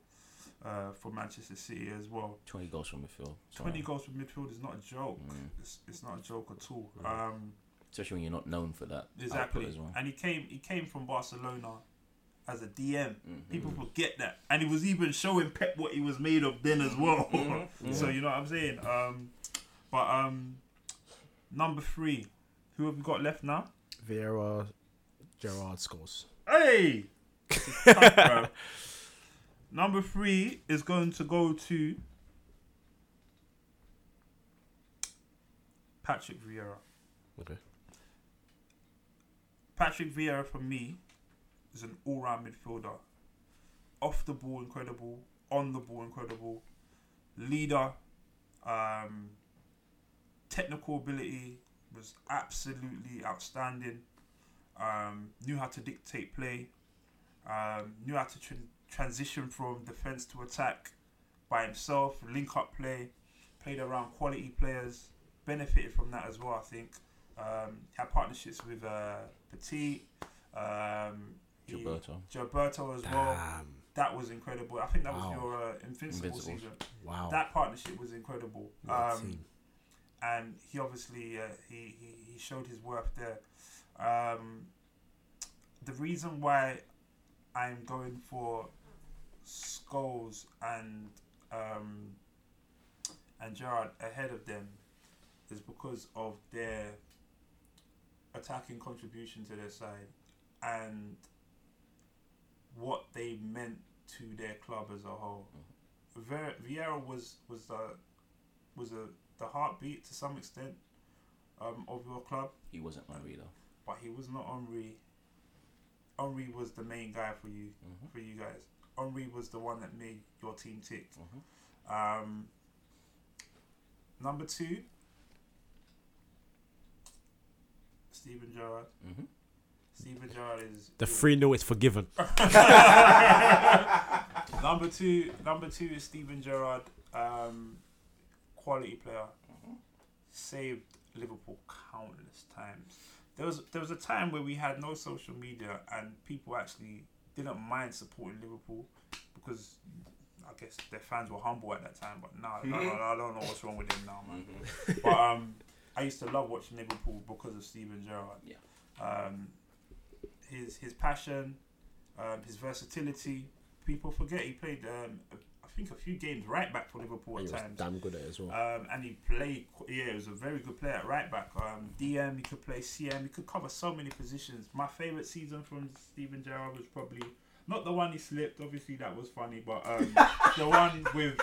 uh, for Manchester City as well. 20 goals from midfield. Twenty goals from midfield is not a joke. Mm. It's, it's not a joke at all. Um, Especially when you're not known for that. exactly. as well. And he came he came from Barcelona as a DM. Mhm. People forget that, and he was even showing Pep what he was made of then as well. Mhm. <laughs> so you know what I'm saying. Um, but um, number three, who have we got left now? Vieira, Gerrard Scholes. Hey, tough, <laughs> number three is going to go to Patrick Vieira. Okay. Patrick Vieira for me is an all-round midfielder. Off the ball, incredible. On the ball, incredible. Leader, um, technical ability was absolutely outstanding. Um, knew how to dictate play. Um, knew how to tr- transition from defense to attack by himself. Link up play. Played around quality players. Benefited from that as well. I think. Um, had partnerships with uh, Petit. Um, he- Gilberto. Gilberto as well. That was incredible. I think that was Wow. your uh, Invincible Invincibles. season. Wow. That partnership was incredible. Um, team. And he obviously uh, he, he he showed his worth there. Um, the reason why I'm going for Scholes and um, and Gerrard ahead of them is because of their attacking contribution to their side and what they meant to their club as a whole. Ver- Vieira was was the was a the heartbeat to some extent um, of your club, He wasn't Henry though. but he was not Henry. Henry was the main guy for you Mm-hmm. for you guys. Henry was the one that made your team tick. Mm-hmm. Um, number two, Steven Gerrard. Mm-hmm. Steven Gerrard is The is- 3 0 is forgiven. <laughs> <laughs> number two. Number two is Steven Gerrard, um, quality player. Saved Liverpool countless times. There was there was a time where we had no social media and people actually didn't mind supporting Liverpool because I guess their fans were humble at that time. But now I, don't, I don't know what's wrong with them now, man. Mm-hmm. But um, I used to love watching Liverpool because of Steven Gerrard. Yeah. Um, his his passion, um, his versatility. People forget he played. Um, I think a few games right back for Liverpool He at was times. damn good at it as well. Um, and he played. Yeah, he was a very good player at right back. Um, DM, he could play CM. He could cover so many positions. My favorite season from Steven Gerrard was probably not the one he slipped. Obviously, that was funny, but um, <laughs> the one with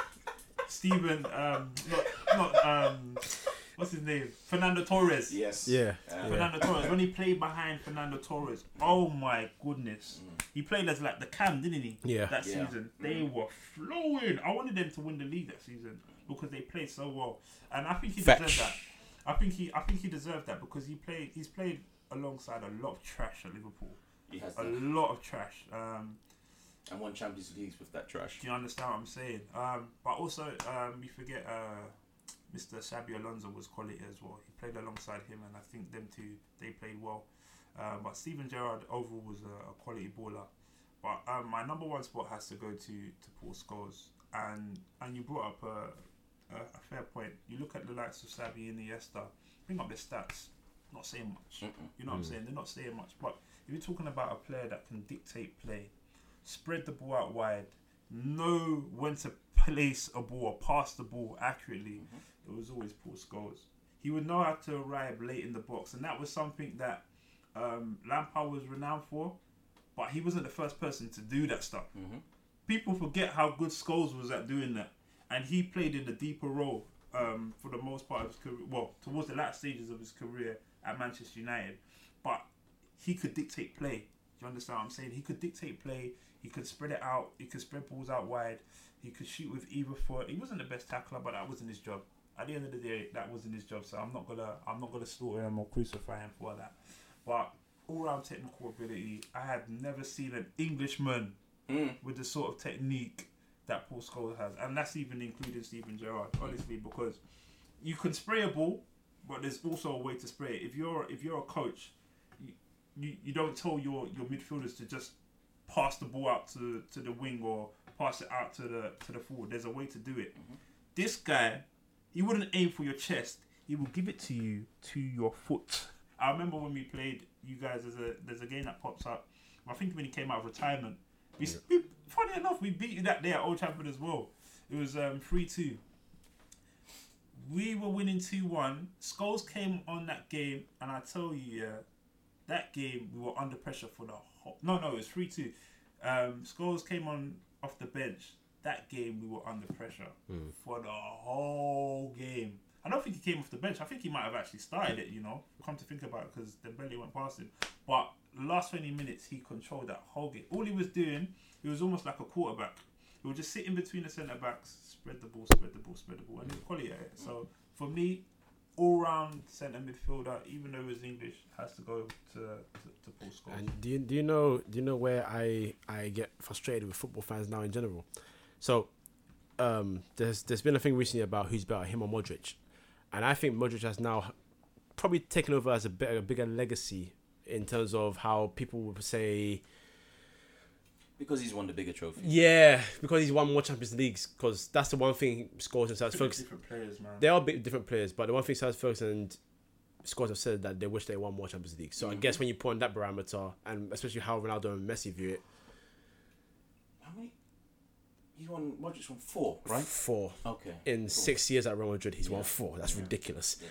Steven. Um, not not um, what's his name? Fernando Torres. Yes. yeah. Uh, Fernando Torres. When he played behind Fernando Torres, oh my goodness, Mm. he played as like the cam, didn't he? Yeah. That Yeah. season, they were flowing. I wanted them to win the league that season because they played so well, and I think he Fetch. deserved that. I think he, I think he deserved that because he played, he's played alongside a lot of trash at Liverpool, He has a done. lot of trash. Um, And won Champions Leagues with that trash. do you understand what I'm saying? Um, but also, um, we forget uh, Mr. Xabi Alonso was quality as well. He played alongside him, and I think them two they played well. Uh, but Steven Gerrard overall was a, a quality baller. But um, my number one spot has to go to to Paul Scholes, and and you brought up a, a, a fair point. You look at the likes of Xabi and Iniesta, bring up their stats, not saying much. Mm-mm. You know what I'm Mm. saying? They're not saying much. But if you're talking about a player that can dictate play, spread the ball out wide, know when to place a ball or pass the ball accurately, Mhm. It was always Paul Scholes. He would know how to arrive late in the box, and that was something that um, Lampard was renowned for. But he wasn't the first person to do that stuff. Mm-hmm. People forget how good Scholes was at doing that, and he played in a deeper role um, for the most part of his career. Well, towards the last stages of his career at Manchester United, but he could dictate play. Do you understand what I'm saying? He could dictate play. He could spread it out. He could spread balls out wide. He could shoot with either foot. He wasn't the best tackler, but that wasn't his job. At the end of the day, that wasn't his job. So I'm not gonna I'm not gonna slaughter him or crucify him for that. But all round technical ability, I had never seen an Englishman Mm. with the sort of technique that Paul Scholes has, and that's even including Steven Gerrard, honestly, because you can spray a ball, but there's also a way to spray it. If you're if you're a coach, you, you, you don't tell your, your midfielders to just pass the ball out to, to the wing or pass it out to the to the forward. There's a way to do it. This guy, he wouldn't aim for your chest. He will give it to you to your foot. I remember when we played you guys. There's a there's a game that pops up. I think when he came out of retirement, we, s we funny enough we beat you that day at Old Trafford as well. It was um three two. We were winning two one. Scholes came on that game, and I tell you, yeah, that game we were under pressure for the whole. No, no, it was three two. Um, Scholes came on off the bench. That game we were under pressure Mm. for the whole game. I don't think he came off the bench. I think he might have actually started it. You know, come to think about it, because Dembele went past him. But last 20 minutes, he controlled that whole game. All he was doing, he was almost like a quarterback. He would just sit in between the centre backs, spread the ball, spread the ball, spread the ball, and he was quality at it. So for me, all round centre midfielder, even though he's English, has to go to, to, to Paul Scholes. And do you, do you know do you know where I I get frustrated with football fans now in general? So, um, there's there's been a thing recently about who's better, him or Modric, and I think Modric has now probably taken over as a bit a bigger legacy in terms of how people would say, Because he's won the bigger trophy. yeah, because he's won more Champions Leagues. Because that's the one thing Scholes and South different, Ferguson different players, man. they are bit different players, but the one thing South Ferguson and Scott have said that they wish they won more Champions League. So I Mhm. guess when you put on that parameter, and especially how Ronaldo and Messi view it, How many? He's won. Modric won four, right? four Okay. in Cool. six years at Real Madrid, he's won four. That's Yeah. ridiculous. Yeah.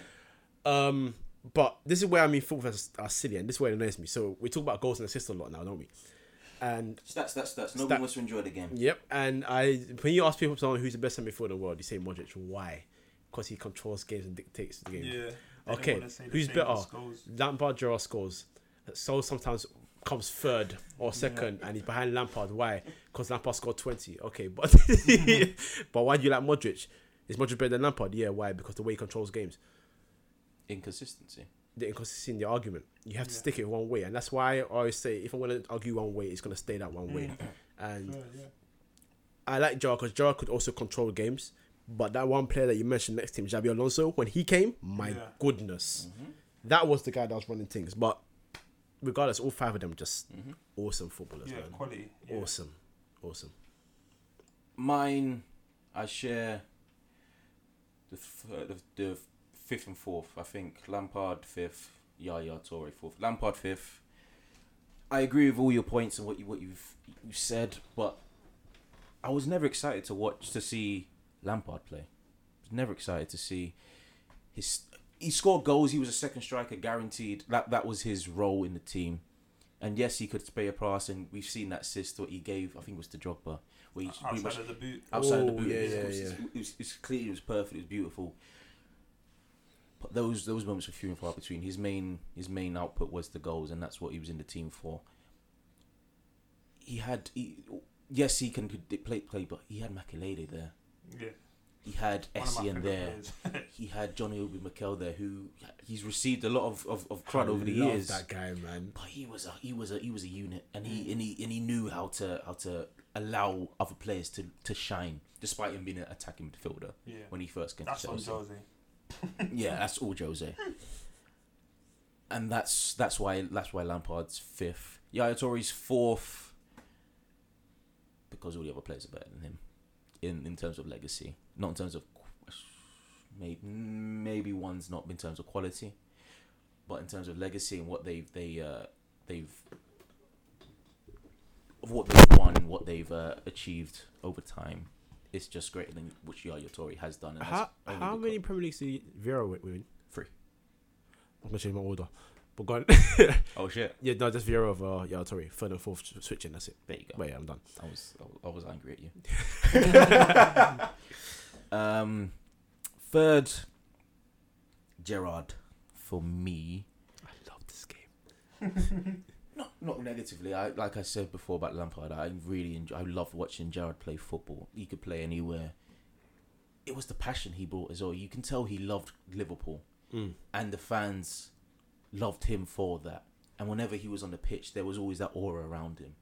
Um, but this is where I mean football fans are silly, and this is where it annoys me. So we talk about goals and assists a lot now, don't we? And Stats, stats, stats. Nobody Stat- wants to enjoy the game. Yep, and I when you ask people someone who's the best centre midfielder in the world, you say Modric. Why? Because he controls games and dictates the game. Yeah. Okay, wanna say the who's better? as Scholes. Lampard, Gerrard scores. So sometimes comes third or second, and he's behind Lampard. Why? Because Lampard scored twenty. Okay, but <laughs> <laughs> but why do you like Modric? Is Modric better than Lampard? Yeah, why? Because the way he controls games. Inconsistency. The inconsistency in the argument. You have to Yeah. stick it one way, and that's why I always say if I'm going to argue one way, it's going to stay that one way. Mm. <clears throat> And Yeah, yeah. I like Gerrard because Gerrard could also control games. But that one player that you mentioned next to him, Xabi Alonso, when he came, my Yeah. goodness, Mm-hmm. that was the guy that was running things. But regardless, all five of them just Mm-hmm. awesome footballers, Yeah, man. quality. Yeah. Awesome, awesome. Mine, I share the, f- uh, the the fifth and fourth. I think Lampard fifth, Yaya Toure fourth. Lampard fifth. I agree with all your points and what you what you've you said, but I was never excited to watch to see Lampard play. I was never excited to see his. He scored goals. He was a second striker, guaranteed. That that was his role in the team. And yes, he could spray a pass, and we've seen that assist what he gave. I think it was to Drogba, where he pretty much Outside of the boot. outside of the Oh, boot. yeah, it, was, yeah, it, was, yeah. It, was, it was clear, it was perfect, it was beautiful. But those those moments were few and far between. His main his main output was the goals, and that's what he was in the team for. He had he, yes, he can play play, but he had Makelele there. Yeah. He had One of my Essien there. <laughs> He had Johnny Obi Mikel there, who he's received a lot of of, of crud I over the years. That guy, man. But he was a he was a he was a unit, and he mm. and he and he knew how to how to allow other players to to shine, despite him being an attacking midfielder yeah. when he first came That's to on Chelsea. Jose. <laughs> <laughs> Yeah, that's all Jose. and that's that's why that's why Lampard's fifth. Yaya Toure's fourth because all the other players are better than him in in terms of legacy, not in terms of maybe maybe one's not in terms of quality, but in terms of legacy and what they've they uh, they've of what they've won, what they've uh, achieved over time. It's just greater than which Yaya Toure has done. And How how many Premier Leagues did Vieira win-? Three. I'm gonna change my order. But. <laughs> Oh shit! yeah, no, just Vieira of uh, Yaya Toure. Third and fourth switching. That's it. There you go. Wait, I'm done. I was I was angry at you. <laughs> <laughs> um, third, Gerrard for me. I love this game. <laughs> Not not negatively. I like I said before about Lampard. I really enjoy. I love watching Gerrard play football. He could play anywhere. It was the passion he brought as well. You can tell he loved Liverpool, Mm. and the fans loved him for that. And whenever he was on the pitch, there was always that aura around him.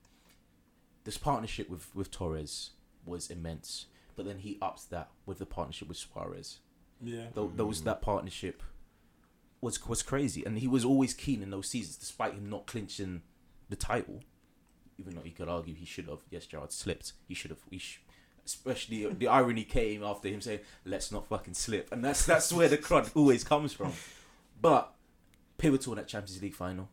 This partnership with with Torres was immense, but then he ups that with the partnership with Suarez. Yeah. Tho- those mm. that partnership was was crazy, and he was always keen in those seasons, despite him not clinching the title. Even though you could argue he should have. Yes, Gerrard slipped. He should have. He sh- especially the irony came after him saying, "Let's not fucking slip," and that's that's where the crud always comes from. <laughs> But pivotal in that Champions League final.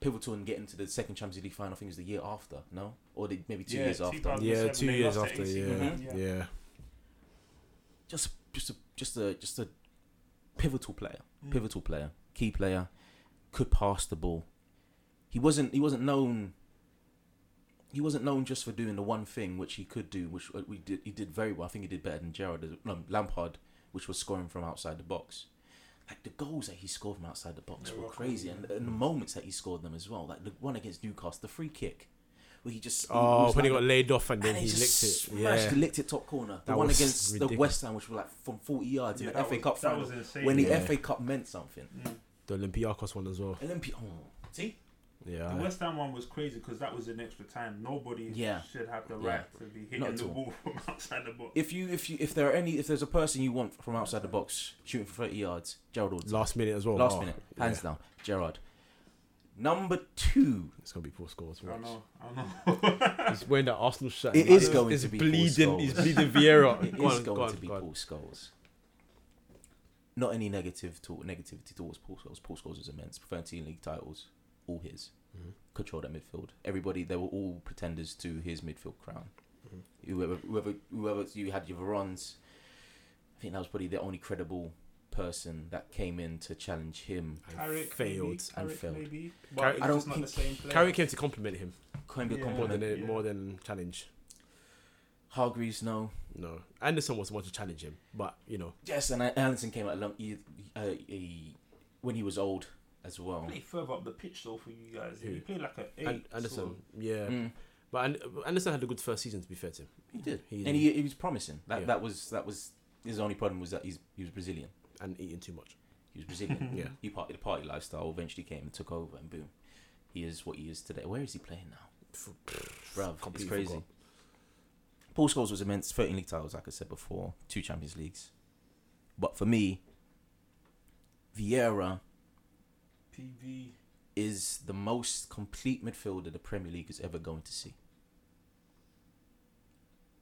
Pivotal in getting to the second Champions League final. I think it was the year after, no, or the, maybe two Yeah, years after. Yeah, two years after. AC Yeah, Milan, yeah. yeah. just just a just a just a pivotal player, Mm. pivotal player, key player, could pass the ball. He wasn't he wasn't known. He wasn't known just for doing the one thing which he could do, which uh, we did. He did very well. I think he did better than Gerrard, no, Lampard, which was scoring from outside the box. Like the goals that he scored from outside the box were were crazy, and, and the moments that he scored them as well. Like the one against Newcastle, the free kick, where he just Oh, when he got laid off and then and he just licked it. smashed, Yeah. he licked it top corner. The That one against the. West Ham, which was like from 40 yards Yeah, in the FA was- Cup final, when the Yeah. FA Cup meant something. Mm. The Olympiacos one as well. Olympi- oh, see, Yeah. The West Ham one was crazy because that was an extra time. Nobody Yeah. should have the Yeah. right to be hitting Not the all. ball <laughs> from outside the box. if you if you if there are any if there's a person you want from outside the box shooting for 30 yards, Gerald Alden. Last minute as well. Last Oh, minute, hands yeah. down, Gerrard. Number two, It's gonna be Paul Scholes. I know, I know. <laughs> He's wearing that Arsenal shirt. It He's- is going he's to be Paul bleeding. He's Scholes. bleeding Vieira. <laughs> it is go on, going go on, to be go on. Paul Scholes. Not any negative talk, negativity towards Paul Scholes. Paul Scholes is immense. 13 league titles, all his. Mhm. Controlled that midfield. Everybody, they were all pretenders to his midfield crown. Mhm. Whoever, whoever, whoever you had your Verons, I think that was probably the only credible person that came in to challenge him. Carrick failed. maybe, and Carrick failed. Maybe, Carrick- I don't just not the think same player. Carrick came to compliment him Claimed a Yeah. more than Yeah. more than challenge. Hargreaves, no. No, Anderson was the one to challenge him, but you know, Yes, and Anderson came out along, he, uh, he, when he was old as well. Play further up the pitch though for you guys. Who? He played like an eight. An- Anderson, sort of. yeah, Mm, but Anderson had a good first season. To be fair to him, he did, He- and he, he was promising. That Yeah. that was that was his only problem was that he's he was Brazilian. and eating too much. He was Brazilian. <laughs> Yeah, he party the party lifestyle eventually came and took over, and boom, he is what he is today. Where is he playing now? Bruv, it's crazy. forgot. Paul Scholes was immense. 13 league titles, like I said before, two Champions Leagues. But for me, Vieira PV. is the most complete midfielder the Premier League is ever going to see.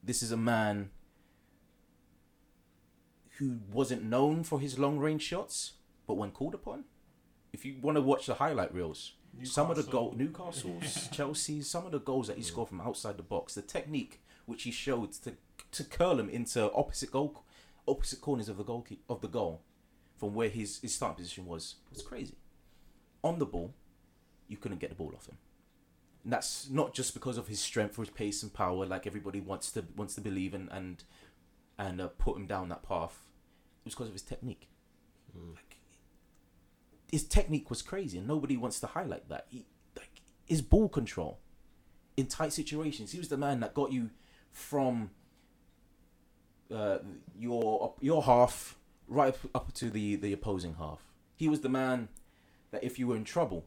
This is a man who wasn't known for his long range shots, but when called upon, if you want to watch the highlight reels, some of the goal Newcastle's, <laughs> Chelsea, some of the goals that he scored from outside the box, the technique which he showed to to curl him into opposite goal, opposite corners of the goal of the goal, from where his his starting position was was crazy. On the ball, you couldn't get the ball off him. And that's not just because of his strength or his pace and power, like everybody wants to wants to believe and and and uh, put him down that path. It was because of his technique. Mm. Like, his technique was crazy, and nobody wants to highlight that. He, like his ball control in tight situations. He was the man that got you from uh, your your half right up, up to the the opposing half. He was the man that if you were in trouble,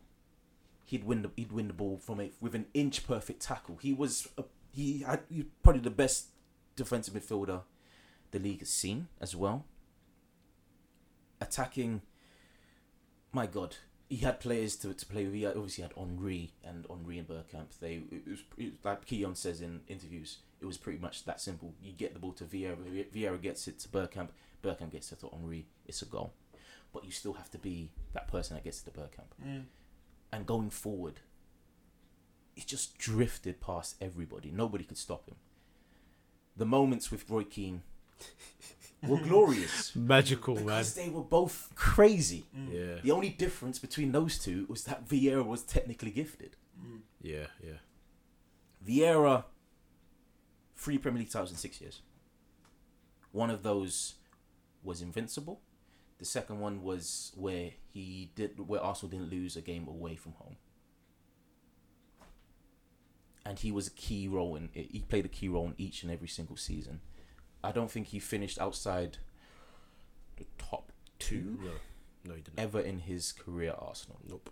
he'd win the he'd win the ball from a with an inch perfect tackle. He was a, he had he probably the best defensive midfielder the league has seen as well. Attacking, my God, he had players to, to play with. He obviously had Henry and Henry and Bergkamp. They it was, it was like Keown says in interviews. It was pretty much that simple. You get the ball to Vieira, Vieira gets it to Bergkamp, Bergkamp gets it to Henry. It's a goal, but you still have to be that person that gets it to Bergkamp. Mm. And going forward, he just drifted past everybody. Nobody could stop him. The moments with Roy Keane <laughs> were glorious Magical man. they were both crazy. Mm. Yeah, The only difference between those two was that Vieira was technically gifted. Mm. yeah, yeah. Vieira, three Premier League titles in six years. One of those was invincible. The second one was where he did where Arsenal didn't lose a game away from home. And he was a key role in it. He played a key role in each and every single season. I don't think he finished outside the top two mm, No, no, he didn't. ever in his career at Arsenal. Nope,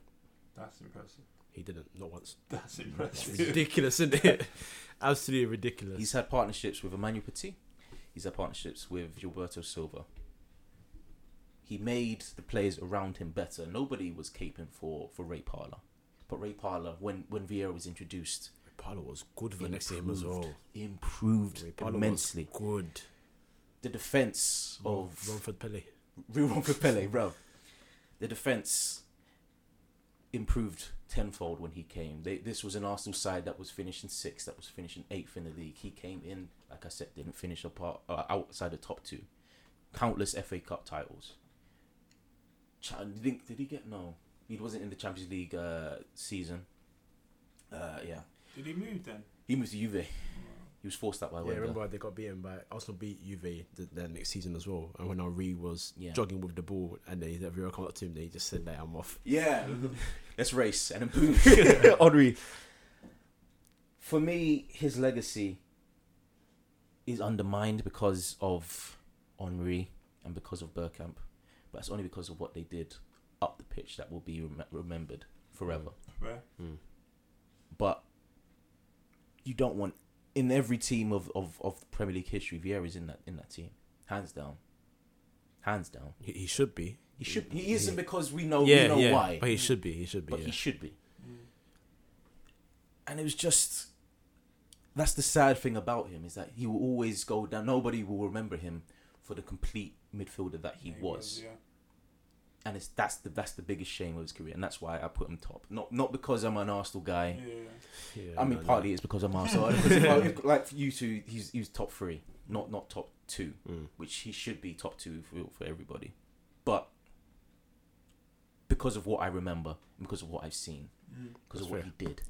That's impressive. he didn't. Not once. <laughs> That's impressive. ridiculous, isn't it? <laughs> Absolutely ridiculous. He's had partnerships with Emmanuel Petit. He's had partnerships with Gilberto Silva. He made the players around him better. Nobody was caping for, for Ray Parlour. But Ray Parlour, when, when Vieira was introduced, Paulo was good for next him as well. He improved Ray immensely. good. The defense of Romford Pele. <laughs> Ruben for Pele, bro. The defense improved tenfold when he came. They, this was an Arsenal side that was finishing sixth, that was finishing eighth in the league. He came in, like I said, didn't finish apart uh, outside the top two. Countless FA Cup titles. Ch- did, he, did he get no? He wasn't in the Champions League uh, season. Uh, yeah, Did he move then? he moved to Juve. He was forced out by Yeah, Wenger. remember they got beaten by Arsenal beat Juve the, the next season as well. And when Henry was Yeah. jogging with the ball and they Vieira come up to him, they just said that I'm off. Yeah, <laughs> let's race and then boom, <laughs> <laughs> Henry. For me, his legacy is undermined because of Henry and because of Bergkamp, but it's only because of what they did up the pitch that will be rem- remembered forever. Fair. But you don't want in every team of, of, of Premier League history, Vieira's in that in that team, hands down, hands down. He, he should be. He should. He isn't because we know yeah, we know yeah. why, But he should be. He should be. but yeah. he should be. Mm. and it was just that's the sad thing about him is that he will always go down nobody will remember him for the complete midfielder that he Yeah, was yeah. and it's that's the that's the biggest shame of his career and that's why I put him top not not because I'm an Arsenal guy Yeah, yeah. Yeah, I mean no, no. partly it's because I'm <laughs> Arsenal because if I, if- like you two he's he's top 3 not not top 2 Mm. which he should be top 2 for for everybody but because of what I remember because of what I've seen Mm. because That's of what fair. he did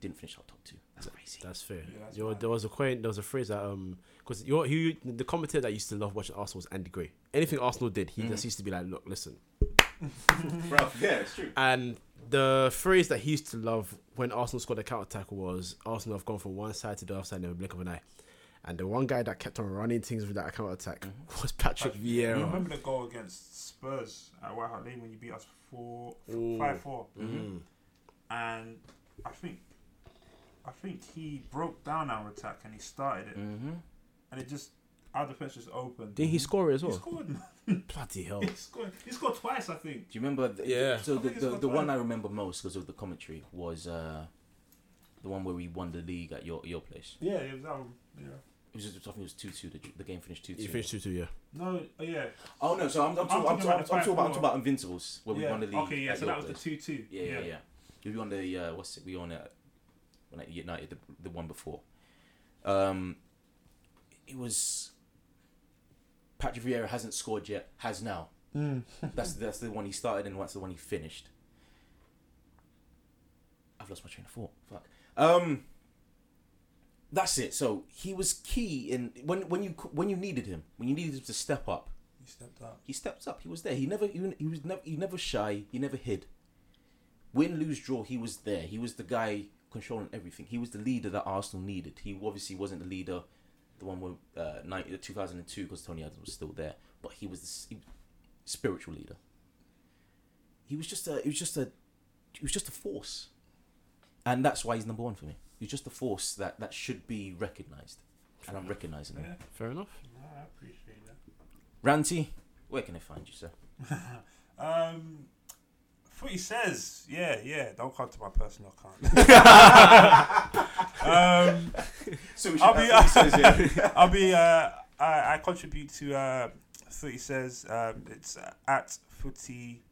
didn't finish top top 2 that's crazy That's fair. Yeah, that's You know, there was a quote, there was a phrase that um, because you he the commentator that used to love watching Arsenal was Andy Gray. Anything Arsenal did, he Mhm. just used to be like, look, listen. <laughs> Bro, yeah it's true And the phrase that he used to love when Arsenal scored a counter attack was Arsenal have gone from one side to the other side in a blink of an eye. And the one guy that kept on running things with that counter attack Mhm. <laughs> was Patrick You Vieira. remember the goal against Spurs at White Hart Lane when you beat us four, Ooh. five four, Mm. and I think, I think he broke down our attack and he started it, mm-hmm. and it just our defense just opened. Didn't he score it as He well? scored. <laughs> Bloody hell. He scored. He scored twice, I think. Do you remember? The, Yeah. So I the, the, the one. I remember most because of the commentary was uh, the one where we won the league at your your place. Yeah, it was um, yeah. It was just, I think it was two two. The, the game finished two He two. finished 2 2, yeah. No, uh, yeah, Oh no! So I'm, I'm, I'm talking, I'm, talking talking, about I'm, talking about I'm talking about Invincibles where we won the league. Okay, yeah. So that was the place. two two. Yeah, yeah, yeah. We won the uh, what's it? We won it when at United the, the one before. Um, it was Patrick Vieira hasn't scored yet. Has now. Mm. <laughs> That's that's the one he started and that's the one he finished. I've lost my train of thought. Fuck. Um. That's it. So he was key in when when you when you needed him when you needed him to step up. He stepped up. He steps up. He was there. He never he, he was never he never shy. He never hid. Win, lose, draw. He was there. He was the guy controlling everything. He was the leader that Arsenal needed. He obviously wasn't the leader, the one with uh, 90, 2002 because Tony Adams was still there. But he was the he- spiritual leader. He was just a. He was just a. He was just a force, and that's why he's number one for me. He's just a force that that should be recognized, and I'm recognizing him. Yeah, Fair enough. no, I appreciate that. Ranty, where can I find you, sir? <laughs> Um, Footy says, yeah, yeah. Don't come to my personal account. <laughs> um, So we I'll be, <laughs> I'll be. Uh, I, I contribute to uh, Footy says. Um, it's uh, at Footy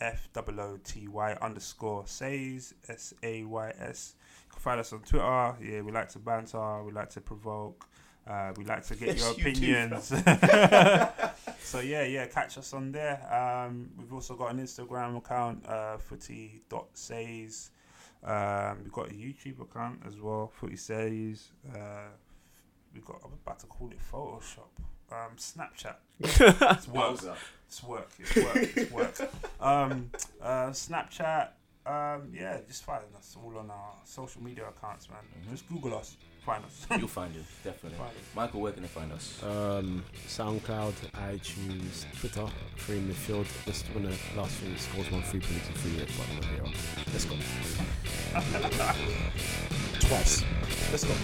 F O O T Y underscore says S A Y S. You can find us on Twitter. Yeah, we like to banter. We like to provoke. Uh, we like to get Yes, your you opinions. <laughs> so yeah, yeah, catch us on there. Um, we've also got an Instagram account, uh, footy.says. Um, we've got a YouTube account as well, footy says. Uh, we've got, I'm about to call it Photoshop. Um, Snapchat. <laughs> it's work. It's work. It's work. It's work. Um, uh, Snapchat. Um, yeah, just find us all on our social media accounts, man. Mhm. Just Google us, find us. You'll find it, definitely. Find us. Michael, where can they find us? Um, SoundCloud, iTunes, Twitter, free midfield. Just when the last three scores one free penalty free at bottom of here. Let's go. <laughs> Twice. Let's go.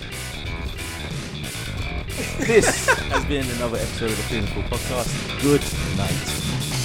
<laughs> this has been another episode of the Clinical Podcast. Good night.